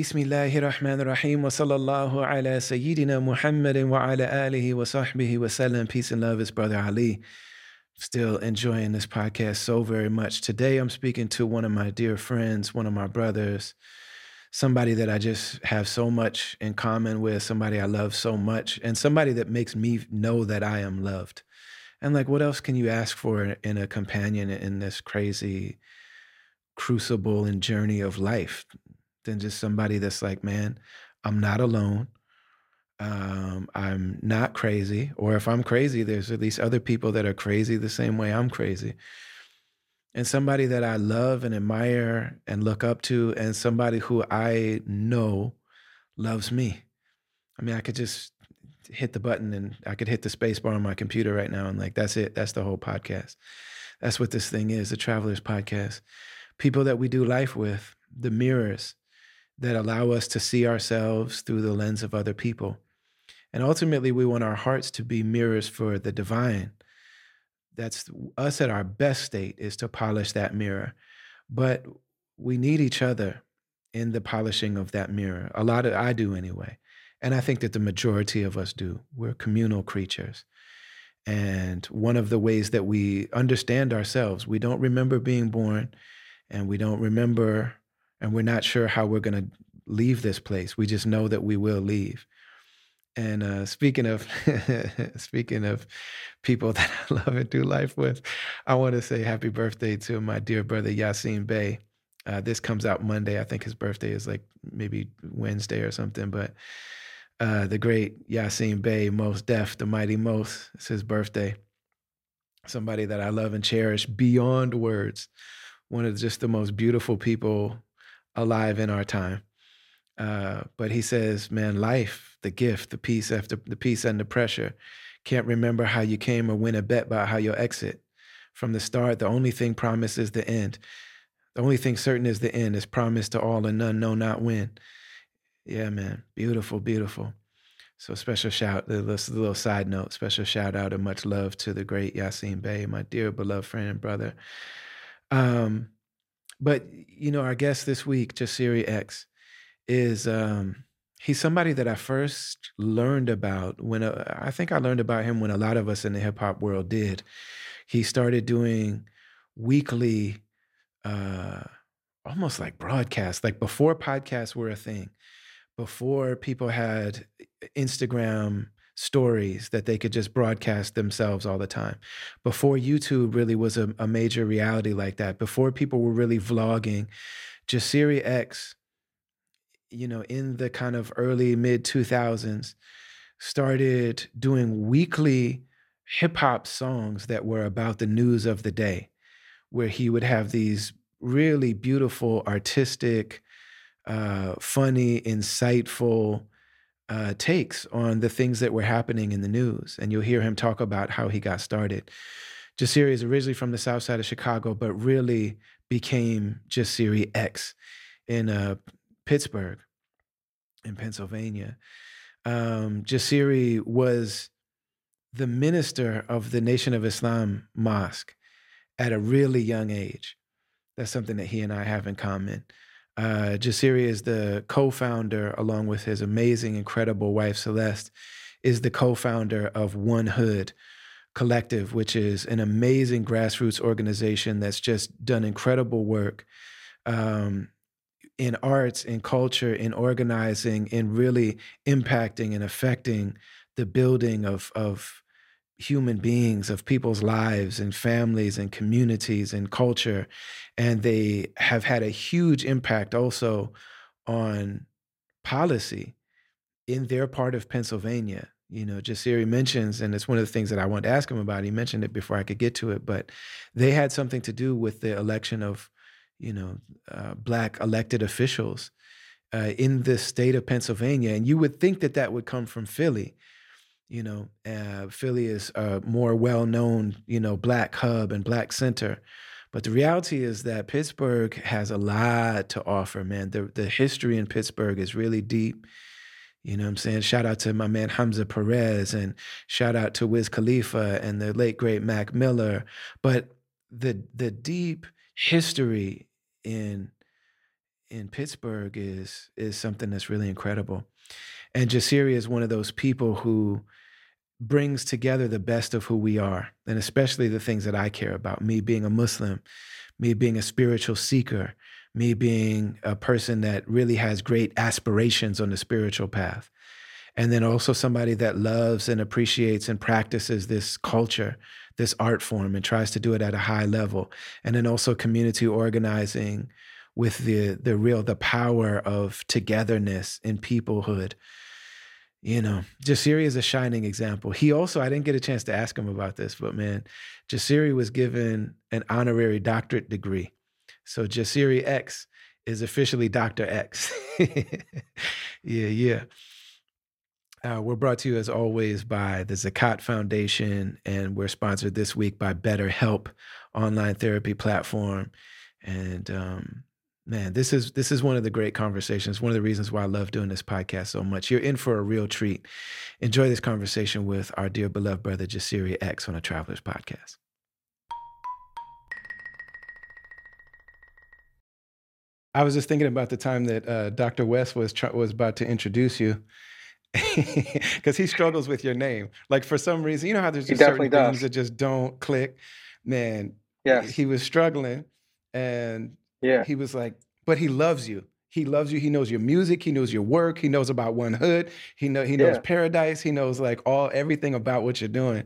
Bismillahir Rahmanir Rahim wa sallallahu ala Sayyidina Muhammadin wa ala alihi wa sahbihi. Peace and love is Brother Ali. Still enjoying this podcast so very much. Today I'm speaking to one of my dear friends, one of my brothers, somebody that I just have so much in common with, somebody I love so much, and somebody that makes me know that I am loved. And like, what else can you ask for in a companion in this crazy crucible and journey of life? Than just somebody that's like, man, I'm not alone. Um, I'm not crazy. Or if I'm crazy, there's at least other people that are crazy the same way I'm crazy. And somebody that I love and admire and look up to, and somebody who I know loves me. I mean, I could just hit the button and I could hit the space bar on my computer right now and like that's it. That's the whole podcast. That's what this thing is, the Travelers Podcast. People that we do life with, the mirrors that allow us to see ourselves through the lens of other people. And ultimately, we want our hearts to be mirrors for the divine. That's us at our best state is to polish that mirror. But we need each other in the polishing of that mirror. A lot of I do anyway. And I think that the majority of us do. We're communal creatures. And one of the ways that we understand ourselves, we don't remember being born and we don't remember and we're not sure how we're going to leave this place. We just know that we will leave. And uh, speaking of speaking of people that I love and do life with, I want to say happy birthday to my dear brother Yasin Bey. Uh, this comes out Monday. I think his birthday is like maybe Wednesday or something. But uh, the great Yasin Bey, Mos Def, the mighty Mos, it's his birthday. Somebody that I love and cherish beyond words. One of just the most beautiful people alive in our time. Uh, but he says, man, life, the gift, the peace after the peace under pressure. Can't remember how you came or win a bet about how you'll exit. From the start, the only thing promised is the end. The only thing certain is the end is promised to all and none know not when. Yeah, man. Beautiful, beautiful. So special shout, the little, little side note, special shout out and much love to the great Yasin Bey, my dear beloved friend and brother. Um, but you know, our guest this week, Jasiri X, is um, he's somebody that I first learned about when uh, I think I learned about him when a lot of us in the hip hop world did. He started doing weekly, uh, almost like broadcasts, like before podcasts were a thing, before people had Instagram stories that they could just broadcast themselves all the time. Before YouTube really was a, a major reality like that, before people were really vlogging, Jasiri X, you know, in the kind of early mid 2000s, started doing weekly hip hop songs that were about the news of the day, where he would have these really beautiful, artistic, uh, funny, insightful, uh, takes on the things that were happening in the news. And you'll hear him talk about how he got started. Jasiri is originally from the south side of Chicago, but really became Jasiri X in uh, Pittsburgh, in Pennsylvania. Um, Jasiri was the minister of the Nation of Islam Mosque at a really young age. That's something that he and I have in common. Uh, Jasiri is the co-founder, along with his amazing, incredible wife Celeste, is the co-founder of One Hood Collective, which is an amazing grassroots organization that's just done incredible work um, in arts, in culture, in organizing, in really impacting and affecting the building of of human beings, of people's lives and families and communities and culture. And they have had a huge impact also on policy in their part of Pennsylvania. You know, Jasiri mentions, and it's one of the things that I wanted to ask him about. He mentioned it before I could get to it, but they had something to do with the election of, you know, uh, black elected officials uh, in the state of Pennsylvania. And you would think that that would come from Philly you know, uh, Philly is a more well known, you know, black hub and black center. But the reality is that Pittsburgh has a lot to offer, man. The, the history in Pittsburgh is really deep. You know what I'm saying? Shout out to my man Hamza Perez and shout out to Wiz Khalifa and the late great Mac Miller. But the the deep history in in Pittsburgh is is something that's really incredible. And Jasiri is one of those people who brings together the best of who we are, and especially the things that I care about. Me being a Muslim, me being a spiritual seeker, me being a person that really has great aspirations on the spiritual path. And then also somebody that loves and appreciates and practices this culture, this art form, and tries to do it at a high level. And then also community organizing with the the real the power of togetherness and peoplehood you know, Jasiri is a shining example. He also, I didn't get a chance to ask him about this, but man, Jasiri was given an honorary doctorate degree. So Jasiri X is officially Dr. X. yeah, yeah. Uh, we're brought to you as always by the Zakat Foundation, and we're sponsored this week by BetterHelp online therapy platform. And um, Man, this is this is one of the great conversations. One of the reasons why I love doing this podcast so much. You're in for a real treat. Enjoy this conversation with our dear beloved brother Jasiri X on a Travelers Podcast. I was just thinking about the time that uh, Dr. West was was about to introduce you, because he struggles with your name. Like for some reason, you know how there's just certain does. things that just don't click. Man, yeah, he was struggling, and yeah. He was like, but he loves you. He loves you. He knows your music. He knows your work. He knows about One Hood. He know he knows yeah. Paradise. He knows like all everything about what you're doing.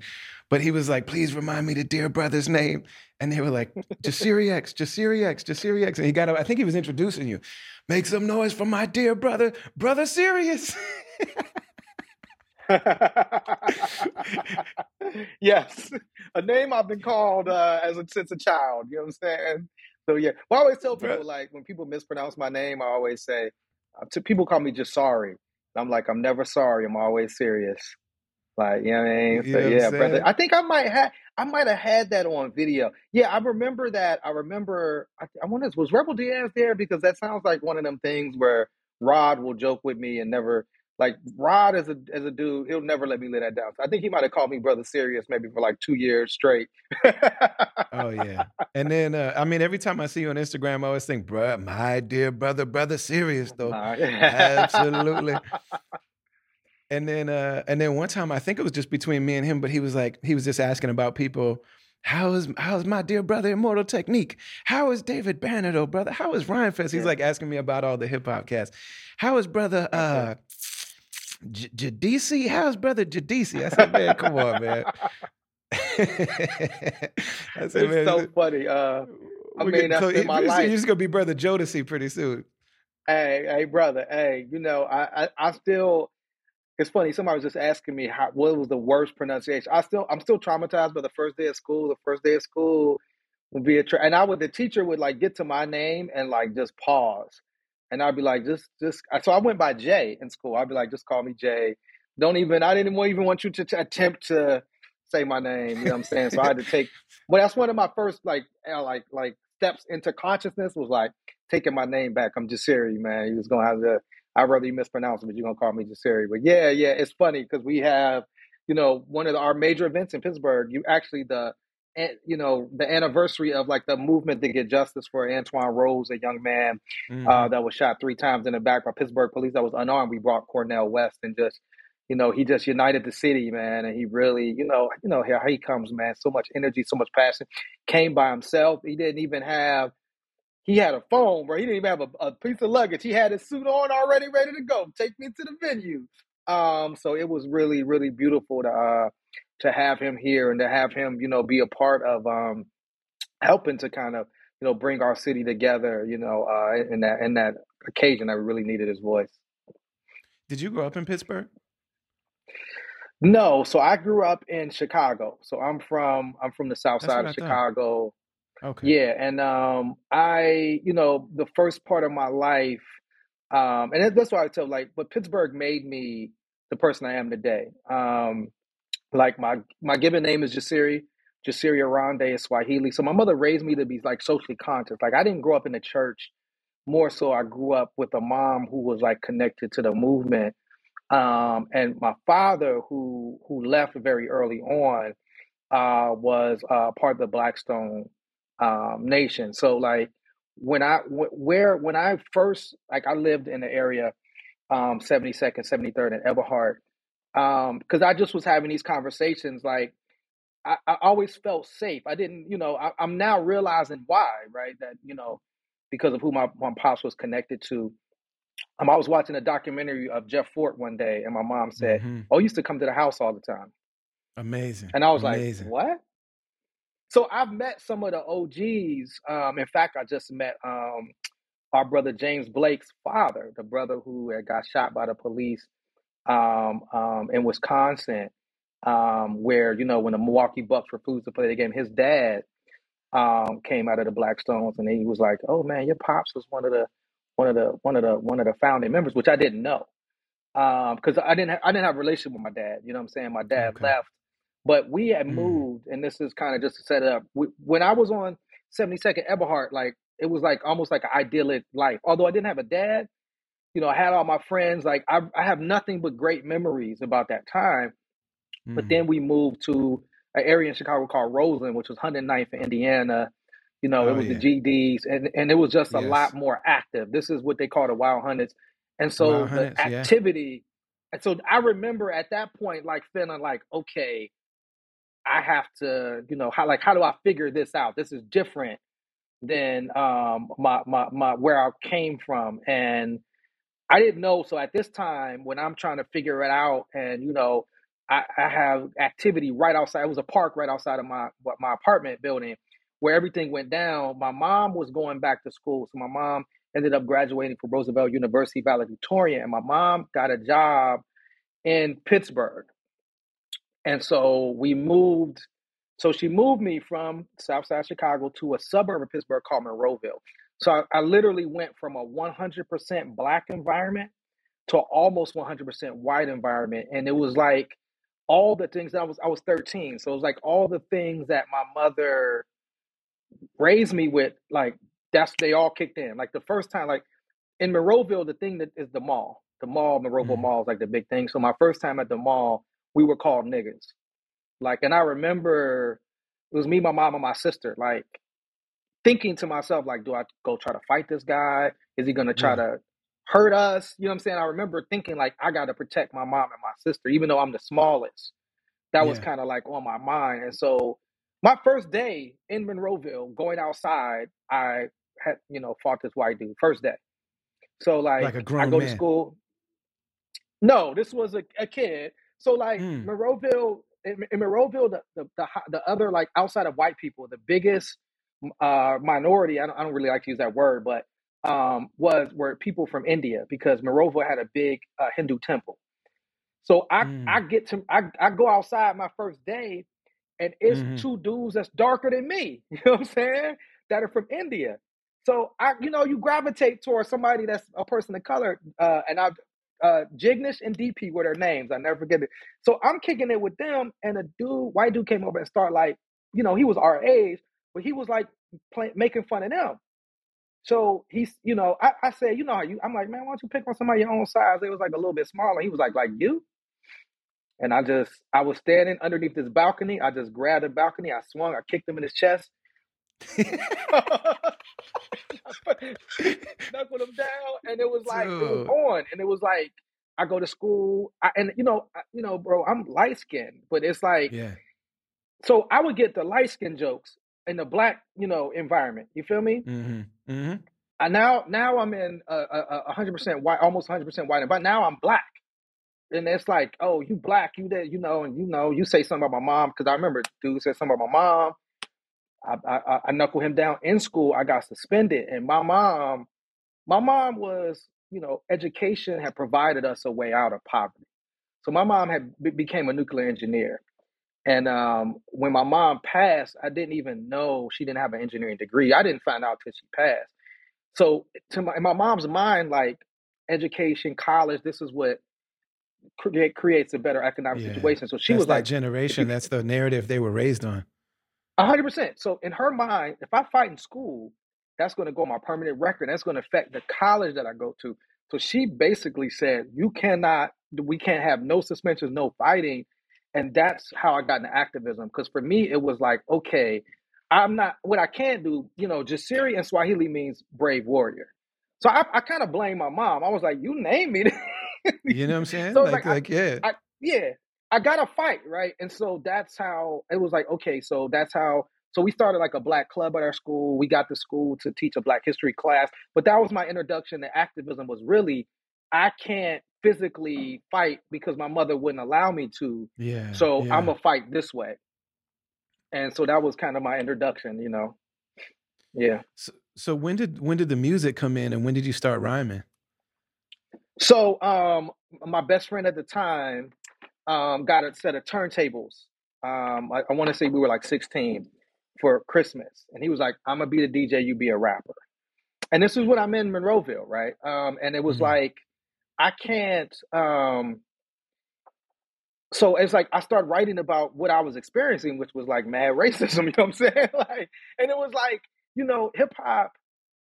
But he was like, please remind me the dear brother's name. And they were like, Jasiri X, Jasiri X, Jasiri X. And he got, up, I think he was introducing you. Make some noise for my dear brother, brother Sirius. yes, a name I've been called uh, as a, since a child. You know what I'm saying? So yeah, well, I always tell people like when people mispronounce my name, I always say uh, to people call me just sorry. I'm like I'm never sorry. I'm always serious. Like you know what I mean? So, yeah, brother. I think I might have I might have had that on video. Yeah, I remember that. I remember. I, I wonder was Rebel Diaz there because that sounds like one of them things where Rod will joke with me and never like Rod as a as a dude, he'll never let me lay that down. So I think he might have called me brother serious maybe for like two years straight. oh yeah. And then uh, I mean every time I see you on Instagram, I always think, bro, my dear brother, brother serious though. Uh, Absolutely. and then uh and then one time I think it was just between me and him, but he was like, he was just asking about people. How is how's my dear brother Immortal Technique? How is David Banner, oh brother? How is Rhymefest? He's yeah. like asking me about all the hip hop cast. How is brother uh Jadisi? How's brother Jadisi? I said, man, come on, man. I said, it's man, so funny. Uh, I mean, that's in my life. You're just gonna be brother Jodeci pretty soon. Hey, hey, brother. Hey, you know, I, I, I still. It's funny. Somebody was just asking me how what was the worst pronunciation. I still, I'm still traumatized by the first day of school. The first day of school would be a, tra- and I would the teacher would like get to my name and like just pause and I'd be like, just, just. So I went by Jay in school. I'd be like, just call me Jay. Don't even. I didn't even want you to attempt to say my name. You know what I'm saying? So I had to take. Well, that's one of my first like, uh, like, like steps into consciousness was like taking my name back. I'm Jasiri, man. You was gonna have to. I'd rather you mispronounce it, but you're gonna call me Jasiri. But yeah, yeah, it's funny because we have, you know, one of the, our major events in Pittsburgh. You actually the you know the anniversary of like the movement to get justice for Antwon Rose, a young man mm-hmm. uh, that was shot three times in the back by Pittsburgh police that was unarmed. We brought Cornel West and just you know he just united the city, man, and he really you know you know how he comes, man. So much energy, so much passion. Came by himself. He didn't even have. He had a phone, bro. He didn't even have a, a piece of luggage. He had his suit on already, ready to go. Take me to the venue. Um, so it was really, really beautiful to uh, to have him here and to have him, you know, be a part of um, helping to kind of, you know, bring our city together, you know, uh, in that in that occasion that we really needed his voice. Did you grow up in Pittsburgh? No, so I grew up in Chicago. So I'm from I'm from the south That's side of Chicago. Okay. Yeah, and um I, you know, the first part of my life um and that's why I tell like but Pittsburgh made me the person I am today. Um like my my given name is Jasiri, Jasiri Arande is Swahili. So my mother raised me to be like socially conscious. Like I didn't grow up in the church. More so, I grew up with a mom who was like connected to the movement, um, and my father who who left very early on uh, was uh, part of the Blackstone um, Nation. So like when I where when I first like I lived in the area, um, 72nd, 73rd, and Eberhart, um, because I just was having these conversations like. I, I always felt safe. I didn't, you know, I, I'm now realizing why, right? That, you know, because of who my, my pops was connected to. Um, I was watching a documentary of Jeff Fort one day, and my mom said, hmm "Oh, he used to come to the house all the time," Amazing. and I was like, Amazing. "What?" So I've met some of the OGs. Um, in fact, I just met um, our brother James Blake's father, the brother who had got shot by the police um, um, in Wisconsin, um, where you know when the Milwaukee Bucks refused to play the game, his dad um, came out of the Blackstones, and he was like, "Oh man, your pops was one of the one of the one of the one of the founding members," which I didn't know because I didn't ha- I didn't have a relationship with my dad. You know what I'm saying? My dad Okay. left, but we had Mm. moved, and this is kind of just to set it up. We, when I was on 72nd Eberhart, like it was like almost like an idyllic life. Although I didn't have a dad, you know, I had all my friends. Like I, I have nothing but great memories about that time. But Mm. then we moved to an area in Chicago called Roseland, which was 109th in Indiana. You know, it Oh was the. GDs, and and it was just a lot more active. This is what they call the Wild Hundreds, and so Wild the. Yeah. activity. And so I remember at that point, like feeling like, okay, I have to, you know, how like how do I figure this out? This is different than um my my my where I came from, and I didn't know. So at this time, when I'm trying to figure it out, and you know, I, I have activity right outside. It was a park right outside of my my apartment building where everything went down. My mom was going back to school, so my mom ended up graduating from Roosevelt University valedictorian, and my mom got a job in Pittsburgh, and so we moved. So she moved me from Southside Chicago to a suburb of Pittsburgh called Monroeville. So I, I literally went from a 100% black environment to almost 100% white environment and it was like all the things that I was I was 13 so it was like all the things that my mother raised me with like that's they all kicked in. Like the first time like in Monroeville the thing that is the mall the mall Monroeville Mm. mall is like the big thing. So my first time at the mall we were called niggas. Like and I remember it was me my mom and my sister like thinking to myself like do I go try to fight this guy is he going to try Yeah. to hurt us you know what I'm saying I remember thinking like I got to protect my mom and my sister even though I'm the smallest that was kind of like on my mind. And so my first day in Monroeville, going outside, I had, you know, fought this white dude first day. So Like like I go to school. No, this was a, a kid. So like Mm. Monroeville, in, in Monroeville, the, the the the other like outside of white people, the biggest uh minority. I don't, I don't really like to use that word, but um was were people from India because Monroeville had a big uh, Hindu temple. So I I Mm. get to I, I go outside my first day and it's hmm two dudes that's darker than me. You know what I'm saying? That are from India. So I you know you gravitate towards somebody that's a person of color. Uh, and I uh, Jignesh and DP were their names. I never forget it. So I'm kicking it with them, and a dude, white dude, came over and started like, you know, he was our age, but he was like play, making fun of them. So he's, you know, I, I said, you know how you, I'm like, man, why don't you pick on somebody your own size? They was like a little bit smaller. He was like, like you? And I just, I was standing underneath this balcony. I just grabbed the balcony. I swung. I kicked him in his chest. knuckled him down, and it was like it was on, and it was like I go to school, I, and you know, I, you know, bro, I'm light skinned, but it's like Yeah. so I would get the light skin jokes in the black, you know, environment. You feel me? hmm hmm I now now I'm in a a hundred percent white, almost hundred percent white, but now I'm black. And it's like, oh, you black, you that, you know, and you know, you say something about my mom because I remember dude said something about my mom. I, I I knuckle him down in school. I got suspended, and my mom, my mom was, you know, education had provided us a way out of poverty. So my mom had be- became a nuclear engineer, and um, when my mom passed, I didn't even know she didn't have an engineering degree. I didn't find out till she passed. So to my in my mom's mind, like education, college, this is what create, creates a better economic Yeah. situation. So she That's was that like, generation. That's the narrative they were raised on. A hundred percent. So in her mind, if I fight in school, that's going to go on my permanent record. That's going to affect the college that I go to. So she basically said, "You cannot. We can't have no suspensions, no fighting." And that's how I got into activism. Because for me, it was like, okay, I'm not what I can do, you know, Jasiri in Swahili means brave warrior. So I, I kind of blame my mom. I was like, you name me. you know what I'm saying? So like, like, like yeah. I, yeah. I gotta fight, right? And so that's how it was like, okay, so that's how so we started like a black club at our school. We got the school to teach a black history class. But that was my introduction to activism was really I can't physically fight because my mother wouldn't allow me to. Yeah. So yeah. I'm gonna fight this way and so that was kind of my introduction, you know. Yeah. So, so when did when did the music come in, and when did you start rhyming? So, um, my best friend at the time um, got a set of turntables. Um, I, I want to say we were like 16 for Christmas, and he was like, "I'm gonna be the DJ, you be a rapper." And this is when I'm in Monroeville, right? Um, and it was mm-hmm. like, I can't. Um, so it's like I started writing about what I was experiencing, which was like mad racism, you know what I'm saying? like, and it was like, you know, hip hop,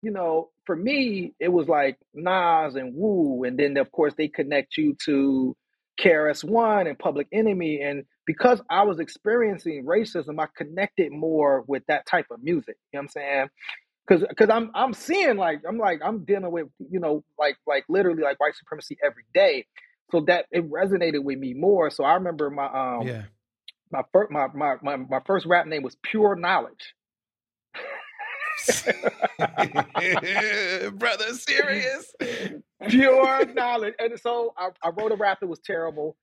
you know, for me, it was like Nas and Wu, and then of course they connect you to KRS One and Public Enemy, and because I was experiencing racism, I connected more with that type of music. You know what I'm saying? Because because I'm I'm seeing like I'm like I'm dealing with you know like like literally like white supremacy every day, so that it resonated with me more. So I remember my um yeah my first my, my my my first rap name was Pure Knowledge. Brother, serious. Pure knowledge. And so I, I wrote a rap that was terrible.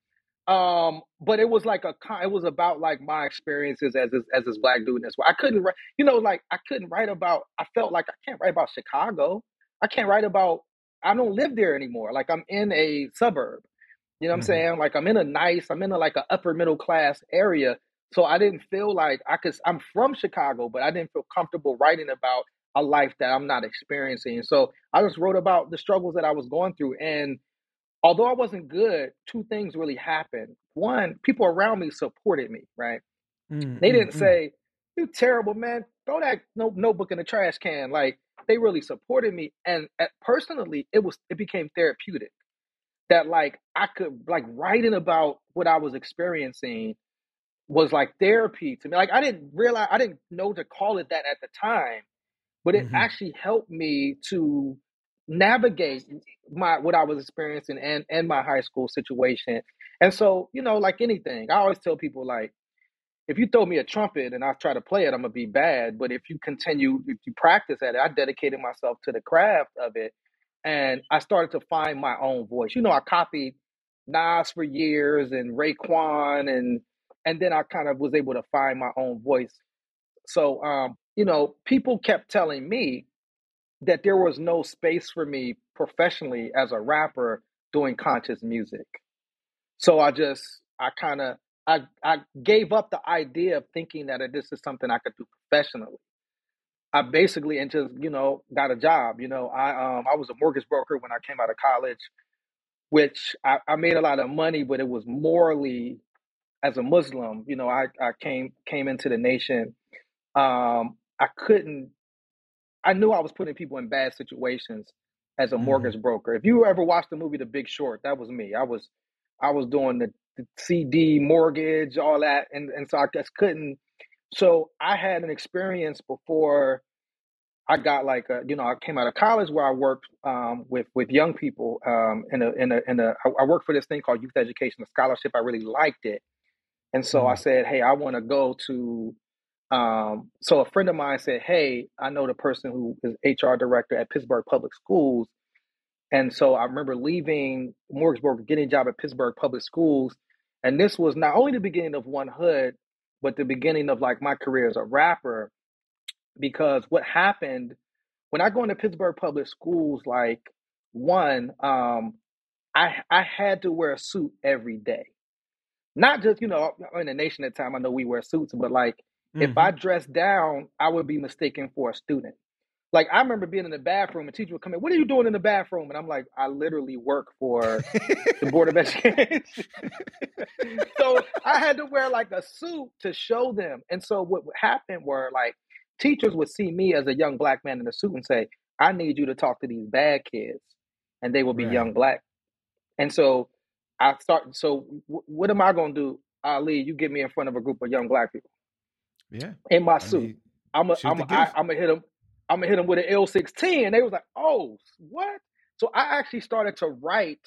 Um, but it was like a it was about like my experiences as this, as this black dude in this way. I couldn't write, you know, like I couldn't write about. I felt like I can't write about Chicago. I can't write about. I don't live there anymore. Like I'm in a suburb. You know what mm-hmm. I'm saying? Like I'm in a nice, I'm in a like a upper middle class area. So I didn't feel like I could I'm from Chicago, but I didn't feel comfortable writing about a life that I'm not experiencing. So I just wrote about the struggles that I was going through. And although I wasn't good, two things really happened. One, people around me supported me, right? Mm-hmm. They didn't mm, mm. say, You terrible, man. Throw that notebook in the trash can. Like they really supported me. And at, personally, it was it became therapeutic that like I could like writing about what I was experiencing was like therapy to me. Like I didn't realize I didn't know to call it that at the time, but it mm-hmm. actually helped me to navigate my what I was experiencing and and my high school situation. And so, you know, like anything, I always tell people like if you throw me a trumpet and I try to play it, I'm gonna be bad. But if you continue, if you practice at it, I dedicated myself to the craft of it and I started to find my own voice. You know, I copied Nas for years and Raekwon and and then I kind of was able to find my own voice. So um, you know, people kept telling me that there was no space for me professionally as a rapper doing conscious music. So I just I kind of I I gave up the idea of thinking that this is something I could do professionally. I basically and just you know got a job. You know, I um I was a mortgage broker when I came out of college, which I, I made a lot of money, but it was morally as a Muslim. You know, I I came came into the nation. Um, I couldn't. I knew I was putting people in bad situations as a mm-hmm. mortgage broker. If you ever watched the movie The Big Short, that was me. I was I was doing the, the CD mortgage, all that, and and so I just couldn't. So I had an experience before I got like a, you know, I came out of college where I worked um, with with young people um, in a in a in a. I worked for this thing called Youth Education a Scholarship. I really liked it, and so mm-hmm. I said, hey, I want to go to. Um, so a friend of mine said, hey, I know the person who is HR director at Pittsburgh Public Schools, and so I remember leaving Morrisburg, getting a job at Pittsburgh Public Schools, and this was not only the beginning of One Hood, but the beginning of like my career as a rapper. Because what happened when I go into Pittsburgh public schools, like one, um, I I had to wear a suit every day. Not just, you know, in the nation at the time, I know we wear suits, but like mm-hmm. if I dressed down, I would be mistaken for a student. Like I remember being in the bathroom, a teacher would come in, what are you doing in the bathroom? And I'm like, I literally work for the Board of Education. so I had to wear like a suit to show them. And so what happened were like teachers would see me as a young black man in a suit and say, I need you to talk to these bad kids. And they will be right. young black. And so I start, so w- what am I going to do? Ali, you get me in front of a group of young black people. Yeah. In my I suit. Mean, I'm a, I'm a, I, I'm gonna hit him. I'm gonna hit him with an L16. And they was like, oh, what? So I actually started to write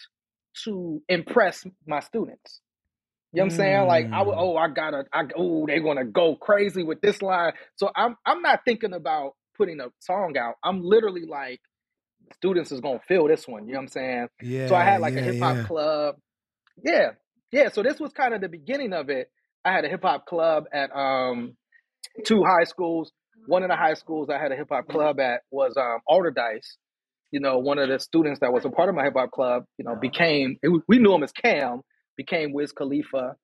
to impress my students. You know what I'm saying? Like I would, Mm. oh, I gotta, I oh, they're gonna go crazy with this line. So I'm I'm not thinking about putting a song out. I'm literally like, students is gonna feel this one. You know what I'm saying? Yeah. So I had like yeah, a hip hop yeah. club. Yeah, yeah. So this was kind of the beginning of it. I had a hip hop club at um two high schools. One of the high schools I had a hip hop club at was um Allderdice. You know, one of the students that was a part of my hip hop club, you know, became we knew him as Cam, became Wiz Khalifa.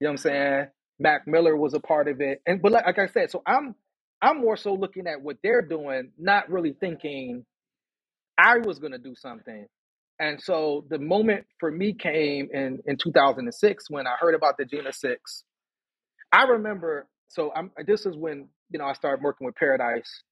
You know what I'm saying? Mac Miller was a part of it. And but like, like I said, so I'm I'm more so looking at what they're doing, not really thinking I was gonna do something. And so the moment for me came in in 2006 when I heard about the Jena Six. I remember. So I'm. Uh, this is when you know I started working with Paradise.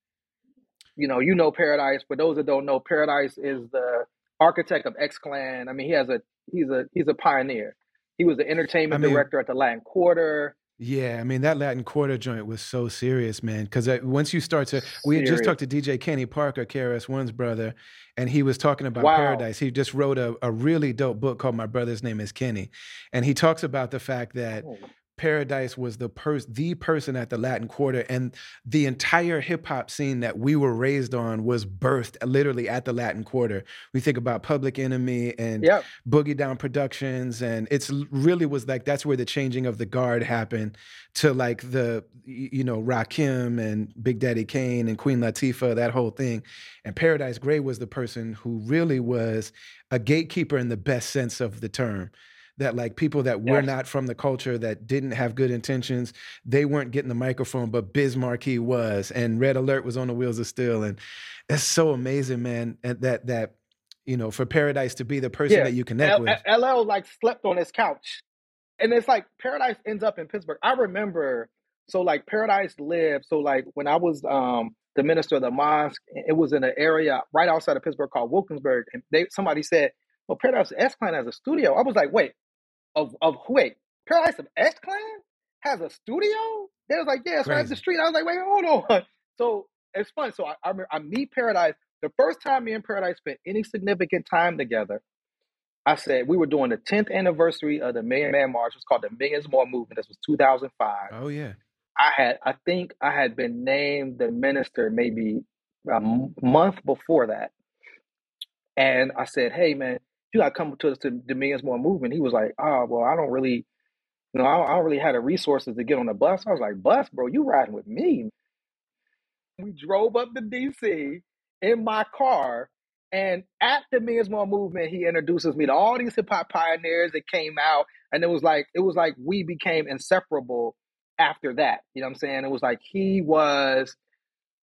You know, you know Paradise. For those that don't know, Paradise is the architect of X Clan. I mean, he has a he's a he's a pioneer. He was the I entertainment mean, director at the Latin Quarter. yeah, I mean that Latin Quarter joint was so serious, man. Because uh, once you start to, we had just talked to DJ Kenny Parker, KRS One's brother, and he was talking about Wow. Paradise. He just wrote a, a really dope book called My Brother's Name Is Kenny, and he talks about the fact that Oh, Paradise was the pers- the person at the Latin Quarter, and the entire hip hop scene that we were raised on was birthed literally at the Latin Quarter. We think about Public Enemy and Yep. Boogie Down Productions, and it's really was like that's where the changing of the guard happened to like the you know Rakim and Big Daddy Kane and Queen Latifah, that whole thing. And Paradise Gray was the person who really was a gatekeeper in the best sense of the term. That like people that were not from the culture that didn't have good intentions, they weren't getting the microphone, but Biz Markie was, and Red Alert was on the wheels of steel, and it's so amazing, man. And that that you know for Paradise to be the person Yeah. that you connect L- with. LL like slept on his couch. And it's like Paradise ends up in Pittsburgh. I remember so like Paradise lived. So like when I was um the minister of the mosque, it was in an area right outside of Pittsburgh called Wilkinsburg. And they somebody said, Well, Paradise Clan has a studio. I was like, wait, of of wait, Paradise of X Clan has a studio? They was like, Yeah, it's right up the street. I was like, wait, hold on. So it's fun. So I, I remember I meet Paradise. The first time me and Paradise spent any significant time together I said we were doing the 10th anniversary of the Million Man March. It was called the Millions More Movement. This was 2005. Oh yeah. I had, I think, I had been named the minister maybe a m- month before that, and I said, "Hey, man, you got to come to, the Millions More Movement." He was like, "Oh, well, I don't really, you know, I don't, I don't really have the resources to get on the bus." I was like, "Bus, bro, you riding with me?" We drove up to DC in my car. And at the Millions More movement, he introduces me to all these hip hop pioneers that came out. And it was like, it was like we became inseparable after that. You know what I'm saying? It was like he was,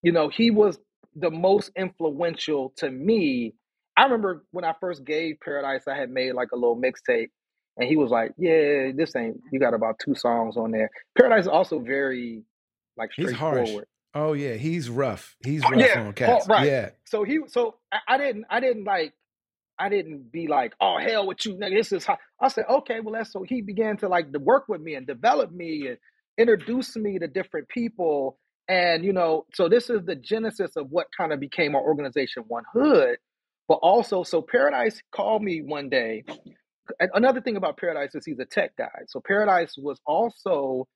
you know, he was the most influential to me. I remember when I first gave Paradise, I had made like a little mixtape. And he was like, Yeah, this ain't you got about two songs on there. Paradise is also very like straightforward. Oh yeah, he's rough. He's Oh, rough yeah. on Oh, cats. right. Yeah. So he, so I, I didn't, I didn't like, I didn't be like, oh hell with you, nigga. This is how. I said, okay, well that's so. He began to like to work with me and develop me and introduce me to different people, and you know, so this is the genesis of what kind of became our organization, One Hood. But also, so Paradise called me one day. And Another thing about Paradise is he's a tech guy. So Paradise was also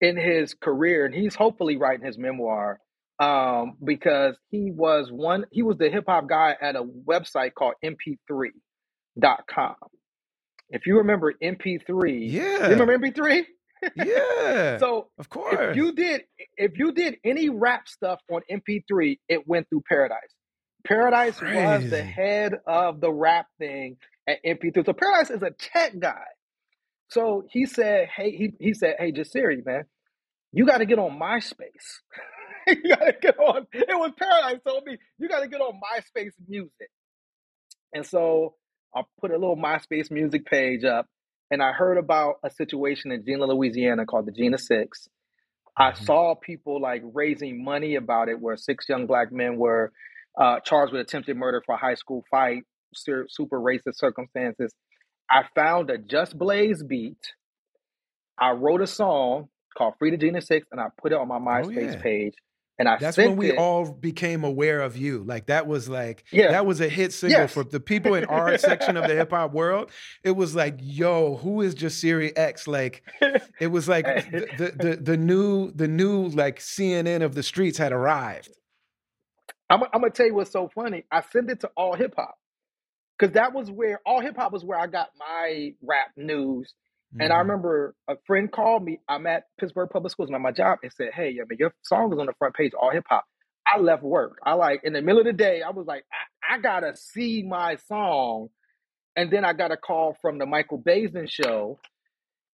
in his career, and he's hopefully writing his memoir um, because he was one. He was the hip hop guy at a website called MP3.com. If you remember MP3, Yeah. you remember MP3? Yeah. So of course, if you did if you did any rap stuff on MP3, it went through Paradise. Paradise was the head of the rap thing at MP3. So Paradise is a tech guy. So he said, hey, he, he said, hey, Jasiri, man, you got to get on MySpace. you got to get on. It was Paradise told me you got to get on MySpace Music. And so I put a little MySpace Music page up, and I heard about a situation in Jena, Louisiana called the Jena Six. I Mhm. saw people like raising money about it, where six young black men were uh, charged with attempted murder for a high school fight, super racist circumstances. I found a Just Blaze beat. I wrote a song called Free to Jena Six, and I put it on my Oh MySpace yeah. page. And I That's when we it. all became aware of you. Like that was like Yeah. that was a hit single Yes. for the people in our section of the hip hop world. It was like, yo, who is Jasiri X? Like it was like the, the the the new the new like CNN of the streets had arrived. I'm, I'm gonna tell you what's so funny. I send it to AllHipHop because that was where AllHipHop was where I got my rap news. And I Mhm. remember a friend called me. I'm at Pittsburgh Public Schools, I'm my job, and said, "Hey, I mean, your song is on the front page, AllHipHop." I left work. I like in the middle of the day. I was like, I, I gotta see my song, and then I got a call from the Michael Baisden show,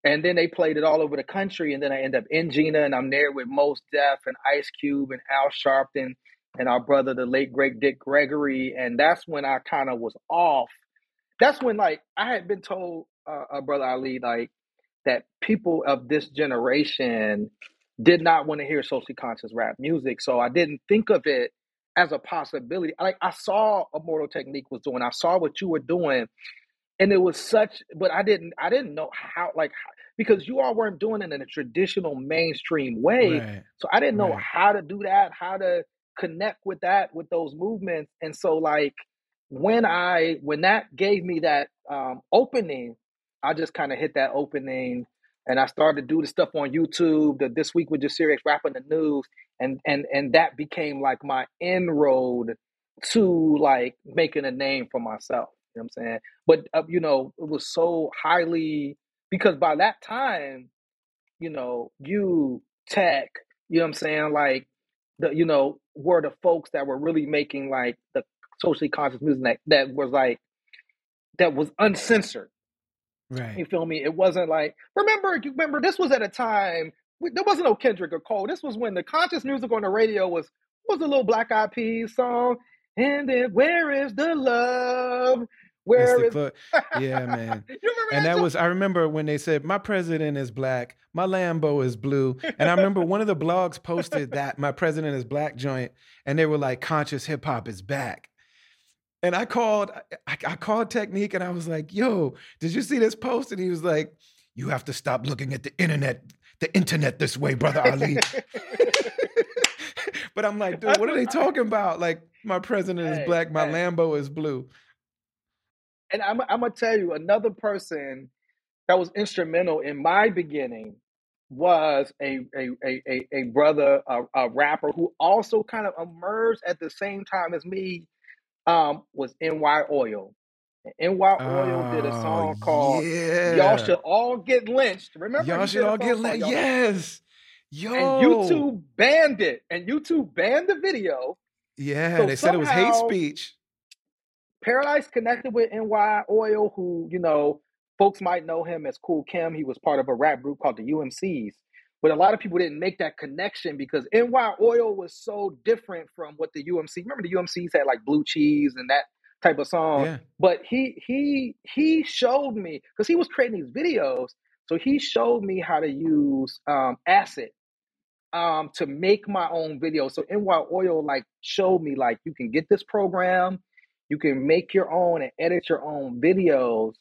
and then they played it all over the country. And then I end up in Jena, and I'm there with Mos Def and Ice Cube and Al Sharpton and our brother, the late great Dick Gregory. And that's when I kind of was off. That's when like I had been told, uh, uh, brother Ali, like that people of this generation did not want to hear socially conscious rap music. So I didn't think of it as a possibility. Like I saw Immortal Technique was doing, I saw what you were doing, and it was such. But I didn't, I didn't know how, like, because you all weren't doing it in a traditional mainstream way. Right. So I didn't know Right. how to do that, how to connect with that, with those movements. And so like when I when that gave me that um opening, I just kind of hit that opening and I started to do the stuff on YouTube, the this week with Jasiri X rapping the news, and and and that became like my inroad to like making a name for myself. You know what I'm saying? But uh, you know, it was so highly because by that time, you know, you tech, you know what I'm saying? Like the you know, were the folks that were really making like the socially conscious music that, that was like that was uncensored. Right. You feel me? It wasn't like remember you remember this was at a time there wasn't no Kendrick or Cole. This was when the conscious music on the radio was was a little Black Eyed Peas song. And then where is the love? Where the is yeah, man. And that? that was I remember when they said my president is black, my Lambo is blue. And I remember one of the blogs posted that my president is black joint, and they were like, conscious hip hop is back. And I called, I, I called Technique and I was like, yo, did you see this post? And he was like, you have to stop looking at the internet, the internet this way, brother Ali. but I'm like, dude, what are they talking about? Like, my president is black, my hey. Lambo is blue. And I'm, I'm gonna tell you another person that was instrumental in my beginning was a a a a, a brother a, a rapper who also kind of emerged at the same time as me um was NY Oil. And NY Oil did a Oh, song called yeah. "Y'all Should All Get Lynched." Remember, Y'all should all get lynched. Yes. Yo. And YouTube banned it, and YouTube banned the video. Yeah, So they said it was hate somehow- speech. Paradise connected with NY Oil, who, you know, folks might know him as Kool Kim. He was part of a rap group called the UMCs. But a lot of people didn't make that connection because NY Oil was so different from what the UMC. Remember the UMCs had like blue cheese and that type of song. Yeah. But he he he showed me because he was creating these videos. So he showed me how to use um, acid um, to make my own videos. So NY Oil like showed me like you can get this program, you can make your own and edit your own videos,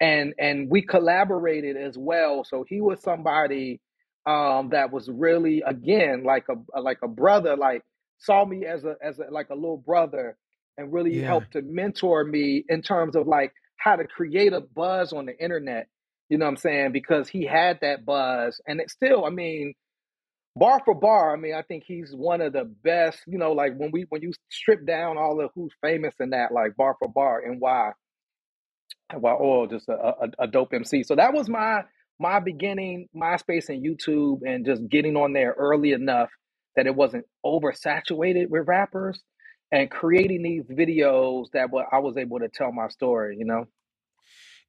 and and we collaborated as well. So he was somebody um, that was really again like a like a brother, like saw me as a as a, like a little brother, and really Yeah. helped to mentor me in terms of like how to create a buzz on the internet. You know what I'm saying? Because he had that buzz, and it still, I mean, bar for bar, I mean, I think he's one of the best. You know, like when we when you strip down all of who's famous in that, like bar for bar, and why, NY Oil just a, a, a dope MC. So that was my my beginning, MySpace and YouTube, and just getting on there early enough that it wasn't oversaturated with rappers, and creating these videos that what I was able to tell my story. You know.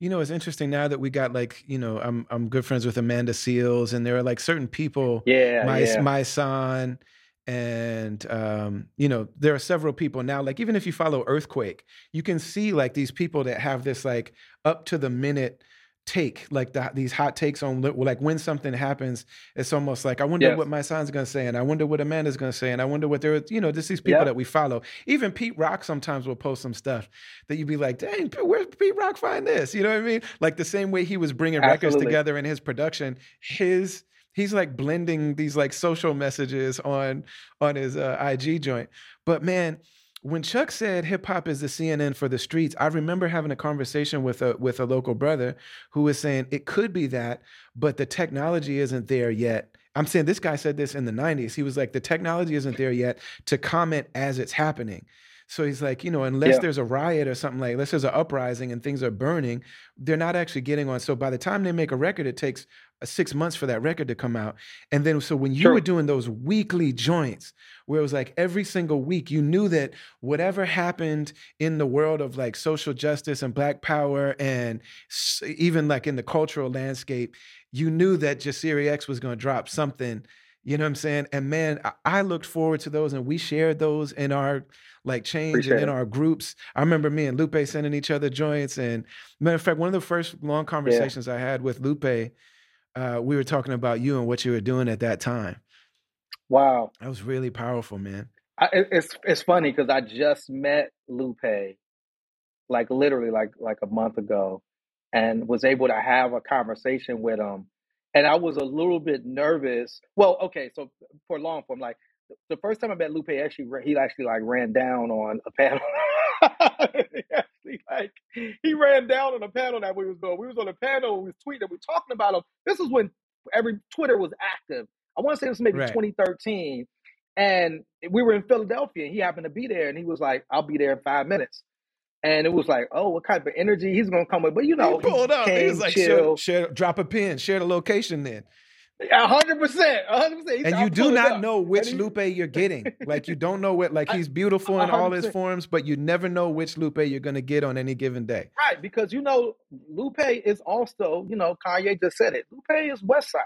You know, it's interesting now that we got like, you know, I'm I'm good friends with Amanda Seales, and there are like certain people, Yeah, my yeah. Mysonne, and um, you know, there are several people now. Like, even if you follow Earthquake, you can see like these people that have this like up to the minute take, like the, these hot takes on like when something happens. It's almost like I wonder Yes. what Mysonne's gonna say, and I wonder what Amanda's gonna say, and I wonder what they're, you know, just these people Yeah. that we follow. Even Pete Rock sometimes will post some stuff that you'd be like, dang, where's Pete Rock find this? You know what I mean? Like the same way he was bringing records together in his production, his He's like blending these like social messages on on his uh, IG joint. But man, when Chuck said hip hop is the CNN for the streets, I remember having a conversation with a with a local brother who was saying it could be that, but the technology isn't there yet. I'm saying this guy said this in the 90s. He was like, the technology isn't there yet to comment as it's happening. So he's like, you know, unless Yeah. there's a riot or something like, unless there's an uprising and things are burning, they're not actually getting on. So by the time they make a record, it takes uh, six months for that record to come out. And then, so when you were doing those weekly joints, where it was like every single week, you knew that whatever happened in the world of like social justice and Black Power, and even like in the cultural landscape, you knew that Jasiri X was going to drop something. You know what I'm saying? And man, I, looked forward to those, and we shared those in our like change and in it. our groups. I remember me and Lupe sending each other joints. And matter of fact, one of the first long conversations I had with Lupe, uh, we were talking about you and what you were doing at that time. Wow. That was really powerful, man. I, it's it's funny because I just met Lupe, like literally like like a month ago, and was able to have a conversation with him. And I was a little bit nervous. Well, okay, so for long form, like the first time I met Lupe, actually he actually like ran down on a panel. he actually like he ran down on a panel that we was doing. We was on a panel, we was tweeting, we talking about him. This is when every Twitter was active. I want to say this was maybe Right. 2013. And we were in Philadelphia and he happened to be there and he was like, I'll be there in five minutes. And it was like, oh, what kind of energy he's gonna come with? But you know, he pulled up. He came, was like, chill. share, share, drop a pin, share the location then. Hundred percent, hundred percent. And you do not up." know which he- Lupe you're getting. Like you don't know what, like he's beautiful in all his forms, but you never know which Lupe you're going to get on any given day. Right, because you know, Lupe is also, you know, Kanye just said it. Lupe is West Side.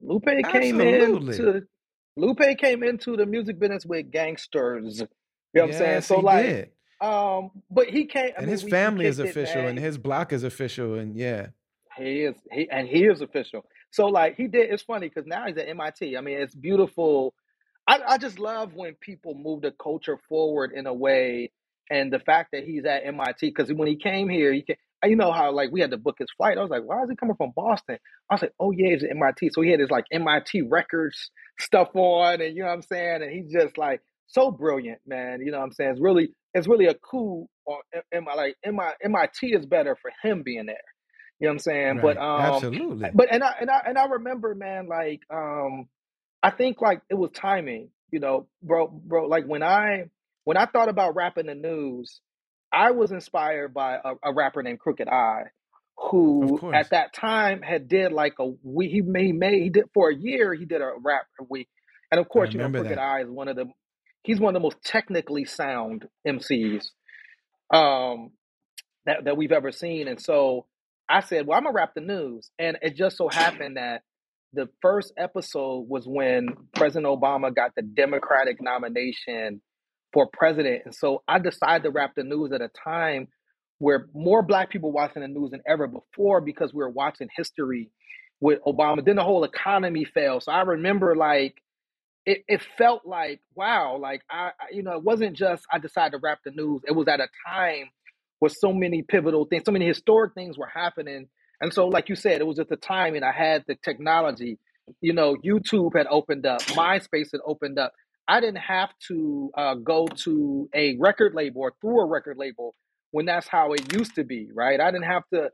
Lupe came Absolutely. into Lupe came into the music business with gangsters. You know what I'm saying? So he like, did. um, but he came. I and mean, his family is official, and his block is official, and yeah, He is he and he is official. So like he did. It's funny because now he's at MIT. I mean, it's beautiful. I, I just love when people move the culture forward in a way, and the fact that he's at MIT. Because when he came here, he came, you know how like we had to book his flight. I was like, why is he coming from Boston? I was like, oh yeah, he's at MIT. So he had his like MIT records stuff on, and you know what I'm saying. And he's just like so brilliant, man. You know what I'm saying? It's really it's really a coup. On MI like MI, MIT is better for him being there. You know what I'm saying? But um, absolutely. but and I and I and I remember, man, like um, I think like it was timing, you know, bro, bro. Like when I when I thought about rapping the news, I was inspired by a, a rapper named Crooked I, who at that time had did like a we he made, he made he did for a year he did a rap week, and of course you know Crooked that. Eye is one of the he's one of the most technically sound MCs. Um, that, that we've ever seen. And so I said, well, I'm gonna rap the news. And it just so happened that the first episode was when President Obama got the Democratic nomination for president. And so I decided to rap the news at a time where more black people watching the news than ever before because we were watching history with Obama. Then the whole economy fell. So I remember like it, it felt like wow, like I I- you know, it wasn't just I decided to rap the news. It was at a time where so many pivotal things, so many historic things were happening. And so, like you said, it was at the time and I had the technology. You know, YouTube had opened up, MySpace had opened up. I didn't have to uh, go to a record label or through a record label when that's how it used to be, right? I didn't have to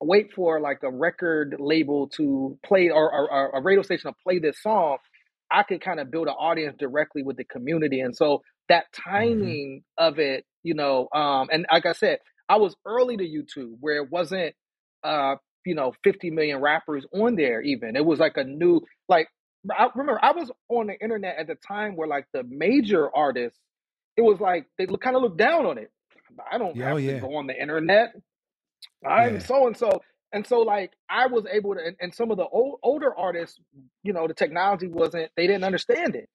wait for like a record label to play or, or, or a radio station to play this song. I could kind of build an audience directly with the community. And so that timing of it, you know, um, and like I said, I was early to YouTube where it wasn't, uh, you know, 50 million rappers on there even. It was like a new, like, I remember I was on the internet at the time where like the major artists, it was like they kind of looked down on it. I don't Yeah, have oh, to go on the internet. I'm so and so. And so like I was able to and, and some of the old, older artists, you know, the technology wasn't they didn't understand it.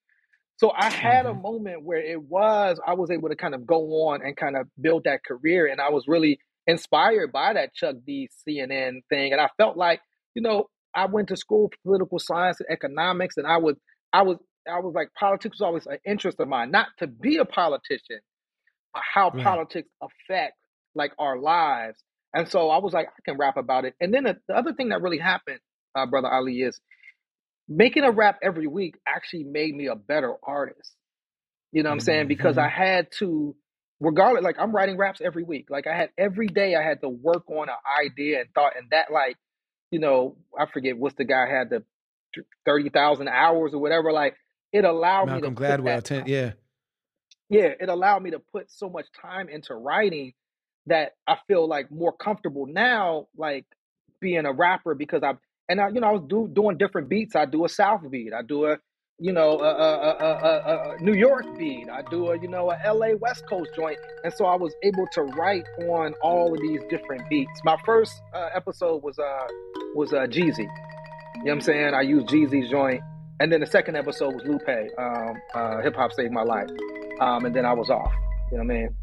So I had a Mhm. moment where it was I was able to kind of go on and kind of build that career and I was really inspired by that Chuck D CNN thing and I felt like, you know, I went to school for political science and economics and I was I was I was like politics was always an interest of mine, not to be a politician, but how politics affect like our lives. And so I was like, I can rap about it. And then the, the other thing that really happened, uh, brother Ali, is making a rap every week actually made me a better artist. You know what I'm saying? Because I Mhm. had to, regardless, like I'm writing raps every week. Like I had every day I had to work on an idea and thought, and that like, you know, I forget what's the guy had the thirty thousand hours or whatever. Like it allowed Malcolm me to Gladwell, ten, yeah. yeah, it allowed me to put so much time into writing that I feel like more comfortable now, like being a rapper because I'm and I, you know, I was do, doing different beats. I do a South beat. I do a, you know, a, a, a, a, New York beat. I do a, you know, a LA West Coast joint. And so I was able to write on all of these different beats. My first uh, episode was uh was uh Jeezy. You know what I'm saying? I used Jeezy's joint. And then the second episode was Lupe, um, uh, Hip Hop Saved My Life. Um, and then I was off. You know what I mean?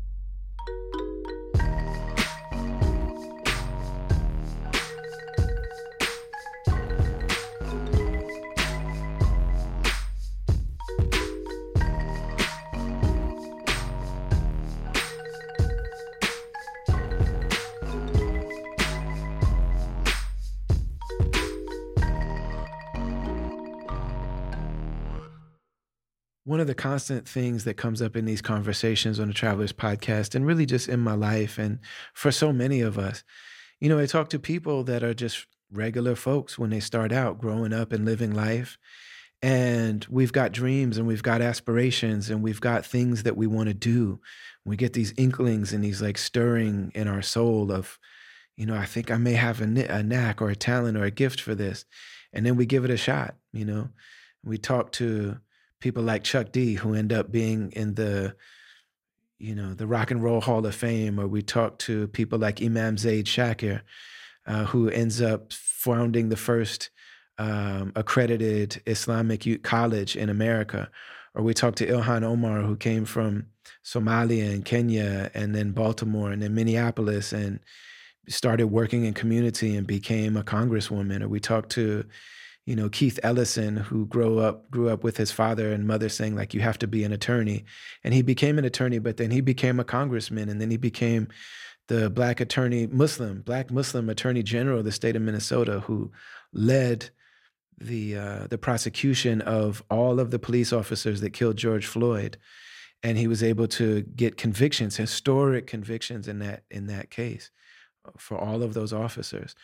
Of the constant things that comes up in these conversations on the Travelers podcast and really just in my life and for so many of us, you know, I talk to people that are just regular folks when they start out growing up and living life. And we've got dreams and we've got aspirations and we've got things that we want to do. We get these inklings and these like stirring in our soul of, you know, I think I may have a, a knack or a talent or a gift for this. And then we give it a shot, you know. We talk to people like Chuck D, who end up being in the, you know, the Rock and Roll Hall of Fame, or we talk to people like Imam Zaid Shakir, uh, who ends up founding the first um, accredited Islamic college in America, or we talk to Ilhan Omar, who came from Somalia and Kenya, and then Baltimore, and then Minneapolis, and started working in community and became a congresswoman, or we talk to you know Keith Ellison who grew up grew up with his father and mother saying like you have to be an attorney. And he became an attorney but then he became a congressman and then he became the black attorney Muslim black Muslim attorney general of the state of Minnesota who led the uh, the prosecution of all of the police officers that killed George Floyd. And he was able to get convictions historic convictions in that in that case uh, for all of those officers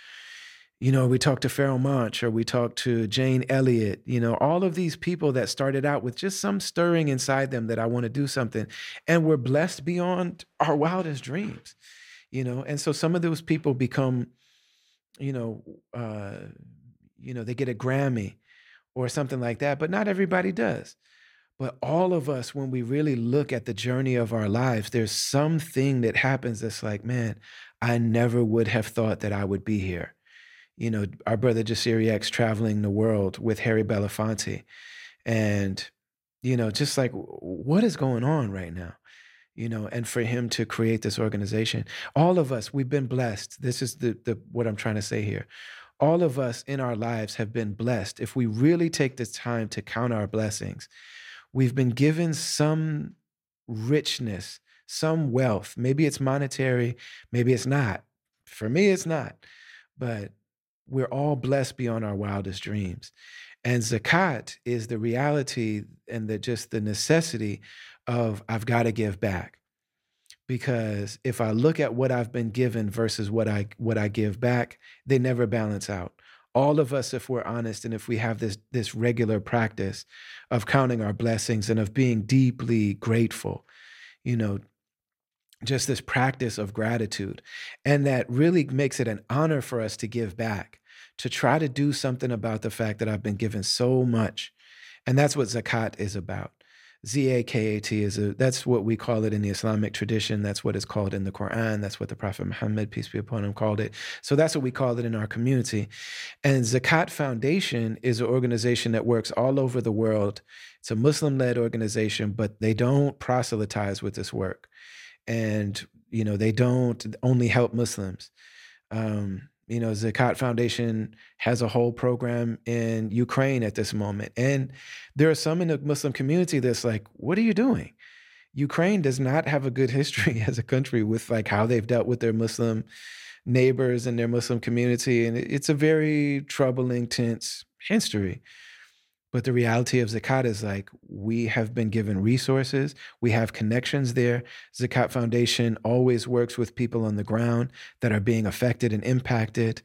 you know, we talked to Pharoah Monch or we talked to Jane Elliott, you know, all of these people that started out with just some stirring inside them that I want to do something and were blessed beyond our wildest dreams, you know. And so some of those people become, you know, uh, you know, they get a Grammy or something like that, but not everybody does. But all of us, when we really look at the journey of our lives, there's something that happens that's like, man, I never would have thought that I would be here you know, our brother Jasiri X traveling the world with Harry Belafonte. And, you know, just like what is going on right now? You know, and for him to create this organization, all of us, we've been blessed. This is the the what I'm trying to say here. All of us in our lives have been blessed. If we really take the time to count our blessings, we've been given some richness, some wealth. Maybe it's monetary, maybe it's not. For me, it's not. But we're all blessed beyond our wildest dreams. And zakat is the reality and the just the necessity of I've got to give back. Because if I look at what I've been given versus what I what I give back, they never balance out. All of us, if we're honest and if we have this this regular practice of counting our blessings and of being deeply grateful, you know, just this practice of gratitude. And that really makes it an honor for us to give back to try to do something about the fact that I've been given so much. And that's what zakat is about. Z-A-K-A-T is a, that's what we call it in the Islamic tradition. That's what it's called in the Quran. That's what the Prophet Muhammad, peace be upon him, called it. So that's what we call it in our community. And Zakat Foundation is an organization that works all over the world. It's a Muslim-led organization, but they don't proselytize with this work. And, you know, they don't only help Muslims. Um, you know, Zakat Foundation has a whole program in Ukraine at this moment. And there are some in the Muslim community that's like, what are you doing? Ukraine does not have a good history as a country with like how they've dealt with their Muslim neighbors and their Muslim community. And it's a very troubling, tense history. But the reality of Zakat is like we have been given resources, we have connections there. Zakat Foundation always works with people on the ground that are being affected and impacted.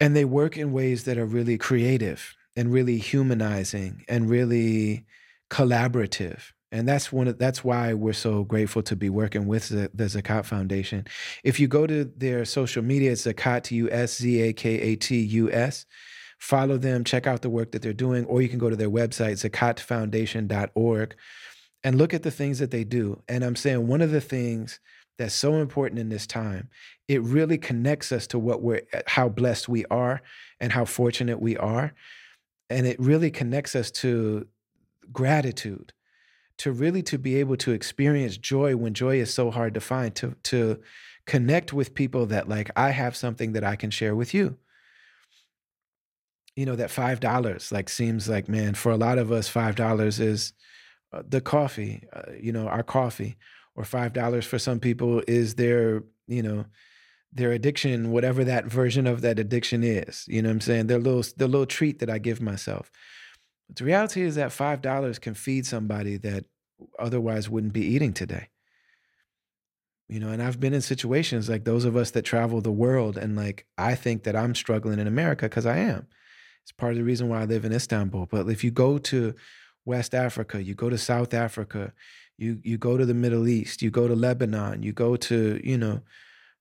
And they work in ways that are really creative and really humanizing and really collaborative. And that's one of, that's why we're so grateful to be working with the, the Zakat Foundation. If you go to their social media, it's Zakat U S Z A K A T U S follow them, check out the work that they're doing, or you can go to their website, zakatfoundation.org, and look at the things that they do. And I'm saying one of the things that's so important in this time, it really connects us to what we're eh, how blessed we are and how fortunate we are. And it really connects us to gratitude to really to be able to experience joy when joy is so hard to find to to connect with people that like I have something that I can share with you you know that five dollars like seems like man for a lot of us five dollars is uh, the coffee uh, you know our coffee or five dollars for some people is their you know their addiction whatever that version of that addiction is you know what i'm saying? Their little the little treat that i give myself. But the reality is that five dollars can feed somebody that otherwise wouldn't be eating today. You know and i've been in situations like those of us that travel the world and like i think that i'm struggling in america because i am it's part of the reason why I live in Istanbul. But if you go to West Africa, you go to South Africa, you you go to the Middle East, you go to Lebanon, you go to, you know,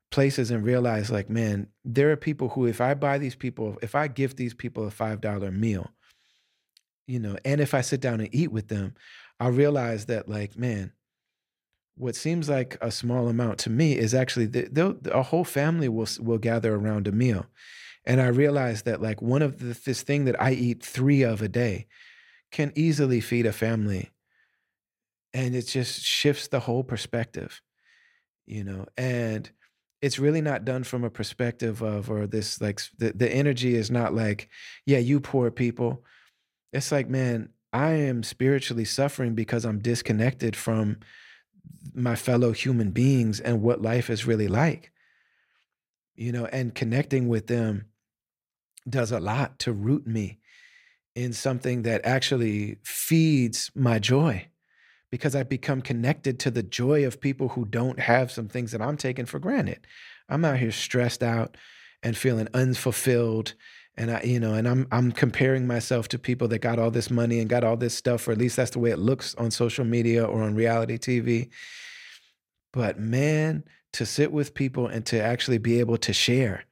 places and realize like, man, there are people who if I buy these people, if I give these people a $5 meal, you know, and if I sit down and eat with them, I realize that like, man, what seems like a small amount to me is actually the, a whole family will will gather around a meal and I realized that like one of the, this thing that I eat three of a day can easily feed a family. And it just shifts the whole perspective, you know, and it's really not done from a perspective of, or this like the, the energy is not like, yeah, you poor people. It's like, man, I am spiritually suffering because I'm disconnected from my fellow human beings and what life is really like you know and connecting with them does a lot to root me in something that actually feeds my joy because I become connected to the joy of people who don't have some things that I'm taking for granted. I'm out here stressed out and feeling unfulfilled and I you know and I'm I'm comparing myself to people that got all this money and got all this stuff or at least that's the way it looks on social media or on reality TV. But man, to sit with people and to actually be able to share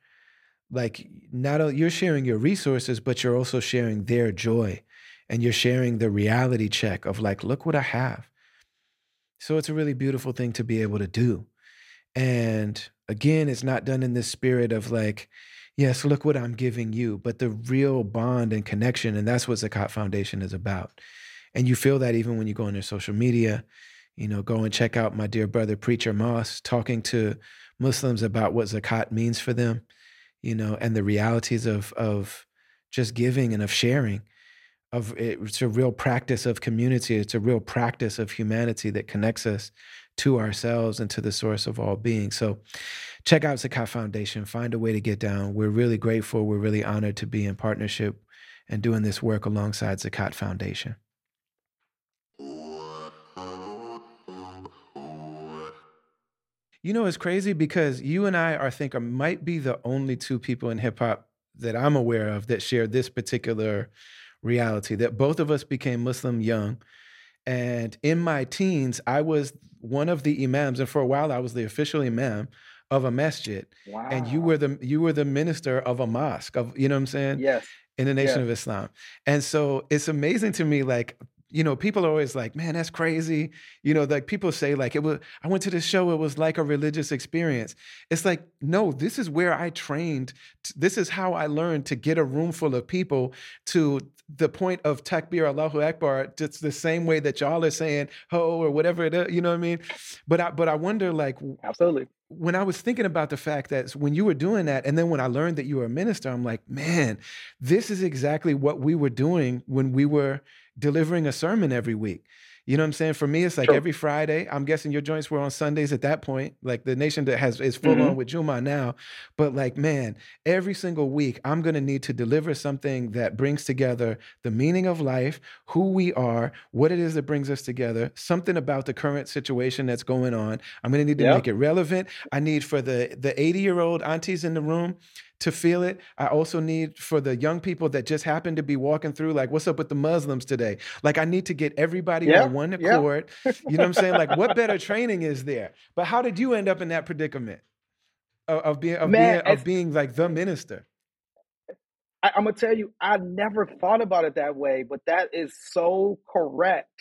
like not only you're sharing your resources but you're also sharing their joy and you're sharing the reality check of like look what i have. So it's a really beautiful thing to be able to do. And again it's not done in this spirit of like yes look what i'm giving you but the real bond and connection and that's what zakat foundation is about. And you feel that even when you go on their social media you know go and check out my dear brother preacher moss talking to muslims about what zakat means for them you know, and the realities of of just giving and of sharing. Of it's a real practice of community. It's a real practice of humanity that connects us to ourselves and to the source of all being. So check out Zakat Foundation. Find a way to get down. We're really grateful. We're really honored to be in partnership and doing this work alongside Zakat Foundation. You know, it's crazy because you and I, I think, are, might be the only two people in hip hop that I'm aware of that share this particular reality that both of us became Muslim young. And in my teens, I was one of the imams, and for a while, I was the official imam of a masjid. Wow. And you were the you were the minister of a mosque of you know what I'm saying? Yes. In the Nation yes. of Islam. And so it's amazing to me, like you know, people are always like, man, that's crazy. You know, like people say, like, it was, I went to this show, it was like a religious experience. It's like, no, this is where I trained. This is how I learned to get a room full of people to the point of takbir Allahu Akbar. It's the same way that y'all are saying, ho, or whatever it is, you know what I mean? But I, but I wonder, like, absolutely. When I was thinking about the fact that when you were doing that, and then when I learned that you were a minister, I'm like, man, this is exactly what we were doing when we were delivering a sermon every week. You know what I'm saying? For me, it's like True. every Friday. I'm guessing your joints were on Sundays at that point. Like the nation that has is full hmm on with Juma now. But like, man, every single week, I'm gonna need to deliver something that brings together the meaning of life, who we are, what it is that brings us together, something about the current situation that's going on. I'm gonna need to Yeah. make it relevant. I need for the the 80 year old aunties in the room to feel it. I also need for the young people that just happen to be walking through, like, what's up with the Muslims today? Like, I need to get everybody Yeah. on one Yeah. accord. You know what I'm saying? Like, what better training is there? But how did you end up in that predicament of, of being of Man, being of being like the minister? I, I'm gonna tell you, I never thought about it that way, but that is so correct.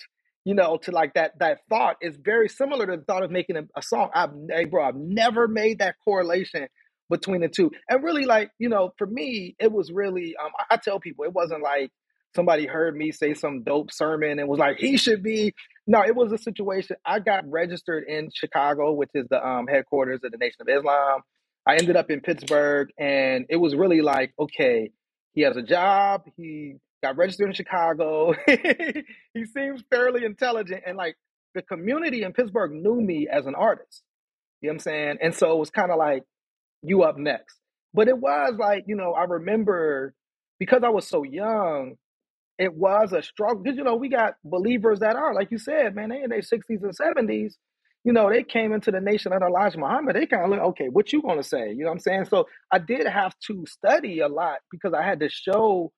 You know, to like that that thought is very similar to the thought of making a, a song. I've hey, bro, I've never made that correlation between the two. And really, like you know, for me, it was really. Um, I, I tell people it wasn't like somebody heard me say some dope sermon and was like, he should be. No, it was a situation. I got registered in Chicago, which is the um, headquarters of the Nation of Islam. I ended up in Pittsburgh, and it was really like, okay, he has a job. He got registered in Chicago. he seems fairly intelligent. And like the community in Pittsburgh knew me as an artist. You know what I'm saying? And so it was kind of like, you up next. But it was like, you know, I remember because I was so young, it was a struggle. Because, you know, we got believers that are, like you said, man, they in their 60s and 70s. You know, they came into the nation under Elijah Muhammad. They kind of look, okay, what you gonna say? You know what I'm saying? So I did have to study a lot because I had to show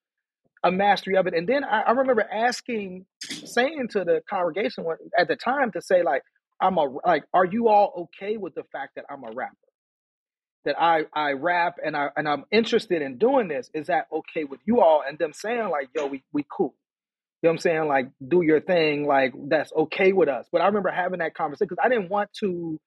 a mastery of it. And then I, I remember asking, saying to the congregation at the time to say, like, I'm a like, are you all okay with the fact that I'm a rapper? That I I rap and I and I'm interested in doing this. Is that okay with you all? And them saying like, yo, we we cool. You know what I'm saying? Like, do your thing. Like, that's okay with us. But I remember having that conversation because I didn't want to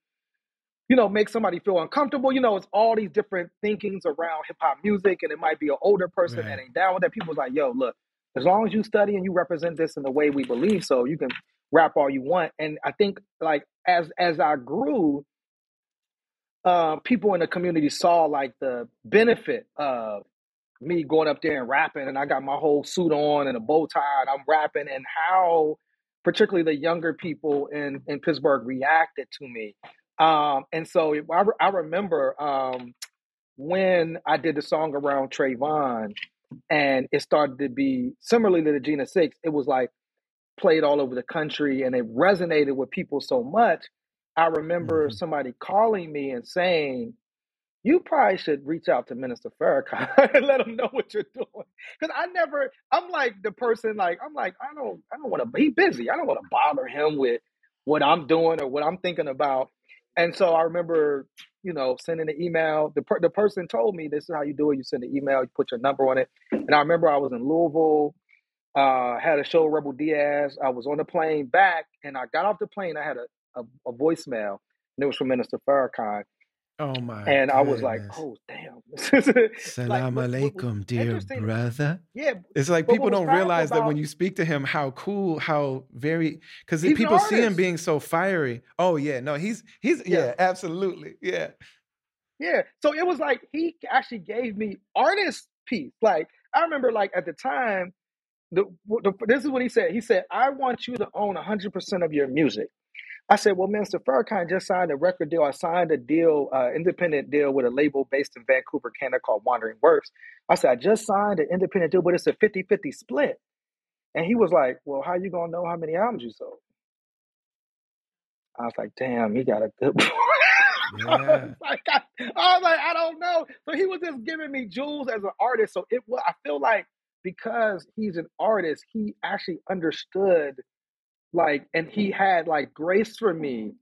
you know, make somebody feel uncomfortable. You know, it's all these different thinkings around hip hop music, and it might be an older person that ain't down with that. People's like, yo, look, as long as you study and you represent this in the way we believe so, you can rap all you want. And I think like as as I grew, uh, people in the community saw like the benefit of me going up there and rapping, and I got my whole suit on and a bow tie, and I'm rapping, and how particularly the younger people in in Pittsburgh reacted to me. Um, and so I, I remember um, when I did the song around Trayvon, and it started to be similarly to the Jena Six. It was like played all over the country, and it resonated with people so much. I remember Mhm. somebody calling me and saying, you probably should reach out to Minister Farrakhan and let him know what you're doing. Because I never, I'm like the person, like I'm like I don't, I don't want to. be busy. I don't want to bother him with what I'm doing or what I'm thinking about. And so I remember, you know, sending an email. The per, the person told me this is how you do it. You send an email, you put your number on it. And I remember I was in Louisville, uh, had a show Rebel Diaz. I was on the plane back, and I got off the plane. I had a, a, a voicemail, and it was from Minister Farrakhan. Oh my And I was like, oh damn. Like Salam what alaikum, dear brother. Yeah, It's like people don't realize that when you speak to him, how cool, how very, because people see him being so fiery. Oh yeah, no, he's he's Yeah. yeah, absolutely, yeah. Yeah. So it was like he actually gave me artist piece. Like I remember like at the time, the, the this is what he said. He said, I want you to own 100% of your music. I said, well, Minister Farrakhan just signed a record deal. I signed a deal, uh, independent deal with a label based in Vancouver, Canada called Wandering Worx. I said, I just signed an independent deal, but it's a 50-50 split. And he was like, well, how you going to know how many albums you sold? I was like, damn, he got a good point. I was like, I, I was like, I don't know. So he was just giving me jewels as an artist. So it was, I feel like because he's an artist, he actually understood like, and he had like grace for me,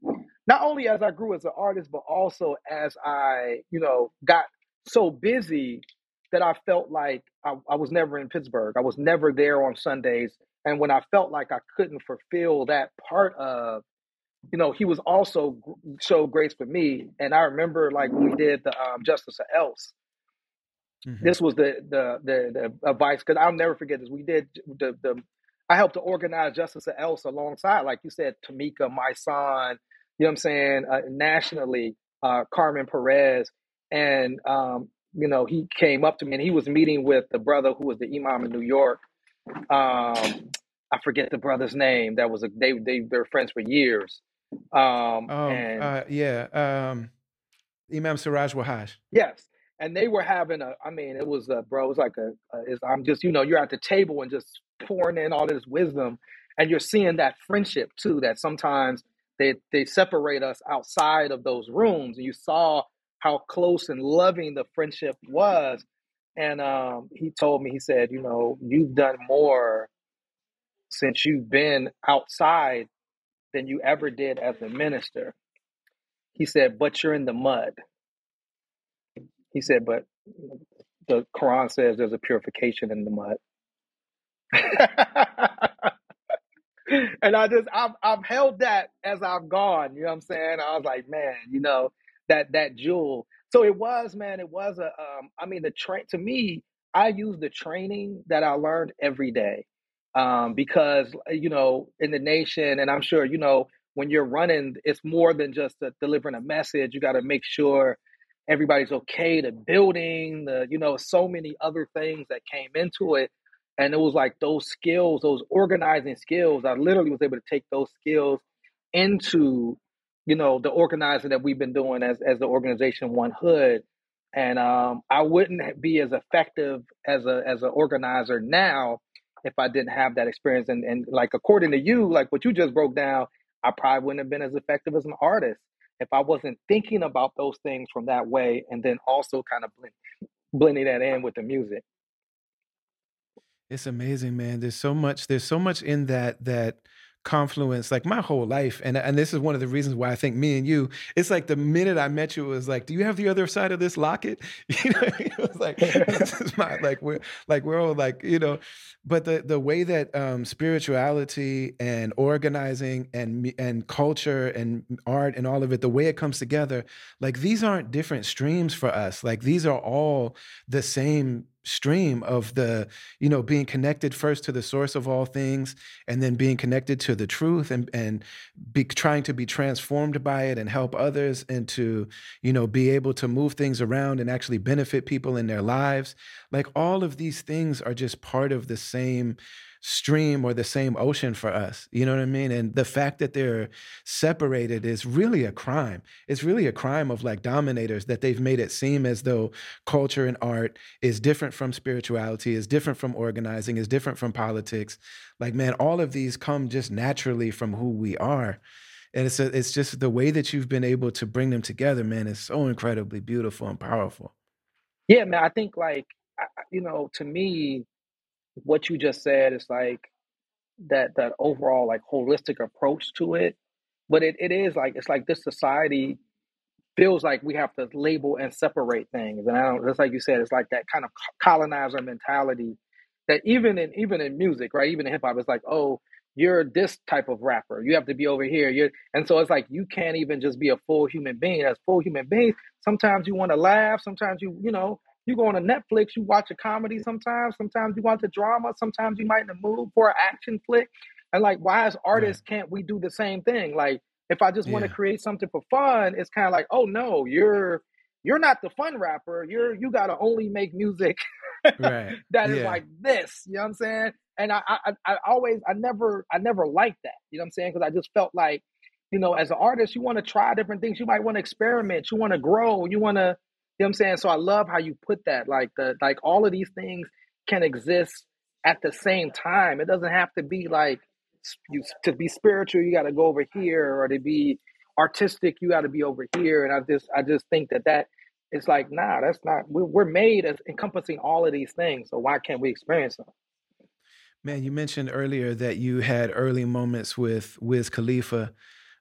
not only as I grew as an artist, but also as I, you know, got so busy that I felt like I, I was never in Pittsburgh. I was never there on Sundays. And when I felt like I couldn't fulfill that part of you know, he was also gr- showed grace for me. And I remember like when we did the um, Justice or Else, Mhm. this was the the the, the advice because I'll never forget this. We did the the I helped to organize Justice or Else alongside, like you said, Tamika, Mysonne, you know what I'm saying, uh, nationally, uh, Carmen Perez, and um, you know he came up to me and he was meeting with the brother who was the imam in New York, um, I forget the brother's name. That was a they they they were friends for years. Um, Um, and uh, yeah, um, Imam Siraj Wahhaj. yes, and they were having a. I mean, it was a bro. It was like a. I'm just you know you're at the table and just pouring in all this wisdom, and you're seeing that friendship too. That sometimes they they separate us outside of those rooms, and you saw how close and loving the friendship was. And um, he told me, he said, you know, you've done more since you've been outside than you ever did as a minister. He said, but you're in the mud. He said, but the Quran says there's a purification in the mud. and I just I've I've held that as I've gone. You know what I'm saying? I was like, man, you know, that that jewel. So it was, man, it was a um, I mean the train to me, I use the training that I learned every day. Um, because you know, in the nation, and I'm sure, you know, when you're running, it's more than just a, delivering a message. You got to make sure everybody's okay, the building, the you know, so many other things that came into it. And it was like those skills those organizing skills i literally was able to take those skills into you know the organizing that we've been doing as as the organization 1Hood. And um, i wouldn't be as effective as a as an organizer now if i didn't have that experience. And and like according to you like what you just broke down i probably wouldn't have been as effective as an artist if i wasn't thinking about those things from that way and then also kind of blend, blending that in with the music It's amazing, man. There's so much. There's so much in that that confluence. Like my whole life, and and this is one of the reasons why I think me and you. It's like the minute I met you, it was like, "Do you have the other side of this locket?" You know, it was like, "This is my like we're like we're all like you know." But the the way that um, spirituality and organizing and and culture and art and all of it, the way it comes together, like these aren't different streams for us. Like these are all the same stream of the you know being connected first to the source of all things and then being connected to the truth and and be trying to be transformed by it and help others and to you know be able to move things around and actually benefit people in their lives. Like all of these things are just part of the same stream or the same ocean for us you know what i mean and the fact that they're separated is really a crime it's really a crime of like dominators that they've made it seem as though culture and art is different from spirituality, is different from organizing, is different from politics. Like, man, all of these come just naturally from who we are. And it's a, it's just the way that you've been able to bring them together, man, is so incredibly beautiful and powerful. yeah man i think like you know to me what you just said is like that that overall like holistic approach to it but it, it is like it's like this society feels like we have to label and separate things and i don't just like you said it's like that kind of colonizer mentality that even in even in music right even in hip-hop it's like oh you're this type of rapper. You have to be over here. You're and so it's like you can't even just be a full human being. As full human beings sometimes you want to laugh sometimes you you know you go on a netflix you watch a comedy sometimes sometimes you want the drama sometimes you might in the mood for an action flick and like why as artists can't we do the same thing like if i just want to Yeah. create something for fun it's kind of like oh no you're you're not the fun rapper you're you gotta only make music Right. that is Yeah. like this. You know what I'm saying? And I, I, I I always, I never, I never liked that. You know what I'm saying? Because I just felt like, you know, as an artist, you want to try different things. You might want to experiment. You want to grow. You want to, you know what I'm saying? So I love how you put that. Like the, like all of these things can exist at the same time. It doesn't have to be like you to be spiritual. You got to go over here, or to be artistic. You got to be over here. And I just, I just think that that it's like, nah, that's not. We're, we're made as encompassing all of these things. So why can't we experience them? Man, you mentioned earlier that you had early moments with Wiz Khalifa.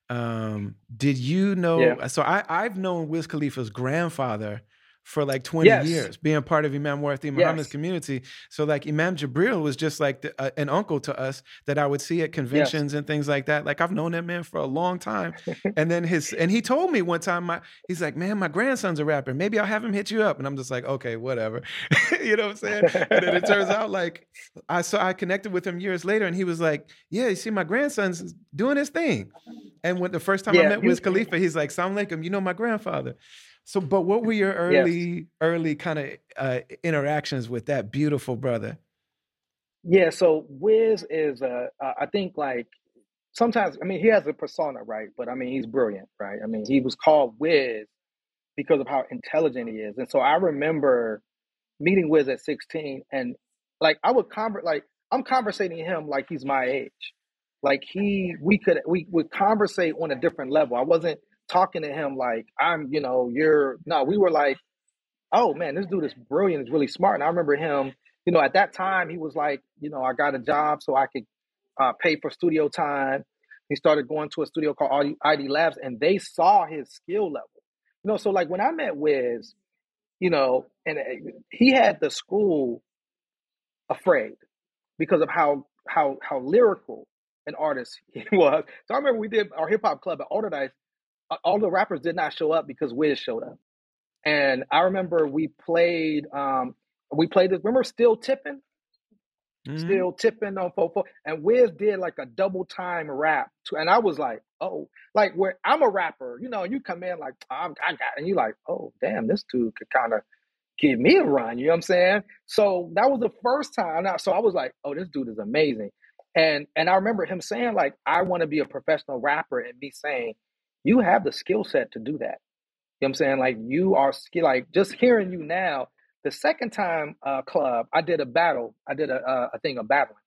Um, did you Yeah. know? So I, I've known Wiz Khalifa's grandfather for like 20 Yes. years, being part of Imam Warith Muhammad's Yes. community. So like Imam Jabril was just like the, uh, an uncle to us that I would see at Yes. conventions and things like that. Like I've known that man for a long time. And then his, and he told me one time, my, he's like, man, my grandson's a rapper. Maybe I'll have him hit you up. And I'm just like, okay, whatever. you know what I'm saying? And then it turns out like I saw I connected with him years later, and he was like, "Yeah, you see, my grandson's doing his thing." And when the first time I met Wiz Khalifa, he's like, "Sound like him, you know my grandfather." So, but what were your yes. early, early kind of uh, interactions with that beautiful brother? Yeah, so Wiz is uh, I think like sometimes I mean he has a persona, right? But I mean he's brilliant, right? I mean he was called Wiz because of how intelligent he is. And so I remember meeting Wiz at 16 and like I would convert like I'm conversating him like he's my age. Like he we could we would conversate on a different level. I wasn't talking to him like I'm, you know, you're no, we were like, oh man, this dude is brilliant, is really smart. And I remember him, you know, at that time he was like, you know, I got a job so I could uh, pay for studio time. He started going to a studio called ID Labs and they saw his skill level. You know, so like when I met Wiz, you know, and uh, he had the school afraid because of how how how lyrical an artist he was. So I remember we did our hip hop club at Allderdice. All the rappers did not show up because Wiz showed up, and I remember we played. um We played this. Remember, still tipping, hmm still tipping on fofo, and Wiz did like a double time rap, to, and I was like, oh, like where I'm a rapper, you know, you come in like I'm, I got, and you like, oh damn, this dude could kind of give me a run. You know what I'm saying? So that was the first time. Now, so I was like, oh, this dude is amazing. And and I remember him saying, like, I want to be a professional rapper, and me saying, you have the skill set to do that. You know what I'm saying? Like you are skill like just hearing you now. The second time uh club, I did a battle. I did a a thing of battling.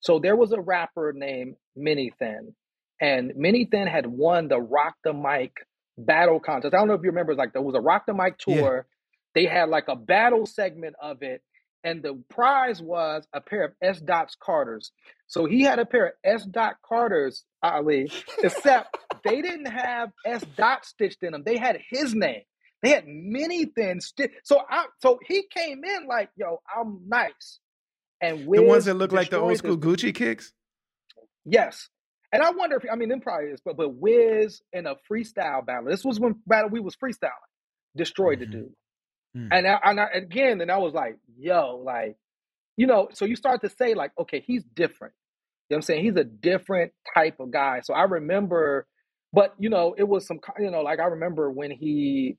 So there was a rapper named Mini Thin, and Mini Thin had won the Rock the Mic battle contest. I don't know if you remember, like there was a Rock the Mic Yeah. tour. They had like a battle segment of it, and the prize was a pair of S. Dot's Carters. So he had a pair of S. Dot Carters, Ali, except they didn't have S. Dot stitched in them. They had his name. They had many things stitched. So I, so he came in like, yo, I'm nice. And The ones that look like the old school this. Gucci kicks. Yes. And I wonder if I mean them probably is, but but Wiz in a freestyle battle. This was when battle we was freestyling, destroyed the hmm dude. Mm. And I, and I, again, and I was like, yo, like, you know, so you start to say like, okay, he's different. You know what I'm saying? He's a different type of guy. So I remember, but you know, it was some, you know, like I remember when he,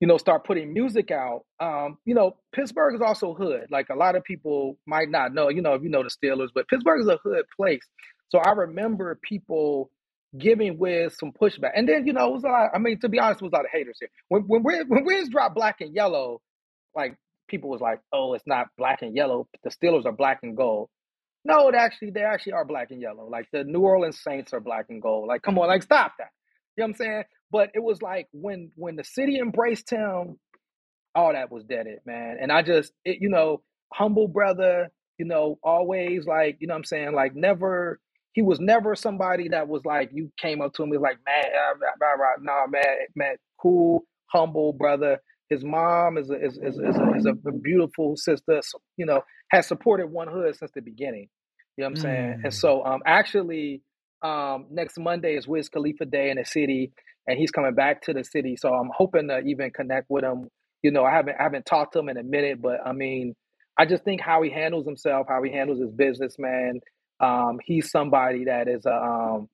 you know, start putting music out. Um, you know, Pittsburgh is also hood. Like a lot of people might not know, you know, if you know the Steelers, but Pittsburgh is a hood place. So I remember people giving Wiz some pushback. And then, you know, it was a lot, I mean, to be honest, it was a lot of haters here. When when when Wiz dropped black and yellow, like people was like, oh, it's not black and yellow. The Steelers are black and gold. No, it actually they actually are black and yellow. Like the New Orleans Saints are black and gold. Like, come on, like stop that. You know what I'm saying? But it was like when when the city embraced him, all that was dead it, man. And I just it, you know, humble brother, you know, always like, you know what I'm saying, like never he was never somebody that was like you came up to him was like, man, uh, rah, rah, rah. nah, man, man, cool, humble brother. His mom is a, is, is, is, a, is a beautiful sister, so, you know, has supported 1Hood since the beginning. You know what I'm saying? And Mm. so um actually um next Monday is Wiz Khalifa Day in the city and he's coming back to the city. So I'm hoping to even connect with him. You know, I haven't I haven't talked to him in a minute, but I mean, I just think how he handles himself, how he handles his business, man. Um, he's somebody that is a um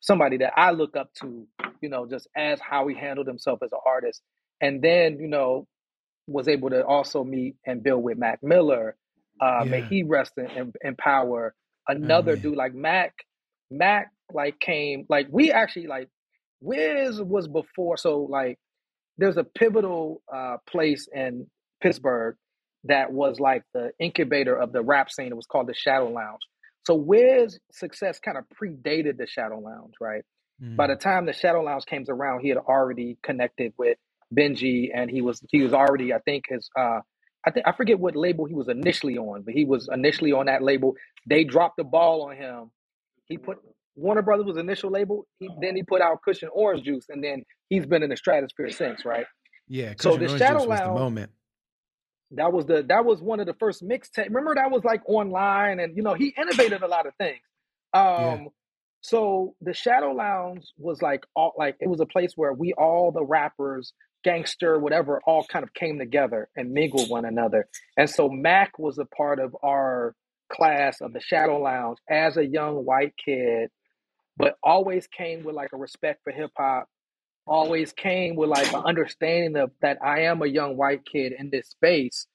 somebody that I look up to, you know, just as how he handled himself as an artist. And then, you know, was able to also meet and build with Mac Miller. Uh, may Yeah. he rest in, in, in power. Oh Another man. dude like Mac, Mac like came like we actually like Wiz was before. So like there's a pivotal uh, place in Pittsburgh that was like the incubator of the rap scene. It was called the Shadow Lounge. So Wiz success kind of predated the Shadow Lounge, right? By the Mm. time the Shadow Lounge came around, he had already connected with Benjy, and he was he was already, I think, his uh, I think I forget what label he was initially on, but he was initially on that label. They dropped the ball on him. He put Warner Brothers was initial label. He then he put out Kush & Orange Juice, and then he's been in the stratosphere since, right? Yeah. So Cushion the Orange Shadow Juice was the Lounge moment. That was the that was one of the first mixtape. Remember that was like online, and you know he innovated a lot of things. Yeah. Um, so the Shadow Lounge was like all like it was a place where we all the rappers, gangster, whatever, all kind of came together and mingled one another. And so Mac was a part of our class of the Shadow Lounge as a young white kid, but always came with like a respect for hip hop. Always came with like an understanding of that I am a young white kid in this space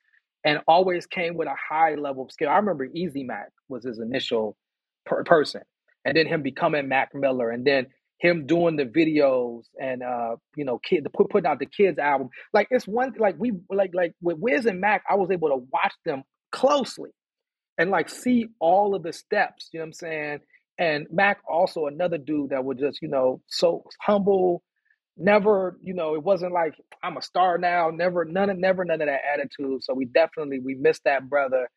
and always came with a high level of skill. I remember EZ Mac was his initial per- person, and then him becoming Mac Miller, and then him doing the videos and uh you know kid put putting out the kids album like it's one like we like like with Wiz and Mac I was able to watch them closely and like see all of the steps you know what I'm saying and Mac also another dude that was just you know so humble never you know it wasn't like I'm a star now never none of never none of that attitude so we definitely we missed that brother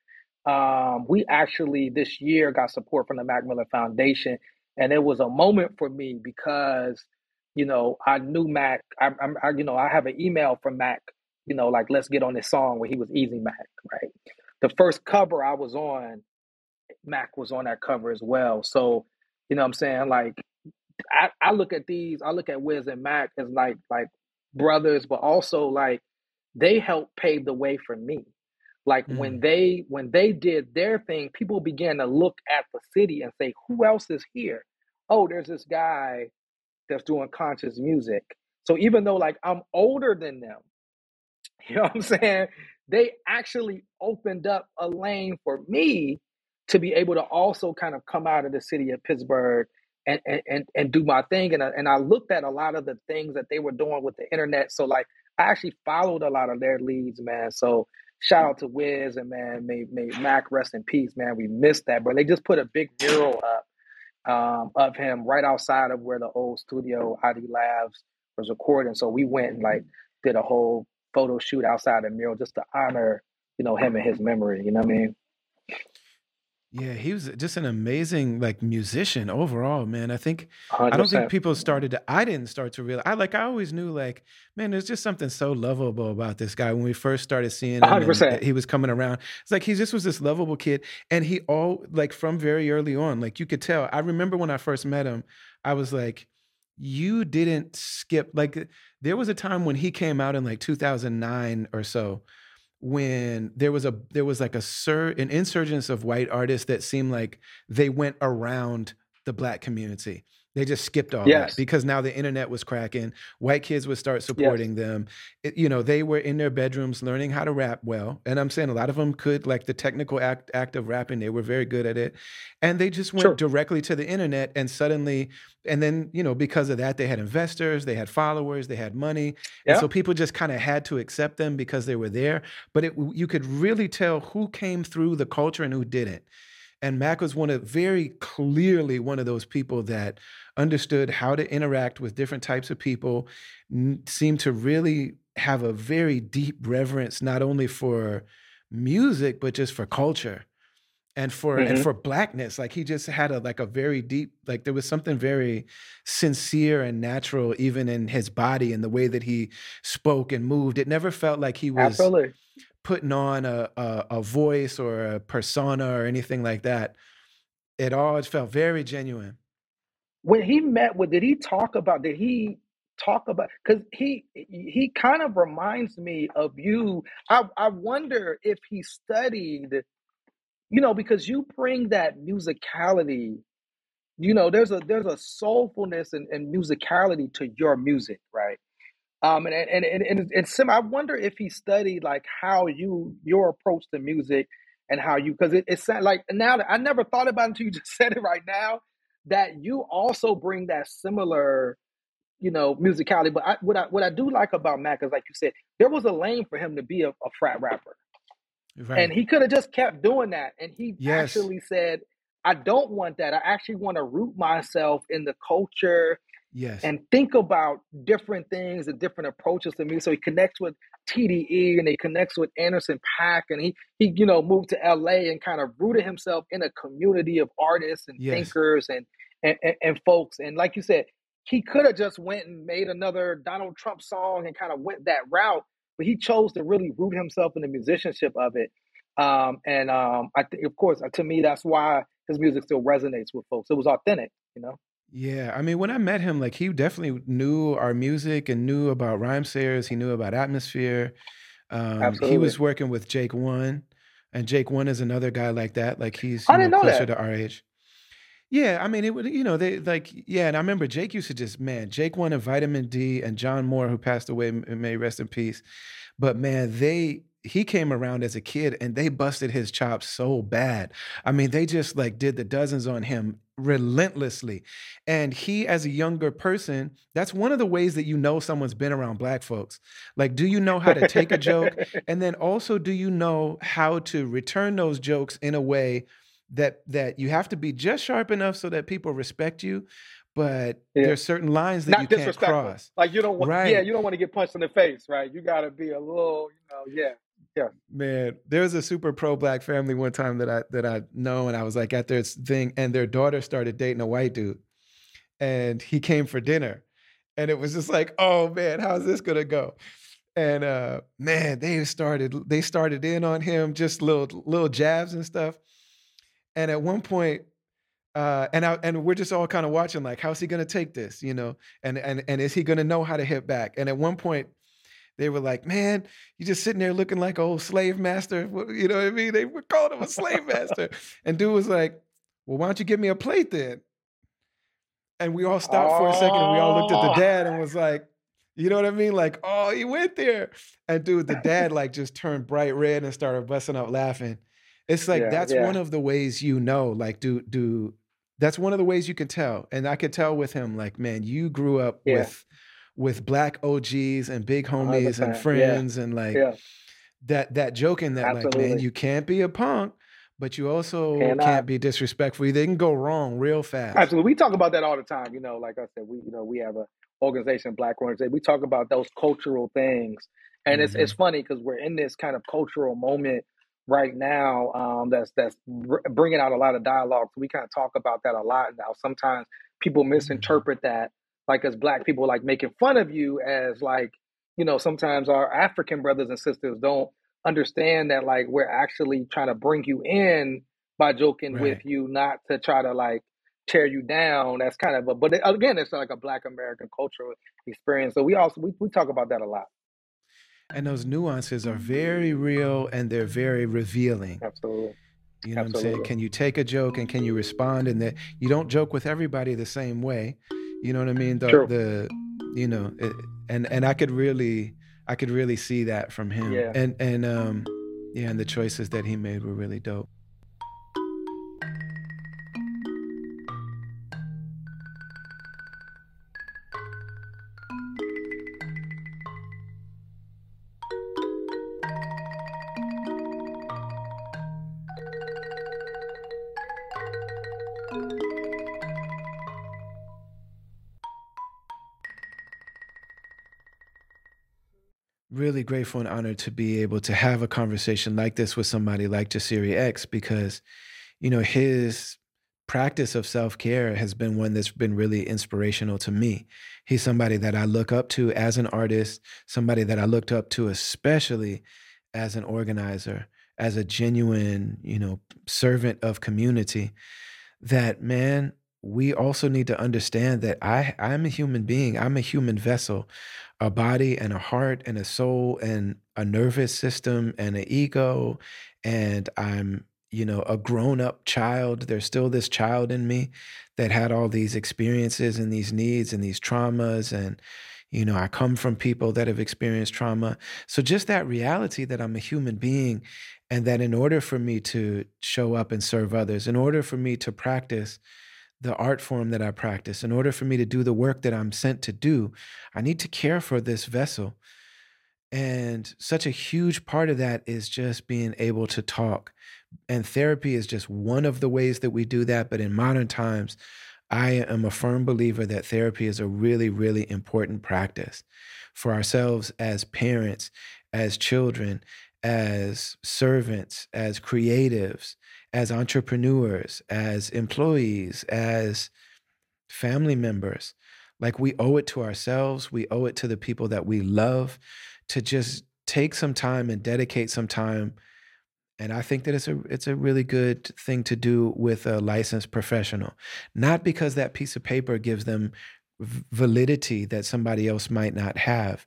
um we actually this year got support from the Mac Miller Foundation and it was a moment for me because you know I knew Mac. I, I, you know I have an email from Mac. You know, like let's get on this song when he was Easy Mac, right? The first cover I was on, Mac was on that cover as well. So, you know I'm saying? Like I, I look at these, I look at Wiz and Mac as like like brothers, but also like they helped pave the way for me. Like mm. when they when they did their thing, people began to look at the city and say, "Who else is here?" Oh, there's this guy that's doing conscious music. So even though like I'm older than them, you know what I'm saying? They actually opened up a lane for me to be able to also kind of come out of the city of Pittsburgh and and and do my thing. And I, and I looked at a lot of the things that they were doing with the internet. So like I actually followed a lot of their leads, man. So shout out to Wiz and man, may, may Mac rest in peace, man. We missed that, but they just put a big mural up um, of him right outside of where the old studio ID Labs was recording. So we went and like did a whole photo shoot outside the mural just to honor, you know, him and his memory. You know what I mean? Yeah, he was just an amazing like musician overall, man. I think 100%. I don't think people started to I didn't start to realize I like I always knew like, man, there's just something so lovable about this guy when we first started seeing him. 100%. He was coming around. It's like he just was this lovable kid. And he all like from very early on, like you could tell. I remember when I first met him, I was like, you didn't skip like there was a time when he came out in like 2009 or so when there was a there was like a sur an insurgence of white artists that seemed like they went around the black community. They just skipped all yes. that because now the internet was cracking. White kids would start supporting yes. them. It, you know, they were in their bedrooms learning how to rap well. And I'm saying a lot of them could, like the technical act, act of rapping, they were very good at it. And they just went sure. directly to the internet and suddenly, and then, you know, because of that, they had investors, they had followers, they had money. Yeah. And so people just kind of had to accept them because they were there. But it, you could really tell who came through the culture and who didn't. And Mac was one of very clearly one of those people that understood how to interact with different types of people, n- seemed to really have a very deep reverence, not only for music, but just for culture and for mm-hmm. and for blackness. Like he just had a like a very deep like there was something very sincere and natural even in his body and the way that he spoke and moved. It never felt like he was Absolutely putting on a, a, a voice or a persona or anything like that. It all felt very genuine. When he met with, did he talk about? Did he talk about? Because he he kind of reminds me of you. I I wonder if he studied. You know, because you bring that musicality. You know, there's a there's a soulfulness and, and musicality to your music, right? Um, and and and and, and Sim, I wonder if he studied like how you your approach to music and how you because it, it's like now that I never thought about it until you just said it right now that you also bring that similar you know musicality. But I, what I what I do like about Mac is like you said, there was a lane for him to be a, a frat rapper, right. and he could have just kept doing that. And he yes. actually said, "I don't want that. I actually want to root myself in the culture." Yes. And think about different things and different approaches to music. So he connects with TDE and he connects with Anderson .Paak and he he you know moved to LA and kind of rooted himself in a community of artists and yes. thinkers and, and, and and folks. And like you said, he could have just went and made another Donald Trump song and kind of went that route, but he chose to really root himself in the musicianship of it. Um, and um, I think, of course, to me, that's why his music still resonates with folks. It was authentic, you know. Yeah, I mean, when I met him, like he definitely knew our music and knew about Rhymesayers. He knew about Atmosphere. Um, he was working with Jake One, and Jake One is another guy like that. Like he's I didn't know, closer that. to our age. Yeah, I mean, it would, you know, they like, yeah, and I remember Jake used to just, man, Jake One and Vitamin D and John Moore, who passed away, may rest in peace. But man, they he came around as a kid and they busted his chops so bad. I mean, they just like did the dozens on him relentlessly. And he, as a younger person, that's one of the ways that you know someone's been around black folks. Like, do you know how to take a joke? And then also, do you know how to return those jokes in a way that that you have to be just sharp enough so that people respect you, but yeah. there's certain lines that Not you can't cross. Like you don't want, right. yeah, you don't want to get punched in the face, right? You got to be a little, you know, yeah. Yeah. Man, there was a super pro black family one time that I that I know, and I was like at their thing, and their daughter started dating a white dude, and he came for dinner, and it was just like, oh man, how's this gonna go? And uh, man, they started they started in on him, just little little jabs and stuff. And at one point, uh, and I, and we're just all kind of watching, like, how's he gonna take this, you know? And and and is he gonna know how to hit back? And at one point, they were like, man, you just sitting there looking like old slave master. You know what I mean? They were calling him a slave master. And dude was like, well, why don't you give me a plate then? And we all stopped oh. for a second and we all looked at the oh. dad and oh. was like, you know what I mean? Like, oh, he went there. And dude, the dad like just turned bright red and started busting up laughing. It's like yeah, that's yeah. one of the ways you know, like, do do that's one of the ways you can tell. And I could tell with him, like, man, you grew up yeah. with with black OGs and big homies 100%. and friends yeah. and like yeah. that that joking that Absolutely. like man you can't be a punk but you also Cannot. can't be disrespectful. They can go wrong real fast. Absolutely, we talk about that all the time. You know, like I said, we you know we have a organization, Black Organization. We talk about those cultural things, and mm-hmm. it's it's mm-hmm. funny because we're in this kind of cultural moment right now um, that's that's bringing out a lot of dialogue. So we kind of talk about that a lot now. Sometimes people mm-hmm. misinterpret that like as black people like making fun of you as like you know sometimes our african brothers and sisters don't understand that like we're actually trying to bring you in by joking right. with you not to try to like tear you down that's kind of a but again it's like a black american cultural experience so we also we, we talk about that a lot and those nuances are very mm-hmm. real and they're very revealing absolutely you know Absolutely. what I'm saying? Can you take a joke and can you respond? And that you don't joke with everybody the same way. You know what I mean? The, True. the you know, it, and and I could really I could really see that from him. Yeah. And and um yeah, and the choices that he made were really dope. Grateful and honored to be able to have a conversation like this with somebody like Jasiri X because, you know, his practice of self care has been one that's been really inspirational to me. He's somebody that I look up to as an artist, somebody that I looked up to, especially as an organizer, as a genuine, you know, servant of community. That man, we also need to understand that I I'm a human being. I'm a human vessel, a body and a heart and a soul and a nervous system and an ego and I'm you know a grown up child. There's still this child in me that had all these experiences and these needs and these traumas and you know I come from people that have experienced trauma. So just that reality that I'm a human being and that in order for me to show up and serve others, in order for me to practice the art form that I practice, in order for me to do the work that I'm sent to do, I need to care for this vessel. And such a huge part of that is just being able to talk. And therapy is just one of the ways that we do that. But in modern times, I am a firm believer that therapy is a really, really important practice for ourselves as parents, as children, as servants, as creatives, as entrepreneurs, as employees, as family members. Like we owe it to ourselves, we owe it to the people that we love to just take some time and dedicate some time. And I think that it's a it's a really good thing to do with a licensed professional. Not because that piece of paper gives them validity that somebody else might not have,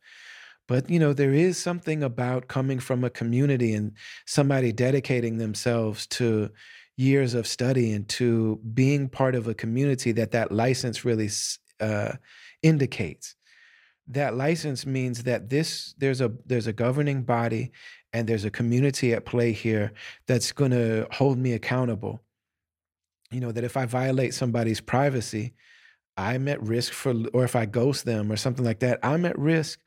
but you know, there is something about coming from a community and somebody dedicating themselves to years of study and to being part of a community that that license really uh, indicates. That license means that this there's a there's a governing body and there's a community at play here that's going to hold me accountable. You know that if i violate somebody's privacy i'm at risk for or if i ghost them or something like that i'm at risk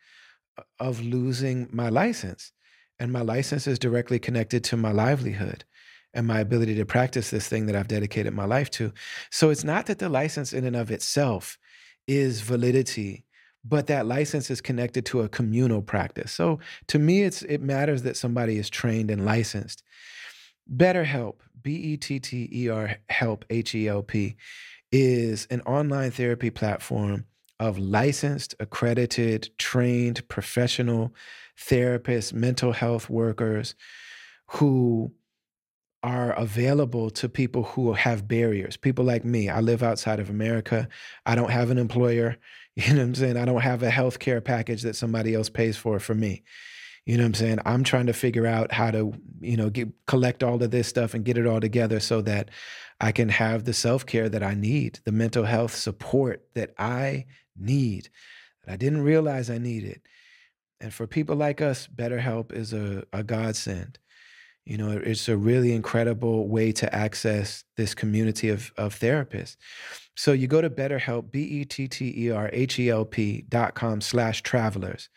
of losing my license and my license is directly connected to my livelihood and my ability to practice this thing that I've dedicated my life to. So it's not that the license in and of itself is validity but that license is connected to a communal practice. So to me, it's it matters that somebody is trained and licensed. BetterHelp, B E T T E R help H E L P, is an online therapy platform of licensed, accredited, trained, professional therapists, mental health workers who are available to people who have barriers. People like me. I live outside of America. I don't have an employer. You know what I'm saying? I don't have a health care package that somebody else pays for for me. You know what I'm saying? I'm trying to figure out how to, you know, get, collect all of this stuff and get it all together so that I can have the self care that I need, the mental health support that I need, that I didn't realize I needed. And for people like us, BetterHelp is a, a godsend. You know, it's a really incredible way to access this community of, of therapists. So you go to BetterHelp, B-E-T-T-E-R-H-E-L-P dot com slash travelers.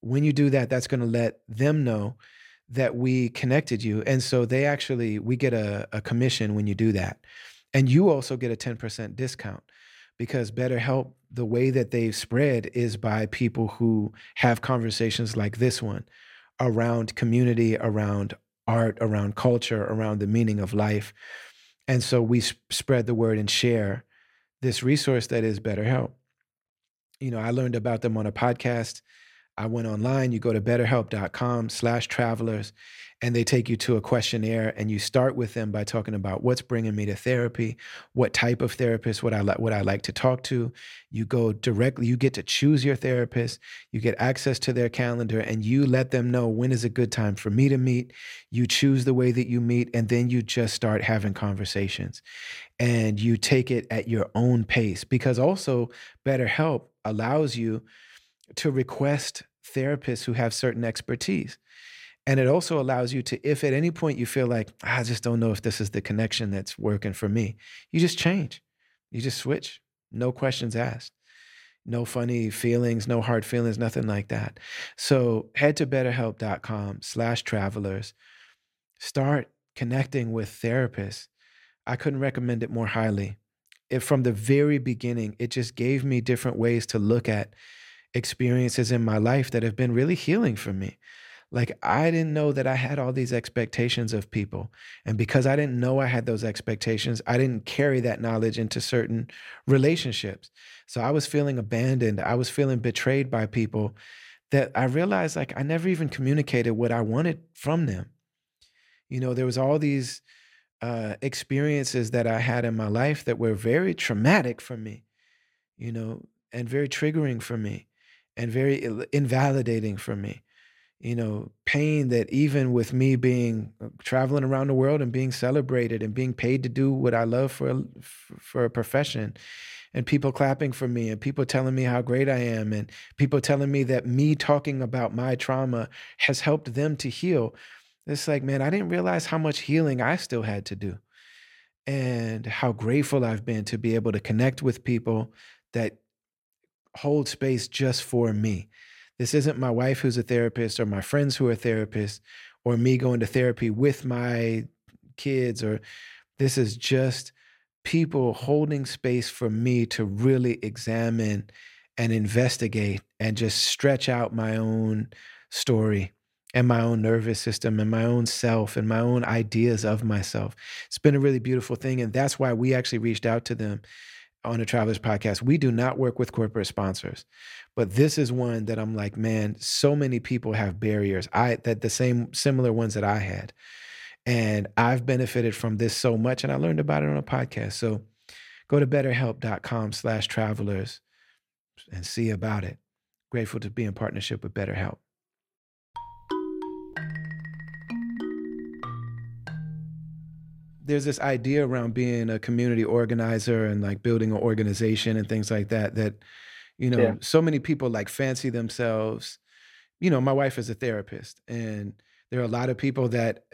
When you do that, that's going to let them know that we connected you. And so they actually, we get a, a commission when you do that. And you also get a 10% discount because BetterHelp, the way that they've spread is by people who have conversations like this one around community, around art, around culture, around the meaning of life. And so we sp- spread the word and share this resource that is BetterHelp. You know, I learned about them on a podcast. I went online, you go to betterhelp.com slash travelers, and they take you to a questionnaire and you start with them by talking about what's bringing me to therapy, what type of therapist would I like would I like to talk to. You go directly, you get to choose your therapist, you get access to their calendar, and you let them know when is a good time for me to meet. You choose the way that you meet, and then you just start having conversations. And you take it at your own pace because also BetterHelp allows you to request therapists who have certain expertise. And it also allows you to, if at any point you feel like, ah, I just don't know if this is the connection that's working for me, you just change. You just switch. No questions asked. No funny feelings, no hard feelings, nothing like that. So head to betterhelp.com slash travelers. Start connecting with therapists. I couldn't recommend it more highly. It, from the very beginning, it just gave me different ways to look at experiences in my life that have been really healing for me. Like, I didn't know that I had all these expectations of people. And because I didn't know I had those expectations, I didn't carry that knowledge into certain relationships. So I was feeling abandoned. I was feeling betrayed by people that I realized like I never even communicated what I wanted from them. You know, there was all these uh, experiences that I had in my life that were very traumatic for me, you know, and very triggering for me and very invalidating for me you know, pain that even with me being uh, traveling around the world and being celebrated and being paid to do what I love for a, for a profession and people clapping for me and people telling me how great I am and people telling me that me talking about my trauma has helped them to heal. It's like, man, I didn't realize how much healing I still had to do and how grateful I've been to be able to connect with people that hold space just for me this isn't my wife who's a therapist or my friends who are therapists or me going to therapy with my kids or this is just people holding space for me to really examine and investigate and just stretch out my own story and my own nervous system and my own self and my own ideas of myself. It's been a really beautiful thing. And that's why we actually reached out to them on the Travelers Podcast. We do not work with corporate sponsors. But this is one that I'm like, man, so many people have barriers. I that the same similar ones that I had. And I've benefited from this so much. And I learned about it on a podcast. So go to betterhelp.com slash travelers and see about it. Grateful to be in partnership with BetterHelp. There's this idea around being a community organizer and like building an organization and things like that that You know, Yeah. so many people like fancy themselves. You know, my wife is a therapist, and there are a lot of people that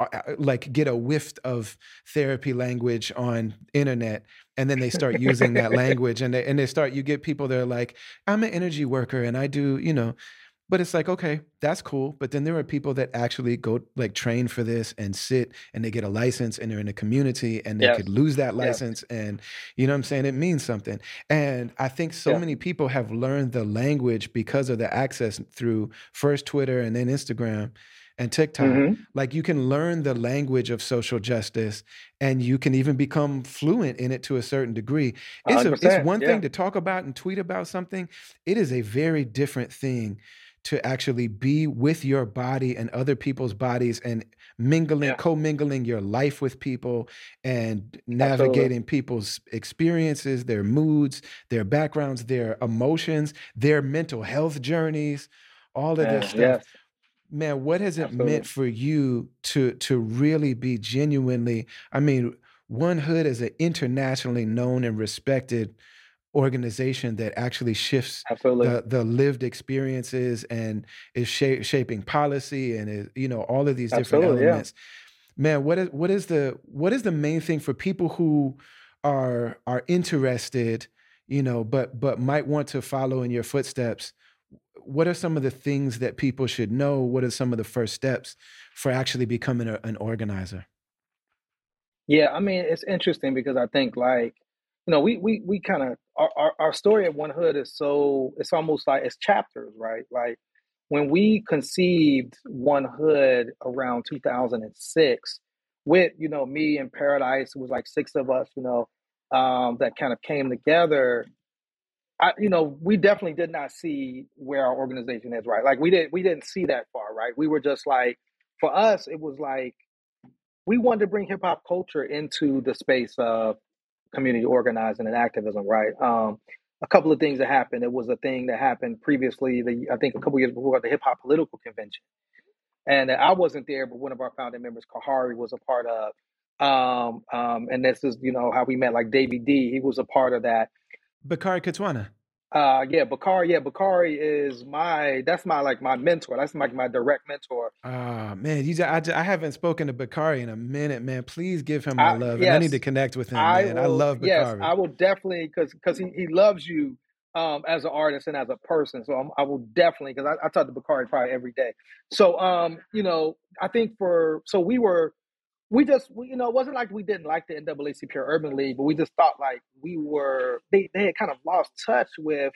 uh, like get a whiff of therapy language on internet and then they start using that language and they and they start you get people that are like i'm an energy worker and i do you know but it's like okay that's cool. But then there are people that actually go like train for this and sit and they get a license and they're in a community and they could lose that license and you know what i'm saying? It means something. And i think so Yeah. many people have learned the language because of the access through first twitter and then instagram and tiktok. Mhm. like you can learn the language of social justice and you can even become fluent in it to a certain degree. It's a, it's one yeah. thing to talk about and tweet about something. It is a very different thing to actually be with your body and other people's bodies and mingling Yeah. co-mingling your life with people and Absolutely. navigating people's experiences their moods their backgrounds their emotions their mental health journeys all of Yeah, this stuff yes. man what has it Absolutely. meant for you to to really be genuinely i mean 1Hood is an internationally known and respected organization that actually shifts the the lived experiences and is sha- shaping policy and is you know all of these different Absolutely, yeah. elements. Man what is what is the what is the main thing for people who are are interested you know but but might want to follow in your footsteps? What are some of the things that people should know? What are some of the first steps for actually becoming a, an organizer? Yeah, I mean, it's interesting because I think like, you know, we we we kind of our, our our story at 1Hood is so it's almost like it's chapters, right? Like when we conceived 1Hood around 2006 with, you know, me and Paradise, it was like six of us, you know, um, that kind of came together. I, you know, we definitely did not see where our organization is, right? Like we didn't we didn't see that far, right? We were just like, for us, it was like we wanted to bring hip hop culture into the space of community organizing and activism, right? Um, a couple of things that happened. It was a thing that happened previously, the, I think a couple years before the Hip Hop Political Convention. And I wasn't there, but one of our founding members, Kahari, was a part of. Um, um, and this is, you know, how we met, like Davy D, he was a part of that. Bakari Kitwana Uh, yeah, Bakari, yeah, Bakari is my, that's my, like, my mentor. That's like my direct mentor. Ah man, you ju- I, ju- I haven't spoken to Bakari in a minute, man. Please give him my I, love, and I need to connect with him, I man. I will, love yes, I will definitely, because because he, he loves you um, as an artist and as a person. So I'm, I will definitely, because I, I talk to Bakari probably every day. So, um, you know, I think for, so we were, we just, we, you know, it wasn't like we didn't like the NAACP or Urban League, but we just thought like we were, they, they had kind of lost touch with,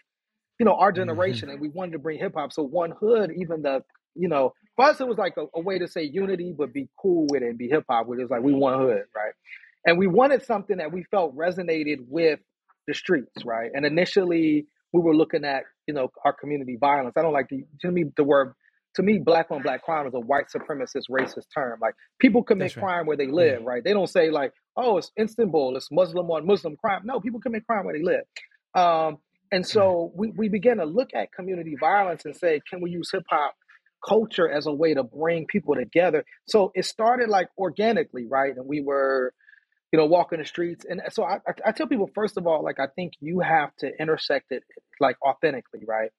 you know, our hmm generation and we wanted to bring hip hop. So 1Hood, even the, you know, for us, it was like a, a way to say unity, but be cool with it and be hip hop with it. It's like we 1Hood, right? And we wanted something that we felt resonated with the streets, right? And initially, we were looking at, you know, our community violence. I don't like the, to me, the word, to me, black on black crime is a white supremacist racist term. Like people commit right. crime where they Yeah. live, right? They don't say like, oh, it's Istanbul, it's Muslim on Muslim crime. No, people commit crime where they live. Um, and so we, we began to look at community violence and say, can we use hip hop culture as a way to bring people together? So it started like organically, right? And we were, you know, walking the streets. And so I, I tell people, first of all, like, I think you have to intersect it like authentically, right?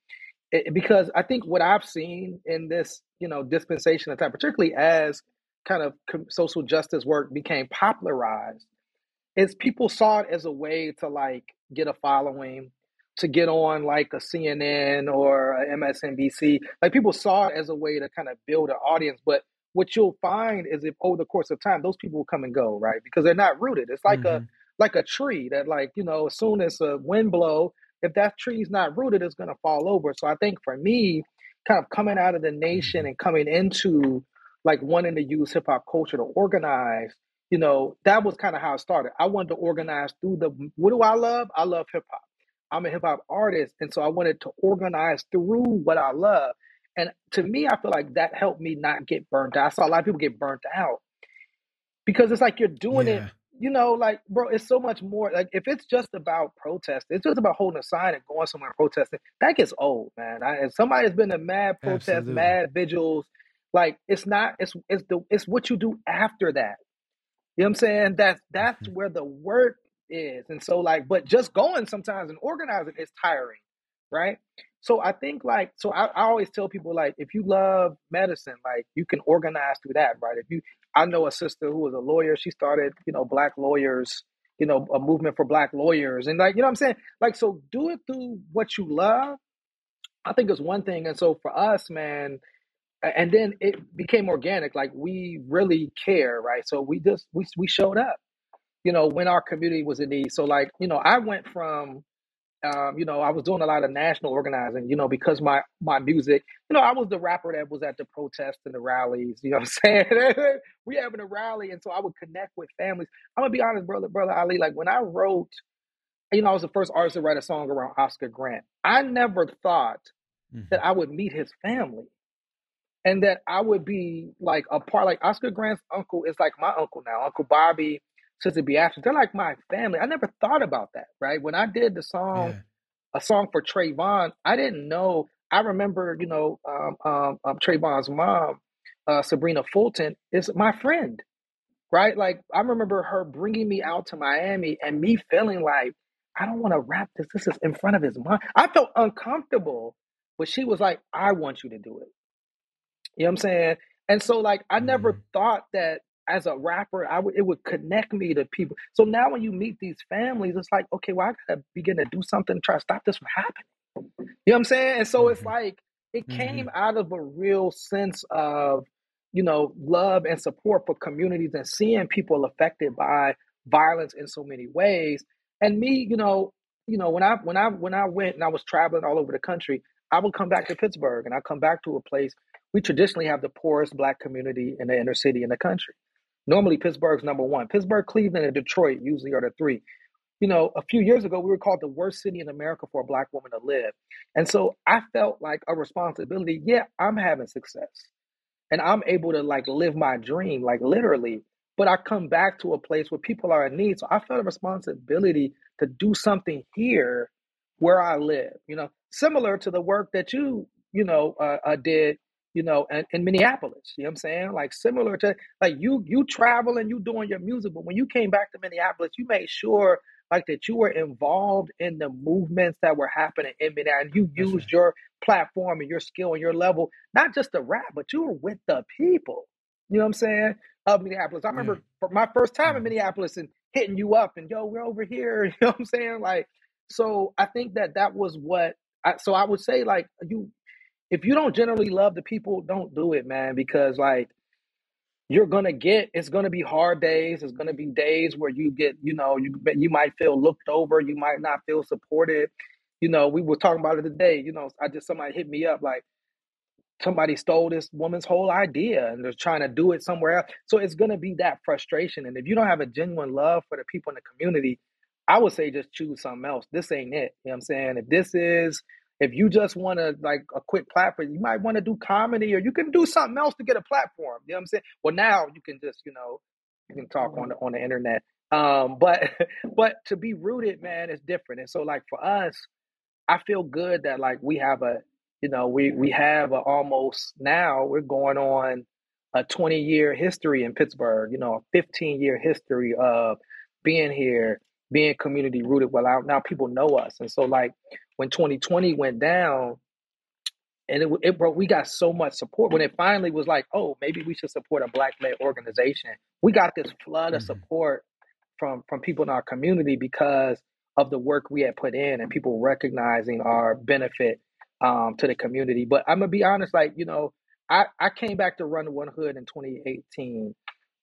It, because I think what I've seen in this, you know, dispensation of time, particularly as kind of social justice work became popularized, is people saw it as a way to like get a following, to get on like a CNN or a MSNBC. Like people saw it as a way to kind of build an audience. But what you'll find is if over the course of time, those people will come and go, right? Because they're not rooted. It's like a hmm like a tree that like, you know, as soon as a wind blow, if that tree's not rooted, it's gonna fall over. So I think for me, kind of coming out of the nation hmm and coming into like wanting to use hip hop culture to organize you know, that was kind of how it started. I wanted to organize through the what do I love? I love hip hop. I'm a hip hop artist, and so I wanted to organize through what I love. And to me, I feel like that helped me not get burnt out. I saw a lot of people get burnt out because it's like you're doing it, Yeah. You know, like bro, it's so much more. Like if it's just about protest, it's just about holding a sign and going somewhere and protesting. That gets old, man. I, if somebody's been to mad protests, Absolutely. mad vigils, like it's not. It's it's the it's what you do after that. You know what I'm saying? That's that's Mhm. where the work is. And so like, but just going sometimes and organizing is tiring, right? So I think like, so I, I always tell people like, if you love medicine, like you can organize through that, right? If you, I know a sister who was a lawyer. She started, you know, black lawyers, you know, a movement for black lawyers, and like, you know, what I'm saying, like, so do it through what you love. I think is one thing, and so for us, man, and then it became organic. Like we really care, right? So we just we we showed up, you know, when our community was in need. So like, you know, I went from um, you know, I was doing a lot of national organizing, you know, because my my music, you know, I was the rapper that was at the protests and the rallies, you know what I'm saying? we having a rally, and so I would connect with families. I'm gonna be honest, brother, brother Ali, like when I wrote, you know, I was the first artist to write a song around Oscar Grant. I never thought mm-hmm. that I would meet his family. And that I would be like a part, like Oscar Grant's uncle is like my uncle now, Uncle Bobby Sister Beatrice, they're like my family. I never thought about that, right? When I did the song, yeah. a song for Trayvon, I didn't know. I remember, you know, um, um, um, Trayvon's mom, uh, Sabrina Fulton, is my friend, right? Like I remember her bringing me out to Miami and me feeling like I don't want to rap this. This is in front of his mom. I felt uncomfortable, but she was like, "I want you to do it." You know what I'm saying? And so, like, I never mm-hmm. thought that as a rapper, I would it would connect me to people. So now when you meet these families, it's like, okay, well, I gotta begin to do something to try to stop this from happening. You know what I'm saying? And so it's mm-hmm. like it mm-hmm. came out of a real sense of, you know, love and support for communities and seeing people affected by violence in so many ways. And me, you know, you know, when I when I when I went and I was traveling all over the country, I would come back to Pittsburgh and I come back to a place we traditionally have the poorest black community in the inner city in the country. Normally, Pittsburgh's number one. Pittsburgh, Cleveland, and Detroit usually are the three. You know, a few years ago, we were called the worst city in America for a black woman to live. And so I felt like a responsibility. Yeah, I'm having success and I'm able to like live my dream, like literally. But I come back to a place where people are in need. So I felt a responsibility to do something here where I live, you know, similar to the work that you, you know, uh, uh, did you know, and in Minneapolis. You know what I'm saying? Like similar to like you you travel and you doing your music, but when you came back to Minneapolis, you made sure like that you were involved in the movements that were happening in Minneapolis. And you used right. your platform and your skill and your level, not just to rap, but you were with the people. You know what I'm saying? Of Minneapolis. I remember yeah. my first time in mm-hmm. Minneapolis and hitting you up and yo, we're over here. You know what I'm saying? Like, so I think that that was what. I, so I would say like you if you don't generally love the people, don't do it, man, because like you're gonna get it's gonna be hard days. It's gonna be days where you get, you know, you you might feel looked over, you might not feel supported. You know, we were talking about it today. You know, I just somebody hit me up like somebody stole this woman's whole idea and they're trying to do it somewhere else. So it's gonna be that frustration. And if you don't have a genuine love for the people in the community, I would say just choose something else. This ain't it. You know what I'm saying? If this is if you just want to like a quick platform, you might want to do comedy or you can do something else to get a platform. You know what I'm saying? Well, now you can just, you know, you can talk on the on the internet. Um, but but to be rooted, man, is different. And so like for us, I feel good that like we have a, you know, we we have a almost now we're going on a 20 year history in Pittsburgh, you know, a 15 year history of being here, being community rooted. Well, now people know us. And so like when 2020 went down and it, it bro, we got so much support when it finally was like, oh, maybe we should support a black led organization. We got this flood mm-hmm. of support from from people in our community because of the work we had put in and people recognizing our benefit um, to the community. But I'm gonna be honest, like you know, I I came back to Run 1Hood in 2018,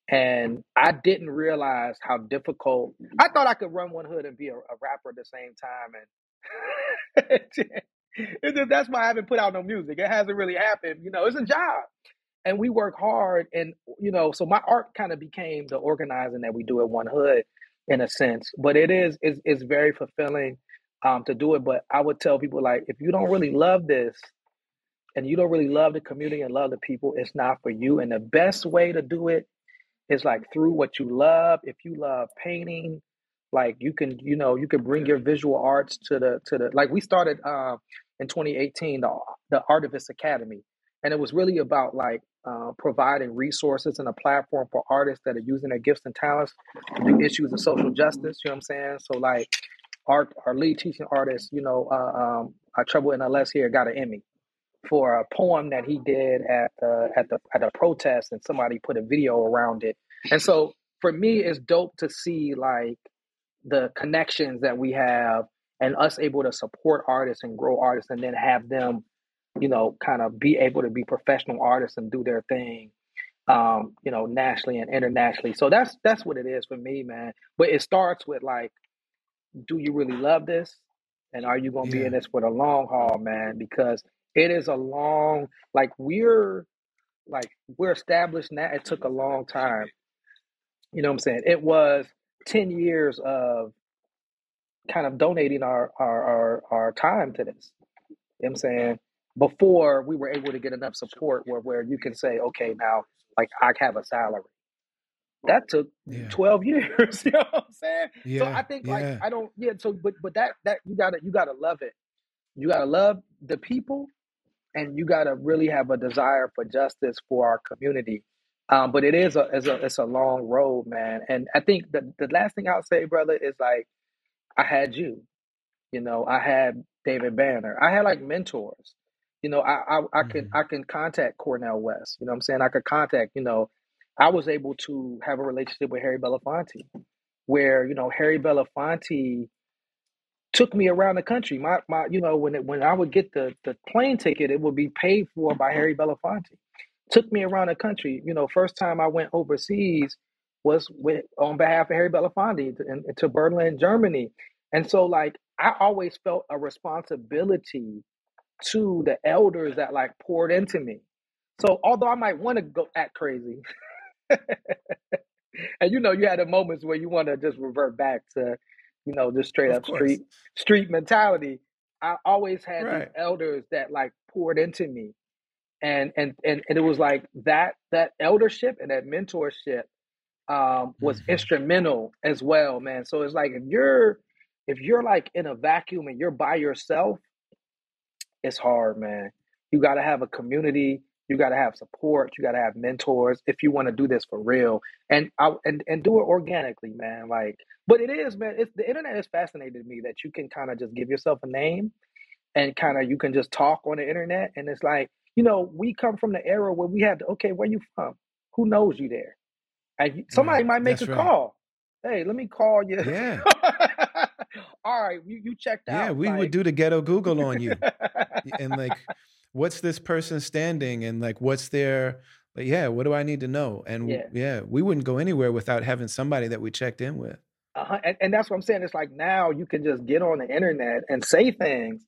and I didn't realize how difficult. I thought I could run 1Hood and be a, a rapper at the same time, and that's why I haven't put out no music. It hasn't really happened. You know, it's a job. And we work hard. And, you know, so my art kind of became the organizing that we do at 1Hood in a sense. But it is, it's, it's very fulfilling um, to do it. But I would tell people, like, if you don't really love this and you don't really love the community and love the people, it's not for you. And the best way to do it is like through what you love. If you love painting, like you can you know you can bring your visual arts to the to the like we started uh, in 2018 the the artivist academy and it was really about like uh, providing resources and a platform for artists that are using their gifts and talents to do issues of social justice. You know what I'm saying? So like our our lead teaching artist, you know, uh, um, our Trouble in LS here got an Emmy for a poem that he did at the at the at a protest, and somebody put a video around it. And so for me, it's dope to see like the connections that we have and us able to support artists and grow artists, and then have them, you know, kind of be able to be professional artists and do their thing. Um, you know, nationally and internationally. So that's that's what it is for me, man. But it starts with like, do you really love this? And are you gonna be in this for the long haul, man? Because it is a long like we're like we're established now. It took a long time. You know what I'm saying? It was 10 years of kind of donating our our our, our time to this. You know what I'm saying? Before we were able to get enough support where, where you can say, okay, now like I have a salary. That took Yeah. 12 years. you know what I'm saying? So I Yeah. think like Yeah. I don't yeah, so but but that that you gotta you gotta love it. You gotta love the people and you gotta really have a desire for justice for our community. Um, but it is a it's a it's a long road, man. And I think the the last thing I'll say, brother, is like I had you. You know, I had David Banner. I had like mentors. You know, I I, I can hmm I can contact Cornel West. You know what I'm saying? I could contact, you know, I was able to have a relationship with Harry Belafonte where, you know, Harry Belafonte took me around the country. My my you know, when it, when I would get the the plane ticket, it would be paid for by Harry Belafonte. Took me around the country. You know, first time I went overseas was with on behalf of Harry Belafonte to, in, to Berlin, Germany. And so like I always felt a responsibility to the elders that like poured into me. So although I might want to go act crazy, and you know, you had the moments where you want to just revert back to, you know, just straight Of up course. street street mentality. I always had these elders that like poured into me, and and and, and it was like that that eldership and that mentorship um, was hmm instrumental as well, man. So it's like if you're if you're like in a vacuum and you're by yourself, it's hard, man. You got to have a community. You got to have support. You got to have mentors if you want to do this for real, and I, and and do it organically, man. Like, but it is, man. It's the internet has fascinated me that you can kind of just give yourself a name and kind of you can just talk on the internet, and it's like you know we come from the era where we had to, okay, where you from? Who knows you there? And somebody Right. might make a right. call. Hey, let me call you. Yeah. All right, you, you checked out. Yeah. We would do the ghetto Google on you. And like, what's this person standing and like, what's their, like, yeah, what do I need to know? And yeah. yeah, we wouldn't go anywhere without having somebody that we checked in with. Uh-huh. And, and that's what I'm saying. It's like now you can just get on the internet and say things,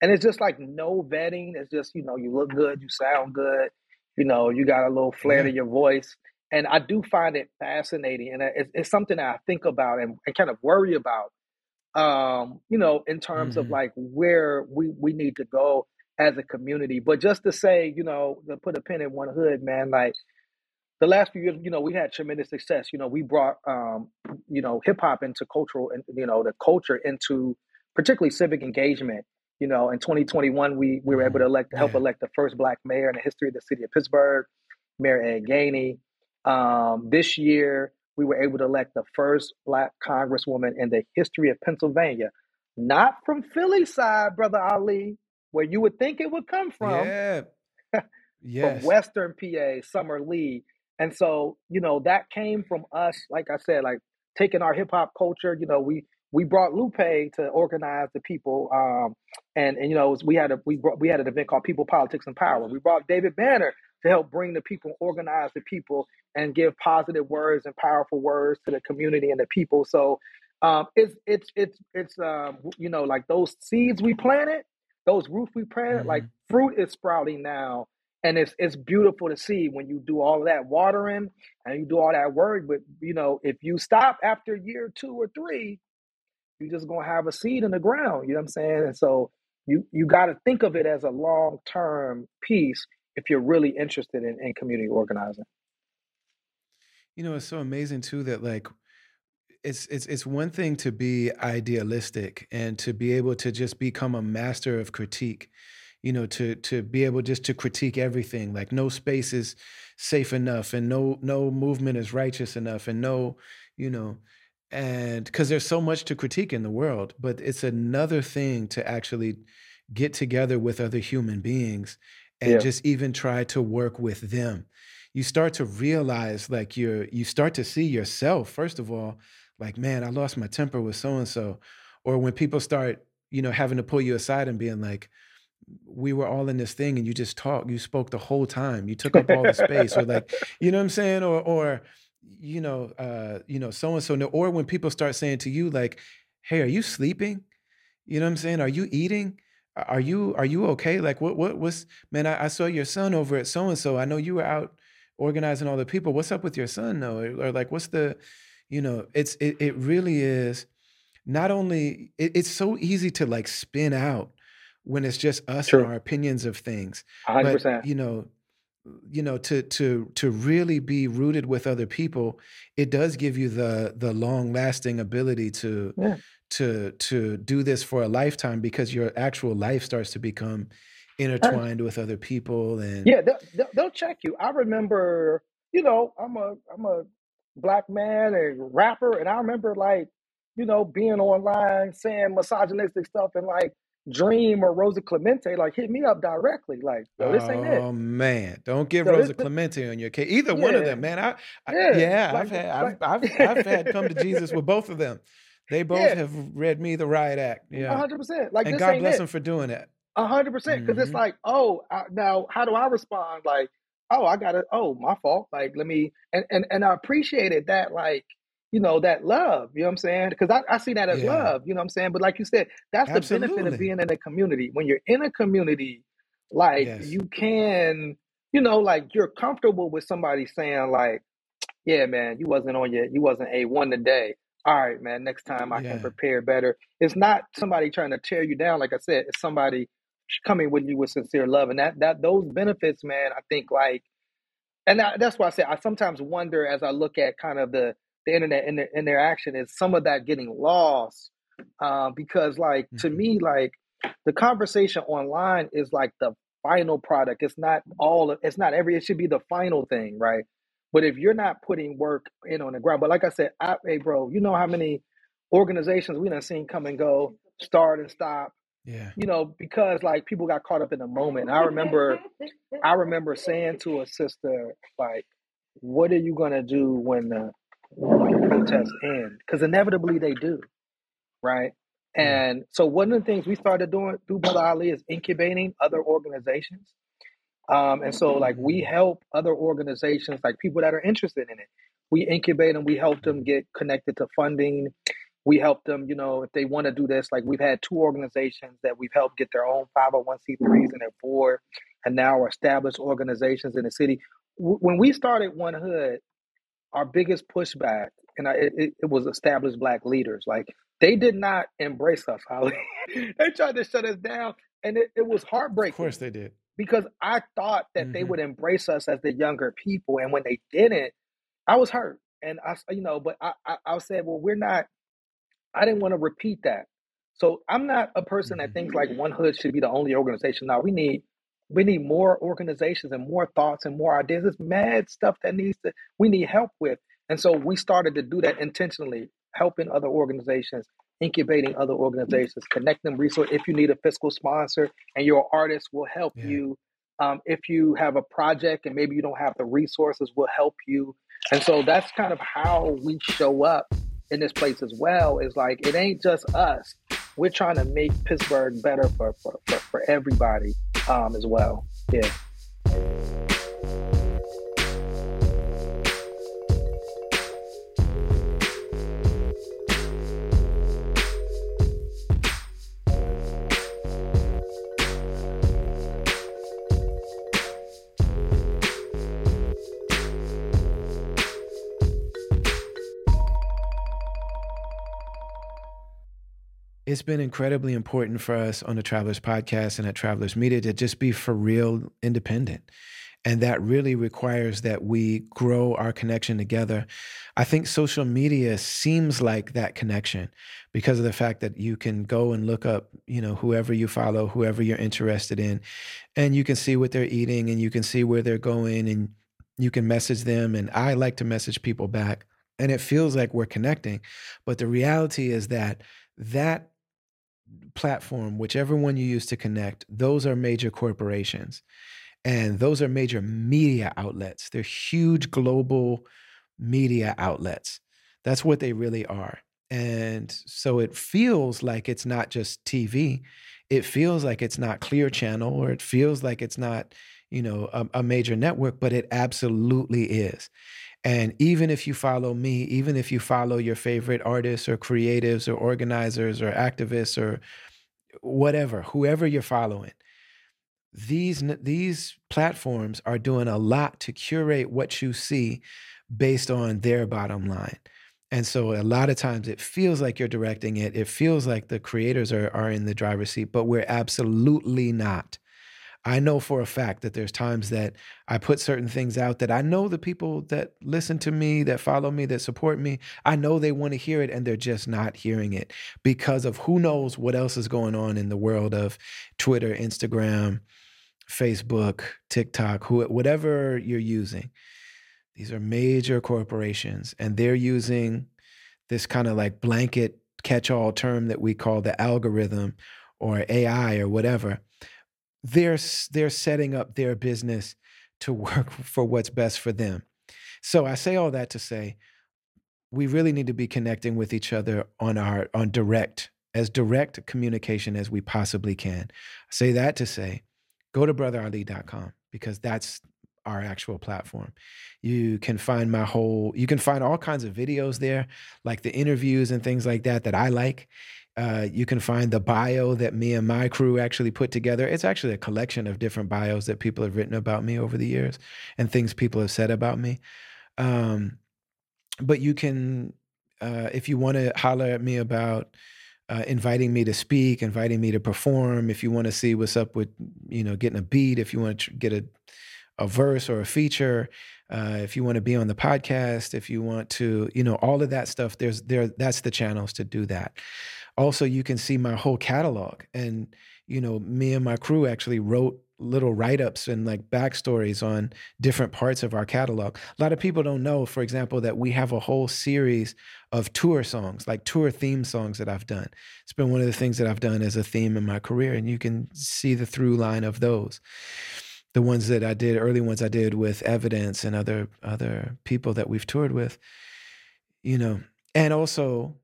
and it's just like no vetting. It's just you know you look good, you sound good, you know you got a little flair to your voice, and I do find it fascinating, and it's, it's something that I think about and, and kind of worry about. Um, you know, in terms of hmm like where we we need to go as a community. But just to say, you know, to put a pin in 1Hood, man, like the last few years, you know, we had tremendous success. You know, we brought, um, you know, hip hop into cultural, and you know, the culture into particularly civic engagement. You know, in 2021, we we were able to elect help elect the first black mayor in the history of the city of Pittsburgh, Mayor Ed Gainey. Um, this year, we were able to elect the first black congresswoman in the history of Pennsylvania, not from Philly side, brother Ali, where you would think it would come from, Yeah. from Yes. Western PA, Summer Lee. And so, you know, that came from us, like I said, like taking our hip hop culture, you know, we we brought Lupe to organize the people. Um, and, and you know, we had a we brought we had an event called People, Politics, and Power. We brought David Banner to help bring the people, organize the people, and give positive words and powerful words to the community and the people. So um, it's it's it's it's um, you know, like those seeds we planted, those roots we planted, like hmm fruit is sprouting now and it's it's beautiful to see when you do all of that watering and you do all that work but you know if you stop after year two or three you're just gonna have a seed in the ground you know what i'm saying and so you you got to think of it as a long term piece if you're really interested in, in community organizing You know, it's so amazing too that like it's it's it's one thing to be idealistic and to be able to just become a master of critique. you know, to to be able just to critique everything. Like no space is safe enough, and no no movement is righteous enough, and no, you know, and because there's so much to critique in the world, but it's another thing to actually get together with other human beings and Yeah. just even try to work with them you start to realize like you're you start to see yourself first of all like man i lost my temper with so and so or when people start you know having to pull you aside and being like we were all in this thing and you just talked you spoke the whole time you took up all the space or like you know what i'm saying or or you know uh you know so and so or when people start saying to you like hey are you sleeping? You know what i'm saying? Are you eating? Are you are you okay? Like what what was man i, I saw your son over at so and so. I know you were out organizing all the people. What's up with your son though? Or, or like what's the you know it's it, it really is not only it, it's so easy to like spin out when it's just us and our opinions of things hundred but you know you know to to to really be rooted with other people it does give you the the long lasting ability to Yeah. to to do this for a lifetime because your actual life starts to become intertwined with other people and Yeah, they'll, they'll, they'll check you. I remember, you know, I'm a I'm a black man and rapper, and I remember like, you know, being online saying misogynistic stuff and like Dream or Rosa Clemente like hit me up directly, like, yo, this ain't it. oh man don't give Yo, rosa this clemente on your case either one of them man i, I yeah, yeah like i've had like I've, I've i've had come to jesus with both of them they both yeah, have read me the riot act yeah hundred percent. Like and this god ain't bless it. them for doing that A hundred percent, because it's hmm like, oh, I, now how do I respond? Like, oh, I got to Oh, my fault. Like, let me and and and I appreciated that, like, you know, that love. You know what I'm saying? Because I, I see that as yeah love. You know what I'm saying? But like you said, that's the benefit of being in a community. When you're in a community, like yes you can, you know, like you're comfortable with somebody saying, like, yeah, man, you wasn't on your, you wasn't a one today. All right, man, next time I can prepare better. It's not somebody trying to tear you down. Like I said, it's somebody coming with you with sincere love, and that that those benefits, man. I think like, and that, that's why I say I sometimes wonder as I look at kind of the the internet and their interaction is some of that getting lost uh, because like to hmm me like the conversation online is like the final product. It's not all. It's not every. It should be the final thing, right? But if you're not putting work in on the ground, but like I said, I, hey, bro, you know how many organizations we done seen come and go, start and stop, yeah you know, because like people got caught up in the moment. And I remember, I remember saying to a sister, like, what are you gonna do when when the protests end? Because inevitably they do, right? yeah And so one of the things we started doing through Brother Ali is incubating other organizations. Um, and so like we hmm help other organizations, like people that are interested in it. We incubate them, we help them hmm get connected to funding. We help them, you know, if they want to do this. Like we've had two organizations that we've helped get their own 501c3s and their board, and now are established organizations in the city. W- When we started 1Hood, our biggest pushback, and I, it, it was established black leaders. Like they did not embrace us, Holly. they tried to shut us down, and it, it was heartbreaking. of course they did because I thought that they hmm would embrace us as the younger people, and when they didn't, I was hurt. And I, you know, but I, I, I said, well, we're not. I didn't want to repeat that. So I'm not a person that thinks like 1Hood should be the only organization. Now we need we need more organizations and more thoughts and more ideas. There's mad stuff that needs to we need help with. And so we started to do that intentionally, helping other organizations, incubating other organizations, connecting resource. If you need a fiscal sponsor and your artist will help yeah you. Um, if you have a project and maybe you don't have the resources, we'll help you. And so that's kind of how we show up in this place as well is like it ain't just us we're trying to make pittsburgh better for for, for, for everybody um as well. Yeah It's been incredibly important for us on the Travelers Podcast and at Travelers Media to just be for real independent And that really requires that we grow our connection together. I think social media seems like that connection because of the fact that you can go and look up, you know, whoever you follow, whoever you're interested in, and you can see what they're eating and you can see where they're going and you can message them. And I like to message people back and it feels like we're connecting. But the reality is that that platform, whichever one you use to connect, those are major corporations. And those are major media outlets. They're huge global media outlets. That's what they really are. And so it feels like it's not just TV. It feels like it's not Clear Channel or it feels like it's not, you know, a, a major network, but it absolutely is. And even if you follow me, even if you follow your favorite artists or creatives or organizers or activists or whatever, whoever you're following, these these platforms are doing a lot to curate what you see based on their bottom line. And so a lot of times it feels like you're directing it. It feels like the creators are, are in the driver's seat, but we're absolutely not. I know for a fact that there's times that I put certain things out that I know the people that listen to me, that follow me, that support me, I know they want to hear it and they're just not hearing it because of who knows what else is going on in the world of Twitter, Instagram, Facebook, TikTok, who, whatever you're using. These are major corporations and they're using this kind of like blanket catch all term that we call the algorithm or AI or whatever they're they're setting up their business to work for what's best for them. So I say all that to say we really need to be connecting with each other on our on direct as direct communication as we possibly can. I say that to say go to brotherali.com because that's our actual platform. You can find my whole you can find all kinds of videos there like the interviews and things like that that I like. Uh, you can find the bio that me and my crew actually put together. It's actually a collection of different bios that people have written about me over the years and things people have said about me. Um, but you can, uh, if you want to holler at me about uh, inviting me to speak, inviting me to perform, if you want to see what's up with, you know, getting a beat, if you want to get a, a verse or a feature, uh, if you want to be on the podcast, if you want to, you know, all of that stuff, there's there, that's the channels to do that also you can see my whole catalog and you know me and my crew actually wrote little write-ups and like backstories on different parts of our catalog. A lot of people don't know for example that we have a whole series of tour songs like tour theme songs that i've done. It's been one of the things that i've done as a theme in my career and you can see the through line of those. The ones that i did early ones i did with evidence and other other people that we've toured with you know and also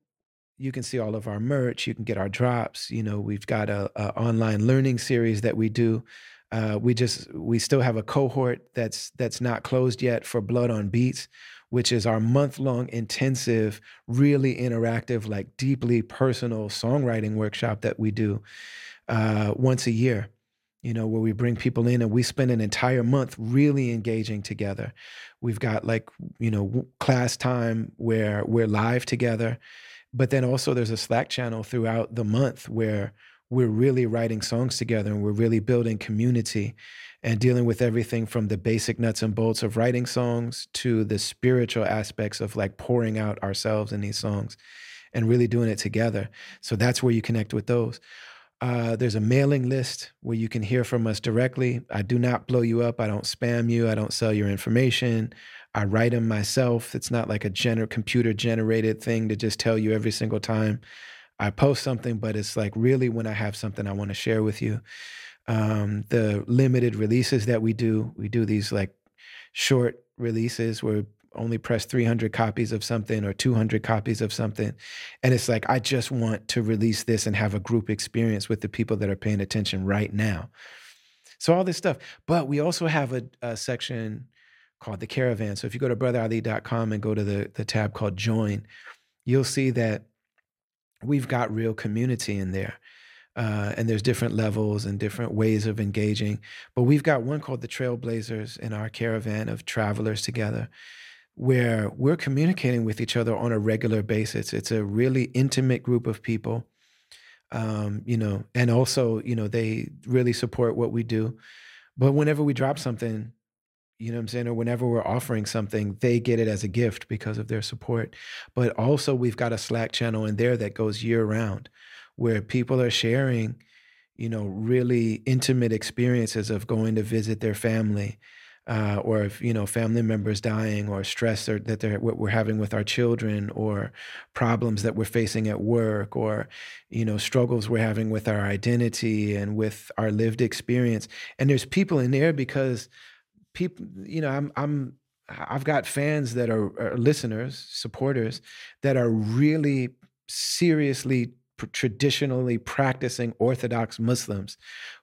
you can see all of our merch. You can get our drops. You know, we've got a, a online learning series that we do. Uh, we just we still have a cohort that's that's not closed yet for Blood on Beats, which is our month long intensive, really interactive, like deeply personal songwriting workshop that we do uh, once a year. You know, where we bring people in and we spend an entire month really engaging together. We've got like you know class time where we're live together but then also there's a Slack channel throughout the month where we're really writing songs together and we're really building community and dealing with everything from the basic nuts and bolts of writing songs to the spiritual aspects of like pouring out ourselves in these songs and really doing it together. So that's where you connect with those. Uh, there's a mailing list where you can hear from us directly. I do not blow you up. I don't spam you. I don't sell your information. I write them myself. It's not like a gener- computer generated thing to just tell you every single time I post something, but it's like really when I have something I want to share with you. Um, the limited releases that we do, we do these like short releases where only press 300 copies of something or 200 copies of something. And it's like, I just want to release this and have a group experience with the people that are paying attention right now. So, all this stuff. But we also have a, a section called the Caravan. So if you go to brotherali.com and go to the, the tab called Join, you'll see that we've got real community in there. Uh, and there's different levels and different ways of engaging. But we've got one called the Trailblazers in our caravan of travelers together, where we're communicating with each other on a regular basis. It's a really intimate group of people, um, you know, and also, you know, they really support what we do. But whenever we drop something, you know what I'm saying? Or whenever we're offering something, they get it as a gift because of their support. But also, we've got a Slack channel in there that goes year round where people are sharing, you know, really intimate experiences of going to visit their family. Uh, or if you know family members dying or stress or that they're what we're having with our children or problems that we're facing at work or you know struggles we're having with our identity and with our lived experience and there's people in there because people, you know, I'm I'm I've got fans that are, are listeners, supporters that are really seriously traditionally practicing Orthodox Muslims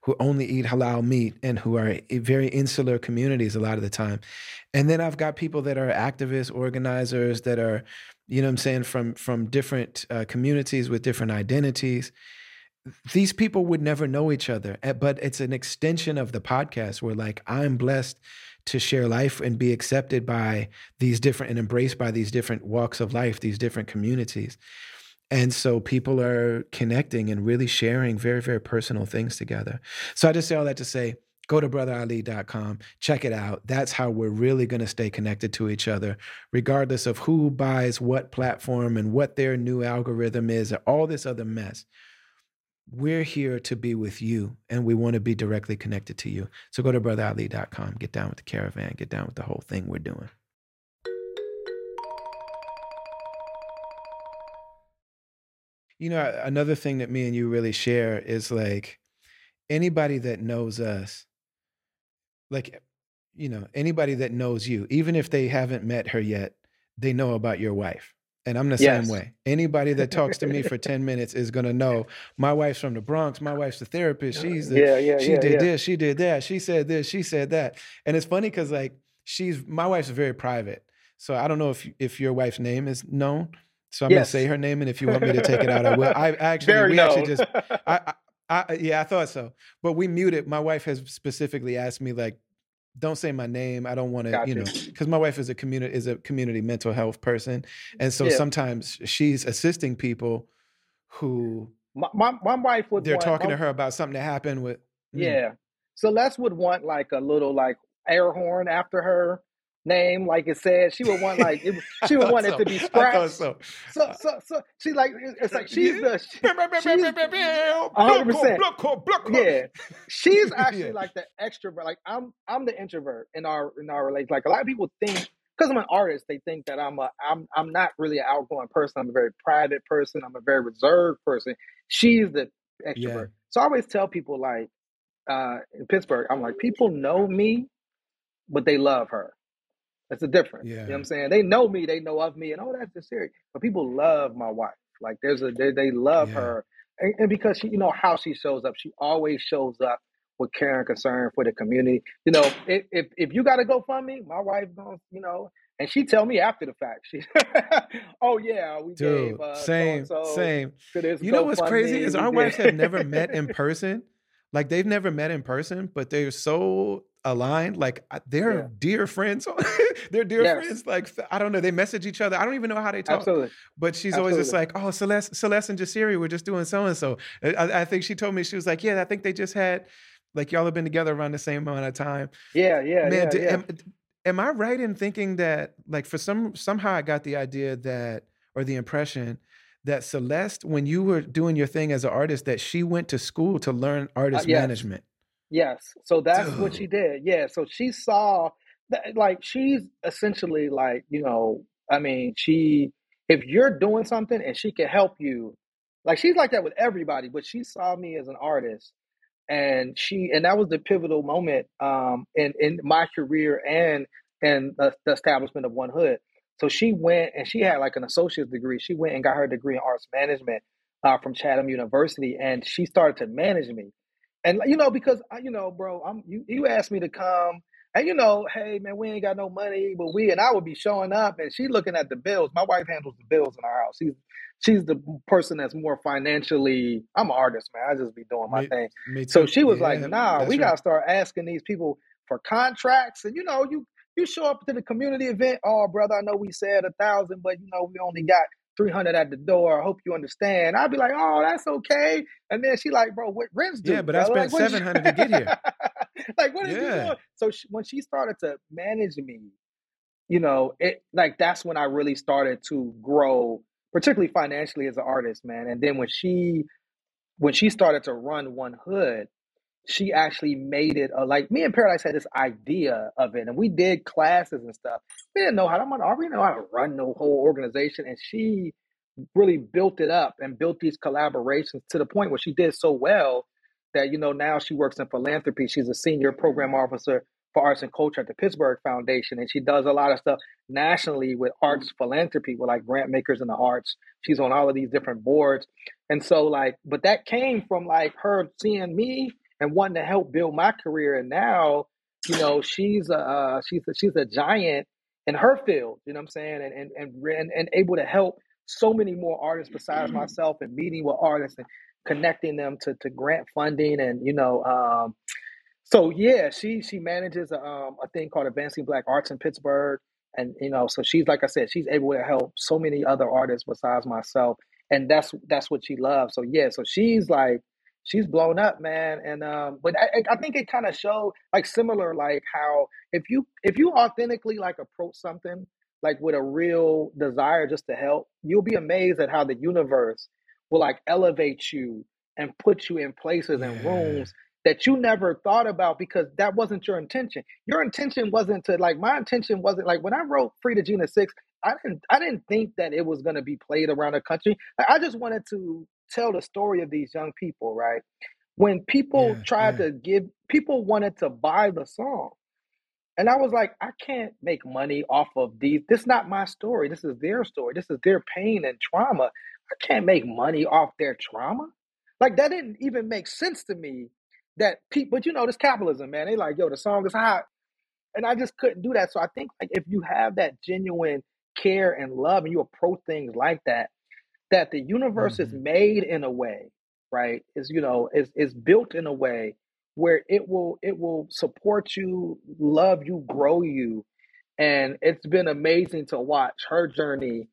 who only eat halal meat and who are very insular communities a lot of the time. And then I've got people that are activists, organizers that are, you know I'm saying, from, from different uh, communities with different identities. These people would never know each other, eh, but it's an extension of the podcast where, like, I'm blessed to share life and be accepted by these different and embraced by these different walks of life, these different communities. And so people are connecting and really sharing very, very personal things together. So I just say all that to say, go to brotherali.com, check it out. That's how we're really going to stay connected to each other, regardless of who buys what platform and what their new algorithm is, or all this other mess we're here to be with you and we want to be directly connected to you. So go to brotherali.com, get down with the caravan, get down with the whole thing we're doing. You know, another thing that me and you really share is like anybody that knows us, like, you know, anybody that knows you, even if they haven't met her yet, they know about your wife. And I'm the yes. same way. Anybody that talks to me for 10 minutes is gonna know my wife's from the Bronx, my wife's the therapist. She's the, yeah, yeah, she yeah, did yeah. this, she did that, she said this, she said that. And it's funny because like she's my wife's very private. So I don't know if if your wife's name is known. So I'm yes. gonna say her name, and if you want me to take it out, I will. I actually very we known. actually just I, I, I yeah, I thought so. But we muted. My wife has specifically asked me like don't say my name. I don't want to, you know, because my wife is a community is a community mental health person, and so yeah. sometimes she's assisting people who my my, my wife would they're want, talking my, to her about something that happened with Yeah, mm. yeah. Celeste would want like a little like air horn after her name, like it said. She would want like it, she would want so. it to be scratched. so. so. so so she like it's like she's the hundred percent. Yeah, she's actually yeah. like the extrovert. Like I'm I'm the introvert in our in our relationship. Like a lot of people think because I'm an artist, they think that I'm a I'm I'm not really an outgoing person. I'm a very private person. I'm a very reserved person. She's the extrovert. Yeah. So I always tell people like uh, in Pittsburgh, I'm like people know me, but they love her. That's the difference. Yeah. You know what I'm saying? They know me, they know of me, and oh, that's the serious. But people love my wife. Like there's a they, they love yeah. her, and, and, because she, you know how she shows up, she always shows up with care and concern for the community. You know, if if, if you got to go fund me, my wife gonna, you know, and she tell me after the fact. She, oh yeah, we Dude, gave uh, same same. You know what's crazy is our wives have never met in person. Like they've never met in person, but they're so aligned. Like they're yeah. dear friends. they're dear yes. friends. Like I don't know. They message each other. I don't even know how they talk. Absolutely. But she's Absolutely. always just like, oh, Celeste, Celeste and Jasiri were just doing so and so. I think she told me she was like, yeah, I think they just had like y'all have been together around the same amount of time. Yeah, yeah, Man, yeah, did, yeah. Am, am I right in thinking that like for some somehow I got the idea that or the impression that Celeste, when you were doing your thing as an artist, that she went to school to learn artist uh, yes. management. Yes. So that's Dude. what she did. Yeah. So she saw that, like, she's essentially like, you know, I mean, she, if you're doing something and she can help you, like, she's like that with everybody, but she saw me as an artist. And she, and that was the pivotal moment um, in, in my career and and the, the establishment of 1Hood. So she went and she had like an associate's degree. She went and got her degree in arts management uh, from Chatham University, and she started to manage me. And you know, because you know, bro, I'm you, you asked me to come, and you know, hey man, we ain't got no money, but we and I would be showing up, and she looking at the bills. My wife handles the bills in our house. She's she's the person that's more financially. I'm an artist, man. I just be doing my me, thing. Me so she was yeah, like, Nah, we right. gotta start asking these people for contracts, and you know, you you show up to the community event. Oh, brother, I know we said a thousand, but you know, we only got 300 at the door. I hope you understand. I'd be like, oh, that's okay. And then she like, bro, what rents do? Yeah, but I spent like, 700 to get here. like, what is yeah. you doing? So she, when she started to manage me, you know, it like that's when I really started to grow, particularly financially as an artist, man. And then when she when she started to run 1Hood, she actually made it like me and Paradise had this idea of it, and we did classes and stuff. We didn't know how to run. Oh, we didn't know how to run the whole organization, and she really built it up and built these collaborations to the point where she did so well that you know now she works in philanthropy. She's a senior program officer for arts and culture at the Pittsburgh Foundation, and she does a lot of stuff nationally with arts philanthropy, with like grant makers in the arts. She's on all of these different boards, and so like, but that came from like her seeing me and wanting to help build my career, and now you know she's a uh, she's a, she's a giant in her field. You know what I'm saying, and and and and, and able to help so many more artists besides myself, and meeting with artists and connecting them to, to grant funding and you know um, so yeah she she manages a, um, a thing called advancing black arts in pittsburgh and you know so she's like i said she's able to help so many other artists besides myself and that's that's what she loves so yeah so she's like she's blown up man and um but i, I think it kind of showed like similar like how if you if you authentically like approach something like with a real desire just to help you'll be amazed at how the universe will like elevate you and put you in places and rooms that you never thought about because that wasn't your intention. Your intention wasn't to like my intention wasn't like when I wrote Free to Jena Six, I didn't I didn't think that it was gonna be played around the country. Like, I just wanted to tell the story of these young people, right? When people yeah, tried yeah. to give people wanted to buy the song. And I was like, I can't make money off of these. This is not my story. This is their story. This is their pain and trauma. I can't make money off their trauma. Like that didn't even make sense to me. That people, but you know, this capitalism, man. They like, yo, the song is hot, and I just couldn't do that. So I think like if you have that genuine care and love, and you approach things like that, that the universe mm-hmm. is made in a way, right? Is you know, is is built in a way where it will it will support you, love you, grow you, and it's been amazing to watch her journey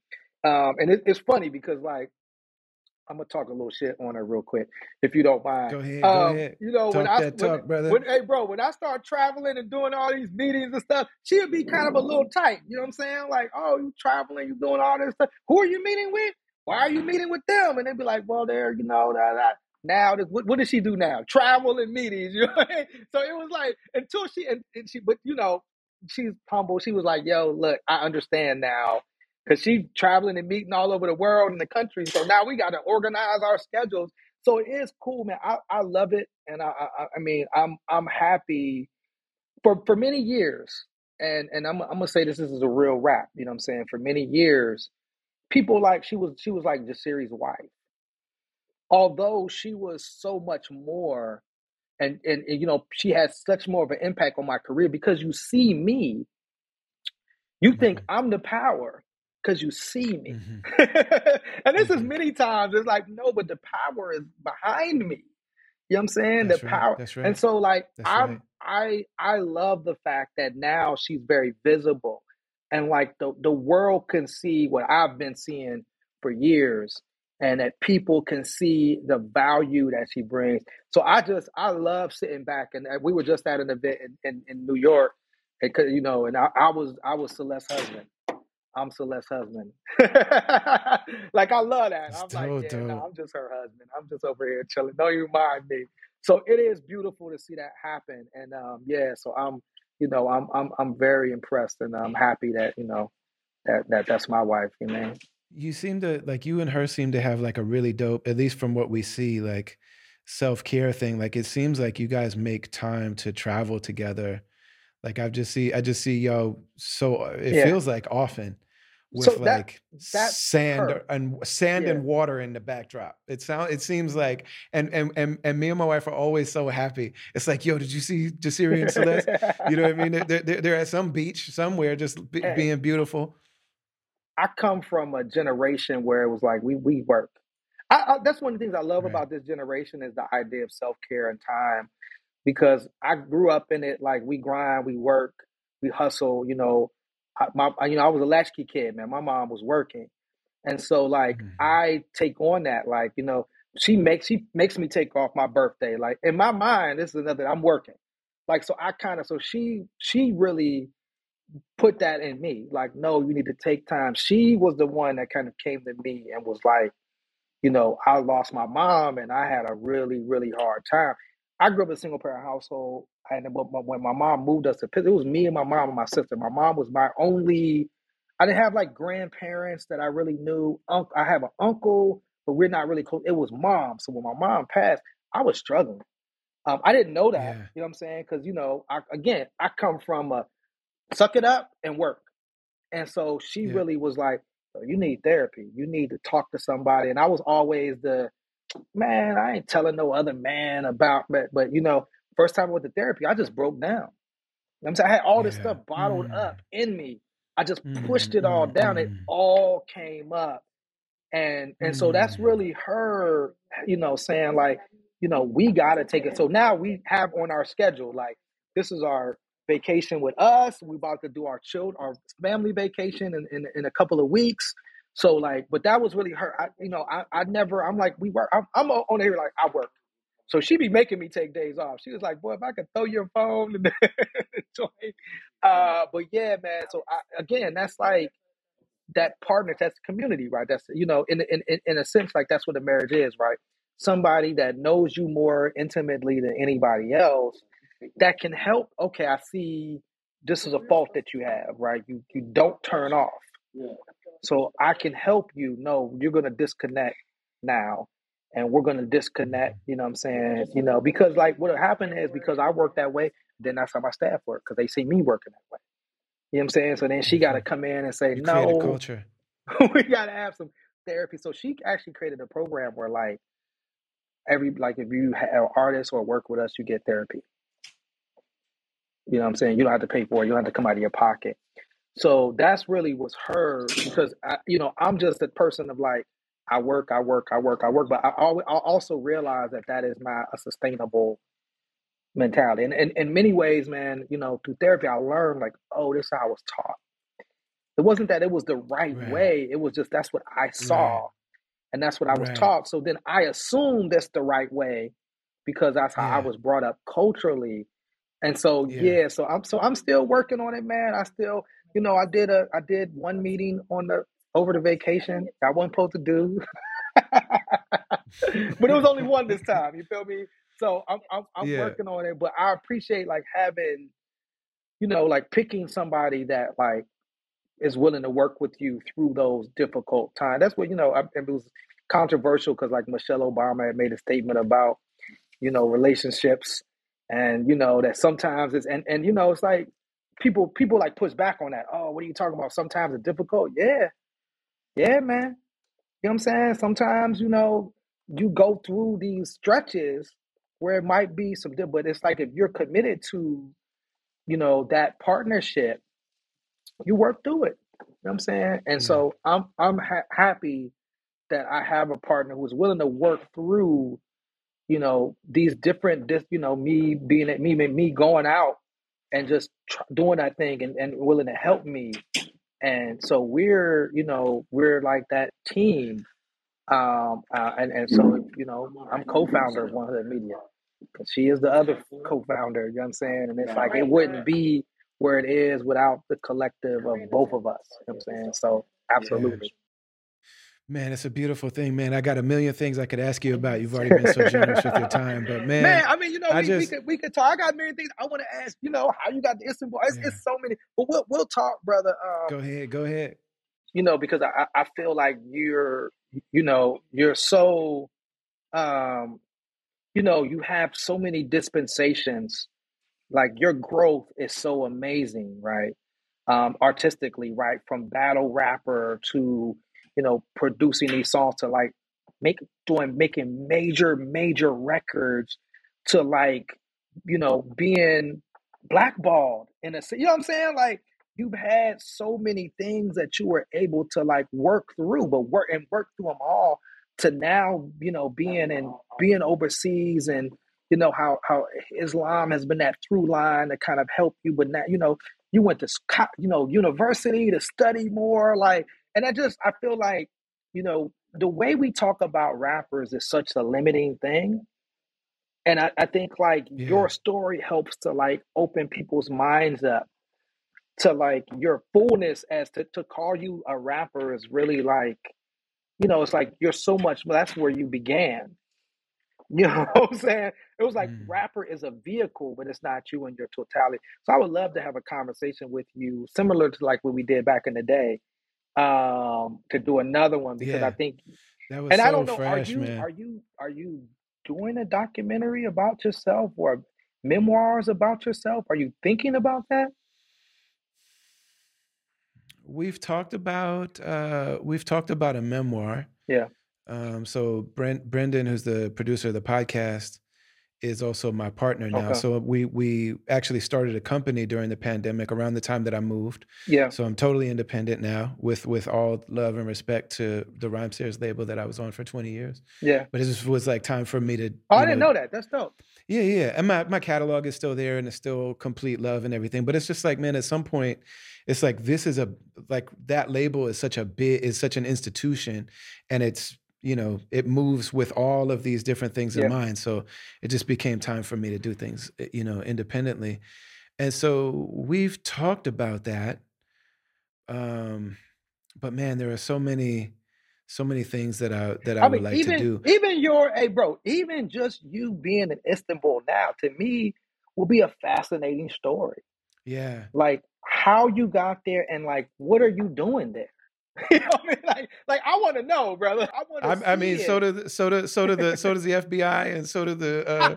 um, and it, it's funny because like I'm gonna talk a little shit on her real quick, if you don't mind. Go ahead, go um, ahead. You know, talk when I that talk, when, brother. When, hey, bro, when I start traveling and doing all these meetings and stuff, she'll be kind of a little tight. You know what I'm saying? Like, oh, you traveling, you doing all this stuff. Who are you meeting with? Why are you meeting with them? And they'd be like, well, they're, you know, that, that. Now, what, what does she do now? Travel and meetings. You know? so it was like until she and, and she, but you know, she's humble. She was like, yo, look, I understand now because she's traveling and meeting all over the world and the country. So now we got to organize our schedules. So it is cool, man. I, I love it, and I, I I mean I'm I'm happy for for many years. And and I'm I'm gonna say this, this is a real rap. You know what I'm saying? For many years, people like she was she was like Jasiri's wife. Although she was so much more, and, and and you know she had such more of an impact on my career because you see me, you think mm-hmm. I'm the power because you see me. Mm-hmm. and this mm-hmm. is many times, it's like, no, but the power is behind me. You know what I'm saying? That's the right. power. Right. And so like That's I'm right. I I love the fact that now she's very visible and like the, the world can see what I've been seeing for years and that people can see the value that she brings. So I just I love sitting back and we were just at an event in, in, in New York because you know and I, I was I was Celeste's husband I'm Celeste's husband. like I love that. I'm like, yeah, no, I'm just her husband. I'm just over here chilling. Don't you mind me. So it is beautiful to see that happen. And um, yeah, so I'm, you know, I'm I'm I'm very impressed and I'm happy that, you know, that that that's my wife, you know. You seem to like you and her seem to have like a really dope, at least from what we see, like self-care thing. Like it seems like you guys make time to travel together. Like I've just see I just see y'all so it yeah. feels like often with so that, like sand her. and sand yeah. and water in the backdrop. It sounds it seems like and and and and me and my wife are always so happy. It's like, yo, did you see Jasiri and Celeste? you know what I mean? They're, they're, they're at some beach somewhere, just be, being beautiful. I come from a generation where it was like we we work. I, I, that's one of the things I love right. about this generation is the idea of self care and time, because I grew up in it. Like we grind, we work, we hustle. You know, I, my you know I was a latchkey kid, man. My mom was working, and so like mm-hmm. I take on that. Like you know, she makes she makes me take off my birthday. Like in my mind, this is another. I'm working. Like so I kind of so she she really put that in me. Like, no, you need to take time. She was the one that kind of came to me and was like, you know, I lost my mom and I had a really, really hard time. I grew up in a single parent household. And when my mom moved us to Pittsburgh, it was me and my mom and my sister. My mom was my only, I didn't have like grandparents that I really knew. I have an uncle, but we're not really close. It was mom. So when my mom passed, I was struggling. Um, I didn't know that, yeah. you know what I'm saying? Because, you know, I, again, I come from a suck it up and work. And so she yeah. really was like, you need therapy. You need to talk to somebody. And I was always the man, I ain't telling no other man about but but you know, first time I went to therapy, I just broke down. I'm saying I had all this yeah. stuff bottled mm. up in me. I just mm, pushed it all mm, down. It mm. all came up. And and so that's mm. really her, you know, saying like, you know, we gotta take it. So now we have on our schedule, like this is our vacation with us. We're about to do our children, our family vacation in, in, in a couple of weeks. So like, but that was really her. I, you know, I, I never. I'm like, we work. I'm, I'm on here like I work. So she be making me take days off. She was like, boy, if I could throw your phone. Uh, but yeah, man. So I, again, that's like that partner. That's community, right? That's you know, in in in a sense, like that's what a marriage is, right? Somebody that knows you more intimately than anybody else that can help. Okay, I see this is a fault that you have, right? You you don't turn off. So I can help you. No, you're gonna disconnect now. And we're gonna disconnect, you know what I'm saying? You know, because like what happened is because I work that way, then that's how my staff work, because they see me working that way. You know what I'm saying? So then she gotta mm-hmm. come in and say, you No, culture. we gotta have some therapy. So she actually created a program where like every like if you have artists or work with us, you get therapy. You know what I'm saying? You don't have to pay for it. You don't have to come out of your pocket. So that's really was her because I, you know I'm just a person of like I work, I work, I work, I work, but I, always, I also realize that that is not a sustainable mentality. And, in many ways, man, you know, through therapy, I learned like, oh, this is how I was taught. It wasn't that it was the right, right. way. It was just that's what I saw, right. and that's what I was right. taught. So then I assumed that's the right way because that's how yeah. I was brought up culturally. And so yeah. yeah, so I'm so I'm still working on it, man. I still, you know, I did a I did one meeting on the over the vacation. I wasn't supposed to do, but it was only one this time. You feel me? So I'm I'm, I'm yeah. working on it, but I appreciate like having, you know, like picking somebody that like is willing to work with you through those difficult times. That's what you know. I, it was controversial because like Michelle Obama had made a statement about, you know, relationships and you know that sometimes it's and and you know it's like people people like push back on that. Oh, what are you talking about? Sometimes it's difficult. Yeah, yeah, man. You know what I'm saying? Sometimes you know you go through these stretches where it might be some, but it's like if you're committed to, you know, that partnership, you work through it. You know what I'm saying? And yeah. so I'm I'm ha- happy that I have a partner who's willing to work through you know these different this you know me being at me me going out and just tr- doing that thing and, and willing to help me and so we're you know we're like that team um uh, and and so you know i'm co-founder of 1Hood media because she is the other co-founder you know what i'm saying? And it's like it wouldn't be where it is without the collective of both of us you know what i'm saying? So absolutely Man, it's a beautiful thing, man. I got a million things I could ask you about. You've already been so generous with your time, but man, man, I mean, you know, we, just, we, could we could talk. I got a million things I want to ask. You know, how you got the Istanbul? It's, yeah. it's so many, but we'll we'll talk, brother. Um, go ahead, go ahead. You know, because I I feel like you're you know you're so um you know you have so many dispensations. Like your growth is so amazing, right? Um, artistically, right? From battle rapper to you know, producing these songs to like make doing making major, major records to like, you know, being blackballed in a you know what I'm saying? Like you've had so many things that you were able to like work through, but work and work through them all to now, you know, being and being overseas and you know how how Islam has been that through line to kind of help you, but now you know you went to you know university to study more, like and I just I feel like, you know, the way we talk about rappers is such a limiting thing. and I, I think like Yeah. your story helps to like open people's minds up to like your fullness as to, to call you a rapper is really like you know it's like you're so much that's where you began you know what i'm saying it was like Mm. rapper is a vehicle but it's not you in your totality so i would love to have a conversation with you similar to like what we did back in the day um to do another one because i think That was and i don't know are you man. are you are you doing a documentary about yourself or memoirs about yourself are you thinking about that We've talked about uh we've talked about a memoir. yeah Um so Brent Brendan, who's the producer of the podcast, is also my partner now. okay So we we actually started a company during the pandemic around the time that I moved. yeah So I'm totally independent now with with all love and respect to the Rhymesayers label that I was on for 20 years. yeah But it just was like time for me to, oh i didn't know, know that that's dope yeah, yeah. And my, my catalog is still there and it's still complete love and everything. But it's just like, man, at some point, it's like this is a like that label is such a big is such an institution and it's you know, it moves with all of these different things in yeah mind. So it just became time for me to do things, eh, you know, independently. And so we've talked about that. Um, but man, there are so many, so many things that I that I I would mean, like to do. even your hey bro, even just you being in Istanbul now, to me, will be a fascinating story. Yeah. Like how you got there and like what are you doing there? you know I mean? Like like I want to know, brother. I want to I, I mean, see so it. do so do so do the so does the FBI and so do the uh,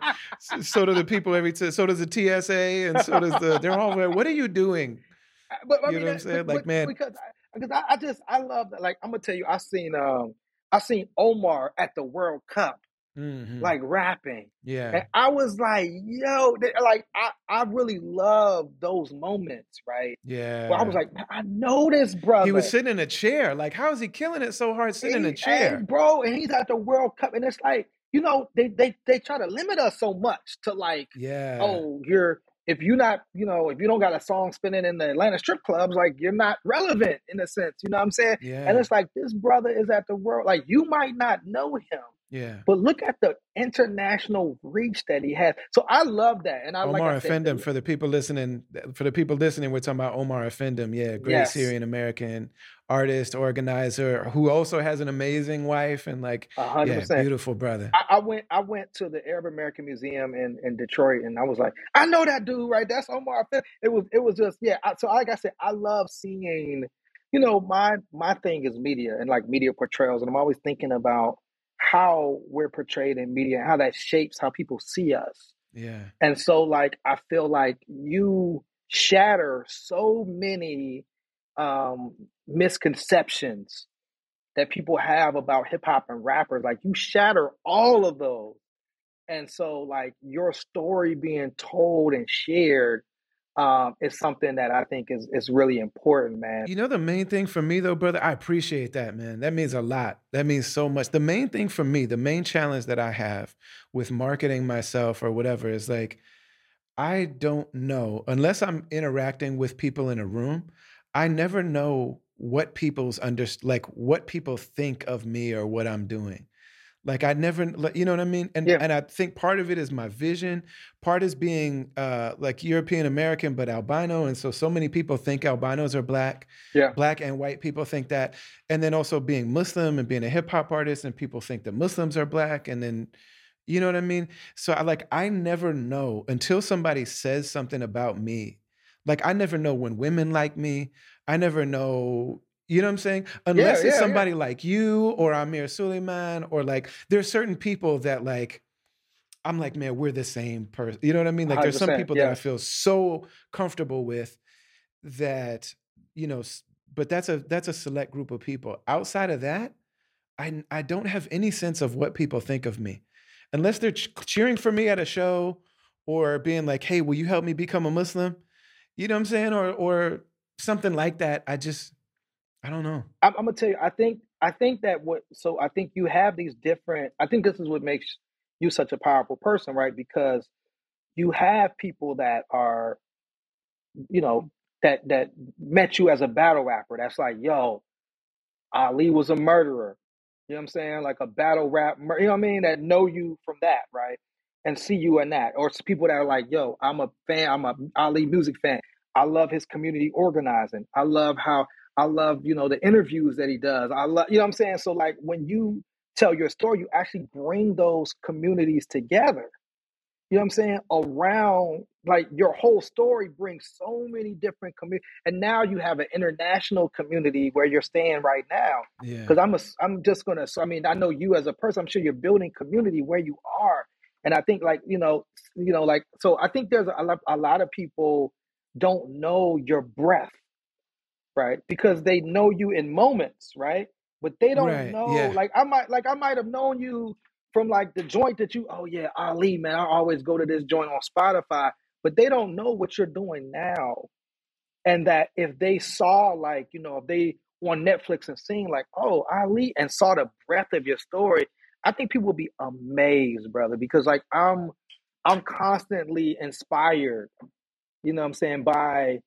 so do the people every t- so does the TSA and so does the they're all like, what are you doing? but I You mean, know what I'm saying? but, Like, but man, because I, because I, I just I love that. Like I'm gonna tell you, I seen um I seen Omar at the World Cup, hmm like rapping. yeah, And I was like, yo, they- like I, I really love those moments, right? Yeah. Where I was like, I know this brother. He was sitting in a chair. Like, how is he killing it so hard sitting in a He, chair? bro, and he's at the World Cup, and it's like, you know, they they they try to limit us so much to like, Yeah, oh, you're if you're not, you know, if you don't got a song spinning in the Atlanta strip clubs, like you're not relevant in a sense, you know what I'm saying? Yeah. And it's like this brother is at the world, like you might not know him, yeah. but look at the international reach that he has. So I love that, and I like Omar said, Offendum, for the people listening, for the people listening, we're talking about Omar Offendum. Yeah, great yes, Syrian American artist, organizer, who also has an amazing wife and like, a yeah, beautiful brother. I, I went I went to the Arab American Museum in, in Detroit and I was like, I know that dude, right? That's Omar. Fin-" It was it was just yeah. I, so like I said, I love seeing, you know, my my thing is media and like media portrayals, and I'm always thinking about how we're portrayed in media and how that shapes how people see us. Yeah, And so like I feel like you shatter so many um misconceptions that people have about hip hop and rappers. Like you shatter all of those. And so like your story being told and shared um is something that I think is is really important, man. You know, the main thing for me, though, brother, I appreciate that, man. That means a lot. That means so much. The main thing for me, the main challenge that I have with marketing myself or whatever is like, I don't know, unless I'm interacting with people in a room, I never know what people's under, like what people think of me or what I'm doing. Like I never, you know what I mean? And Yeah. and I think part of it is my vision. Part is being uh, like European American, but albino, and so so many people think albinos are black. Yeah. Black and white people think that, and then also being Muslim and being a hip hop artist, and people think that Muslims are black, and then, you know what I mean? So I like I never know until somebody says something about me. Like I never know when women like me. I never know. You know what I'm saying? Unless yeah, it's yeah. somebody like you or Amir Sulaiman or like there's certain people that like I'm like, man, we're the same person. You know what I mean? Like there's some 100%, people that I feel so comfortable with that, you know, but that's a that's a select group of people. Outside of that, I I don't have any sense of what people think of me. Unless they're ch- cheering for me at a show or being like, "Hey, will you help me become a Muslim?" You know what I'm saying? Or or something like that. I just I don't know. I'm, I'm gonna tell you, I think I think that what so I think you have these different I think this is what makes you such a powerful person, right? Because you have people that are, you know, that that met you as a battle rapper. That's like, yo, Ali was a murderer. You know what I'm saying? Like a battle rap, you know what I mean? That know you from that, right? and see you in that, or people that are like, "Yo, I'm a fan. I'm a Ali music fan. I love his community organizing. I love how I love you know the interviews that he does. I love you know what I'm saying. So like when you tell your story, you actually bring those communities together you know what I'm saying, around like your whole story brings so many different communities. And now you have an international community where you're staying right now. Yeah. Because I'm a, I'm just gonna. So I mean, I know you as a person. I'm sure you're building community where you are. And I think like you know, you know, like so. I think there's a lot, a lot of people don't know your breath, right? Because they know you in moments, right? But they don't Right. know. Yeah. Like I might, like I might have known you from like the joint that you, oh yeah, Ali, man, I always go to this joint on Spotify, but they don't know what you're doing now. And that if they saw like, you know, if they on Netflix and seen like, oh, Ali, and saw the breadth of your story, I think people would be amazed, brother, because like I'm I'm constantly inspired, you know what I'm saying, by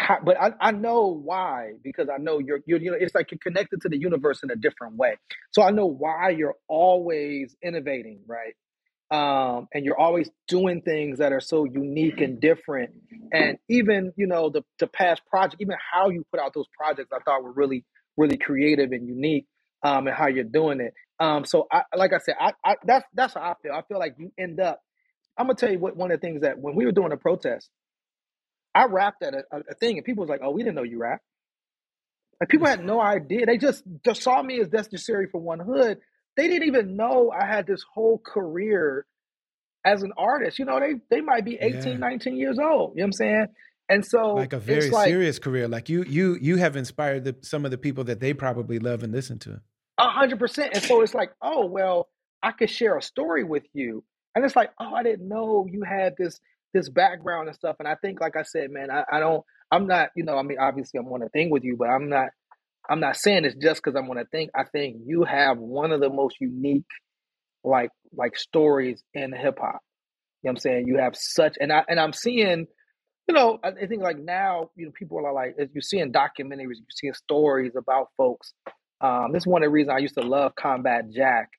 how, but I, I know why because I know you're, you're you know it's like you're connected to the universe in a different way. So I know why you're always innovating, right? Um, and you're always doing things that are so unique and different. And even you know the the past project, even how you put out those projects, I thought were really really creative and unique. Um, and how you're doing it. Um, so I like I said, I, I that's that's how I feel. I feel like you end up. I'm gonna tell you what one of the things that when we were doing a protest I rapped at a, a thing, and people was like, "Oh, we didn't know you rap." Like people had no idea. They just just saw me as necessary for 1Hood. They didn't even know I had this whole career as an artist. You know, they they might be 18, Yeah. 19 years old. You know what I'm saying? And so Like a very like serious career. Like you you you have inspired the, some of the people that they probably love and listen to. a hundred percent. And so it's like, oh well, I could share a story with you. And it's like, oh, I didn't know you had this this background and stuff. And I think, like I said, man, I, I don't I'm not, you know, I mean, obviously I'm on a thing with you, but I'm not I'm not saying it's just because I'm on a thing. I think you have one of the most unique like like stories in hip hop. You know what I'm saying? You have such and I and I'm seeing, you know, I, think like now, you know, people are like you're seeing documentaries, you're seeing stories about folks. Um, this is one of the reasons I used to love Combat Jack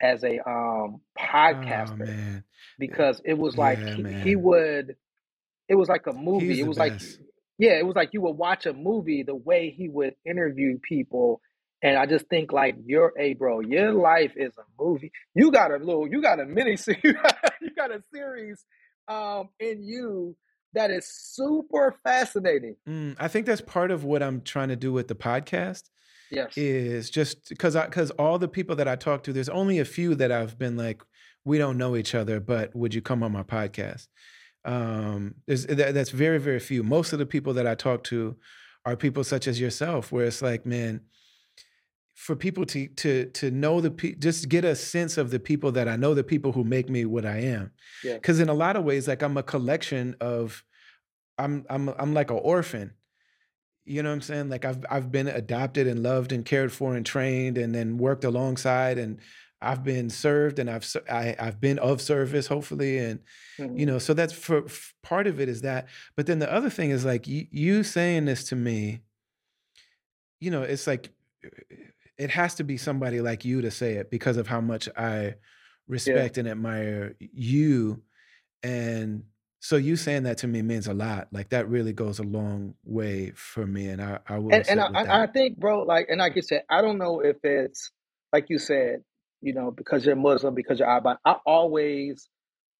as a um Oh podcaster man. because it was like Yeah, he, he would it was like a movie. He's It was like yeah, it was like you would watch a movie the way he would interview people. And I just think like your hey bro, your life is a movie. You got a little you got a mini series you got a series um in you that is super fascinating. Mm, I think that's part of what I'm trying to do with the podcast Yes. is just because I because all the people that I talk to, there's only a few that I've been like, we don't know each other, but would you come on my podcast? Um, there's that, that's very very few. Most of the people that I talk to are people such as yourself, where it's like, man, for people to to to know the pe- just get a sense of the people that I know, the people who make me what I am. Yeah. Because in a lot of ways, like I'm a collection of, I'm I'm I'm like an orphan. You know what I'm saying? Like I've I've been adopted and loved and cared for and trained and then worked alongside and I've been served and I've ser- I, I've been of service hopefully and Mhm. you know so that's for f- part of it is that but then the other thing is like you, you saying this to me you know it's like it has to be somebody like you to say it because of how much I respect and admire you and so you saying that to me means a lot like that really goes a long way for me and I, I will and, and I, I think, bro, like, and like you said, I don't know if it's like you said, you know, because you're Muslim, because you're Arab. I always,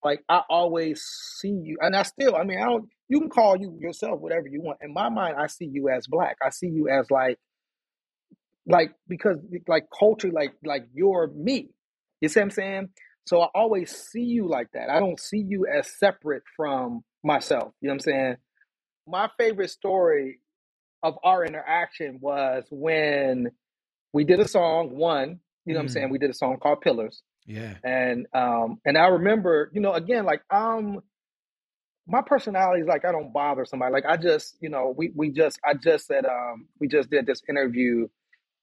like, I always see you, and I still, I mean, I don't. You can call you yourself whatever you want. In my mind, I see you as black. I see you as like, like because like culture, like like you're me. You see what I'm saying? So I always see you like that. I don't see you as separate from myself. You know what I'm saying? My favorite story of our interaction was when we did a song one you know what i'm Mm. saying we did a song called pillars yeah and um and i remember you know again like um my personality is like i don't bother somebody like i just you know we we just i just said um we just did this interview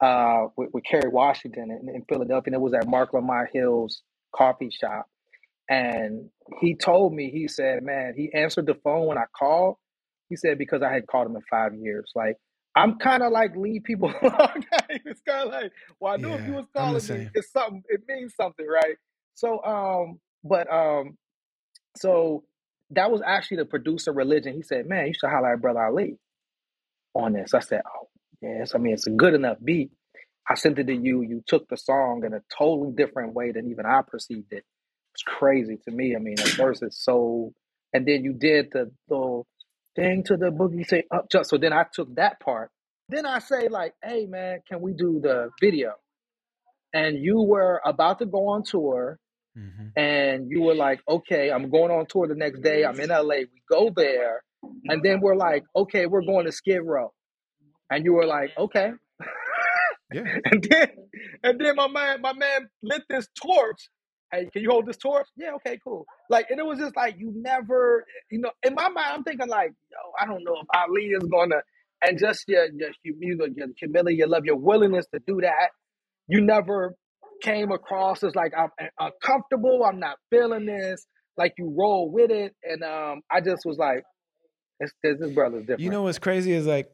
uh with, with kerry washington in, in philadelphia and it was at Marc Lamont Hill's coffee shop and he told me he said man he answered the phone when i called he said because i had called him in five years like i'm kind of like leave people alone it's kind of like well i knew if you Yeah, was calling me it's something it means something right so um But um, so that was actually the producer religion. He said, "Man, you should highlight Brother Ali on this." I said, "Oh, yes. I mean, it's a good enough beat." I sent it to you. You took the song in a totally different way than even I perceived it. It's crazy to me. I mean, the verse is so, and then you did the little thing to the boogie say up just. So then I took that part. Then I say like, "Hey man, can we do the video?" And you were about to go on tour, hmm and you were like, "Okay, I'm going on tour the next day. I'm in LA. We go there, and then we're like, okay, we're going to Skid Row." And you were like, "Okay." Yeah. And then and then my man my man lit this torch. Hey, can you hold this torch? Yeah, okay, cool. Like and it was just like you never you know, in my mind I'm thinking like, yo, I don't know if Ali is gonna and just your your humility, your humility, your love, your willingness to do that, you never came across as like I'm uncomfortable, I'm not feeling this, like you roll with it. And um I just was like, this, this, this brother's different. You know what's crazy is like,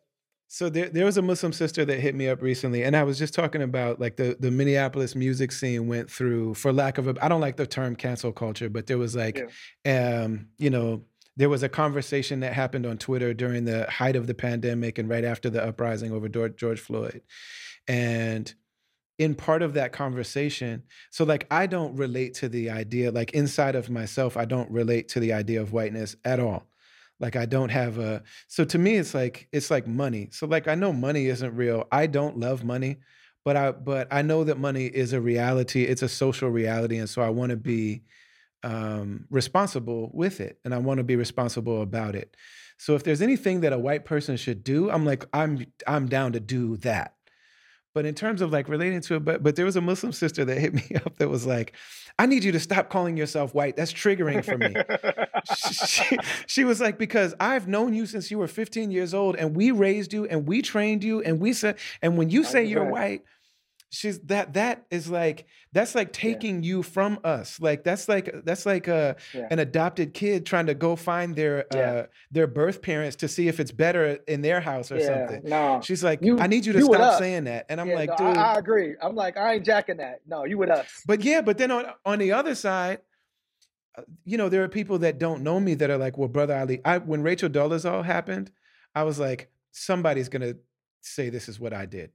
so there there was a Muslim sister that hit me up recently, and I was just talking about like the the Minneapolis music scene went through, for lack of a, I don't like the term cancel culture, but there was like, um, you know, there was a conversation that happened on Twitter during the height of the pandemic and right after the uprising over George Floyd, and in part of that conversation so like i don't relate to the idea like inside of myself i don't relate to the idea of whiteness at all like i don't have a so to me it's like it's like money. So like i know money isn't real. I don't love money but i but i know that money is a reality. It's a social reality and so i want to be um responsible with it and i want to be responsible about it. So if there's anything that a white person should do i'm like i'm i'm down to do that but in terms of like relating to it, but but there was a Muslim sister that hit me up that was like, I need you to stop calling yourself white. That's triggering for me. she, she was like, because I've known you since you were 15 years old, and we raised you and we trained you, and we said, and when you say you're white, she's that that is like that's like taking you from us. Like that's like that's like a Yeah. an adopted kid trying to go find their Yeah. uh their birth parents to see if it's better in their house or yeah, something. no. She's like, You- I need you to you stop saying that. And I'm yeah, like, no, dude. I, I agree. I'm like, I ain't jacking that. No, you with us. but yeah, but then on on the other side, uh, you know, there are people that don't know me that are like, well, brother Ali, I when Rachel Dolezal happened, I was like, somebody's gonna say this is what I did.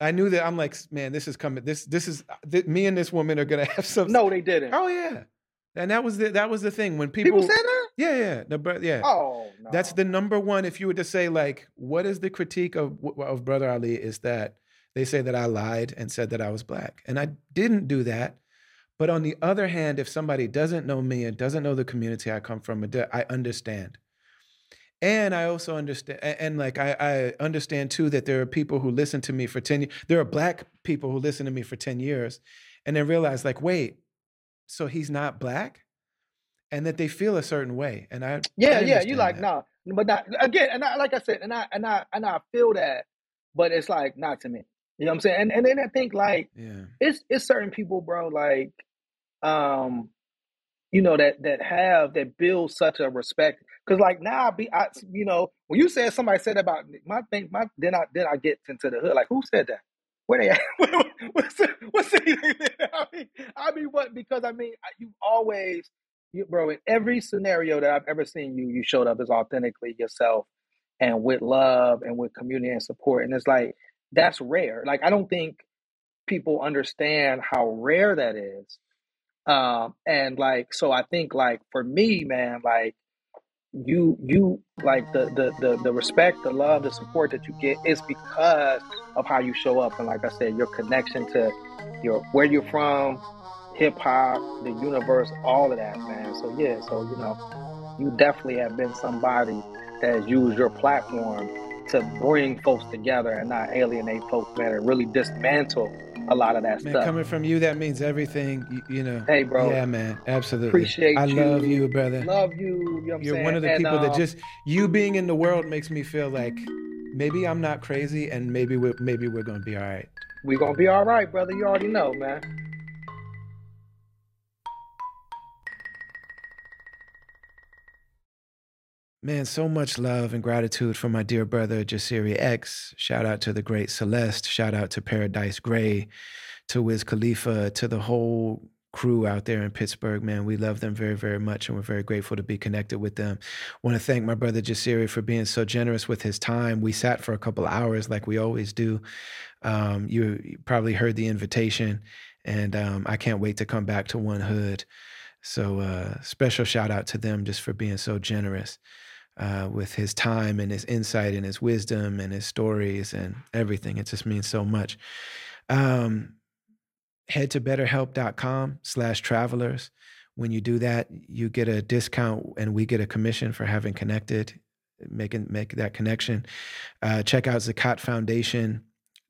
I knew that I'm like, man, this is coming. This this is uh, th- me and this woman are gonna have some. No, they didn't. Oh yeah, and that was the that was the thing when people. People said that? yeah, yeah, the, bro- yeah. Oh, no. That's the number one. If you were to say like, what is the critique of of Brother Ali? Is that they say that I lied and said that I was black, and I didn't do that. But on the other hand, if somebody doesn't know me and doesn't know the community I come from, I understand. And I also understand, and, like I, I understand too that there are people who listen to me for ten. years. There are black people who listen to me for ten years, and then realize like, wait, so he's not black, and that they feel a certain way. And I, Yeah, I yeah. You like that. no, but not again. And I, like I said, and I and I and I feel that, but it's like not to me. You know what I'm saying? And and then I think like Yeah. it's it's certain people, bro. Like, um, you know that that have that build such a respect. Because like now, I be I you know when you said somebody said about my thing, my then I then I get into the hood. Like who said that? Where they at? what's what's the, I mean, I mean what? Because I mean you always, you, bro. In every scenario that I've ever seen you, you showed up as authentically yourself and with love and with community and support. And it's like that's rare. Like I don't think people understand how rare that is. Um, and like, so I think like for me, man, like you, you like the, the, the, the respect, the love, the support that you get is because of how you show up. And like I said, your connection to your, where you're from, hip hop, the universe, all of that, man. So yeah, so, you know, you definitely have been somebody that has used your platform to bring folks together and not alienate folks, man, and really dismantle a lot of that Man, stuff. coming from you, that means everything. You, you know. Hey, bro. Yeah, man. Absolutely. Appreciate I you. love you, brother. Love you. You know what I'm You're saying? one of the And, people that um, just you being in the world makes me feel like maybe I'm not crazy, and maybe we're maybe we're gonna be all right. We're gonna be all right, brother. You already know, man. Man, so much love and gratitude for my dear brother Jasiri X. Shout out to the great Celeste. Shout out to Paradise Gray, to Wiz Khalifa, to the whole crew out there in Pittsburgh, man. We love them very, very much, and we're very grateful to be connected with them. Want to thank my brother Jasiri for being so generous with his time. We sat for a couple hours, like we always do. Um, you, probably heard the invitation, and um, I can't wait to come back to 1Hood. So, uh, special shout out to them just for being so generous. Uh, with his time and his insight and his wisdom and his stories and everything. It just means so much. Um, head to betterhelp.com slash travelers. When you do that, you get a discount and we get a commission for having connected, making make that connection. Uh, check out Zakat Foundation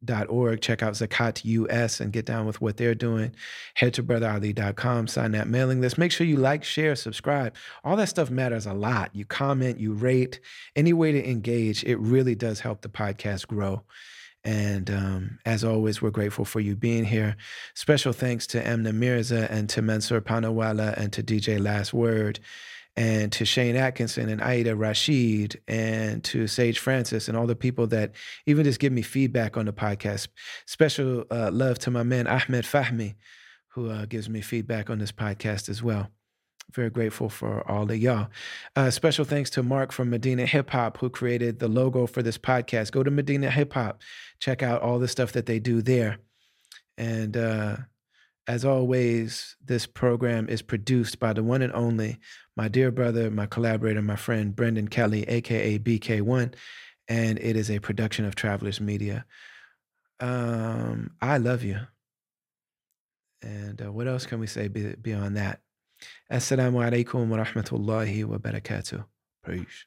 dot org. Check out Zakat US and get down with what they're doing. Head to brotherali.com, sign that mailing list. Make sure you like, share, subscribe. All that stuff matters a lot. You comment, you rate, any way to engage. It really does help the podcast grow. And um, as always, we're grateful for you being here. Special thanks to Emna Mirza and to Mansoor Panawala and to DJ Last Word and to Shane Atkinson and Aida Rashid and to Sage Francis and all the people that even just give me feedback on the podcast. Special uh, love to my man Ahmed Fahmi, who uh, gives me feedback on this podcast as well. Very grateful for all of y'all. Uh, special thanks to Mark from Medina Hip Hop, who created the logo for this podcast. Go to Medina Hip Hop, check out all the stuff that they do there. And uh, as always, this program is produced by the one and only, my dear brother, my collaborator, my friend, Brendan Kelly, AKA BK1. And it is a production of Travelers Media. Um, I love you. And uh, what else can we say beyond that? Assalamu alaikum wa rahmatullahi wa barakatuh. Peace.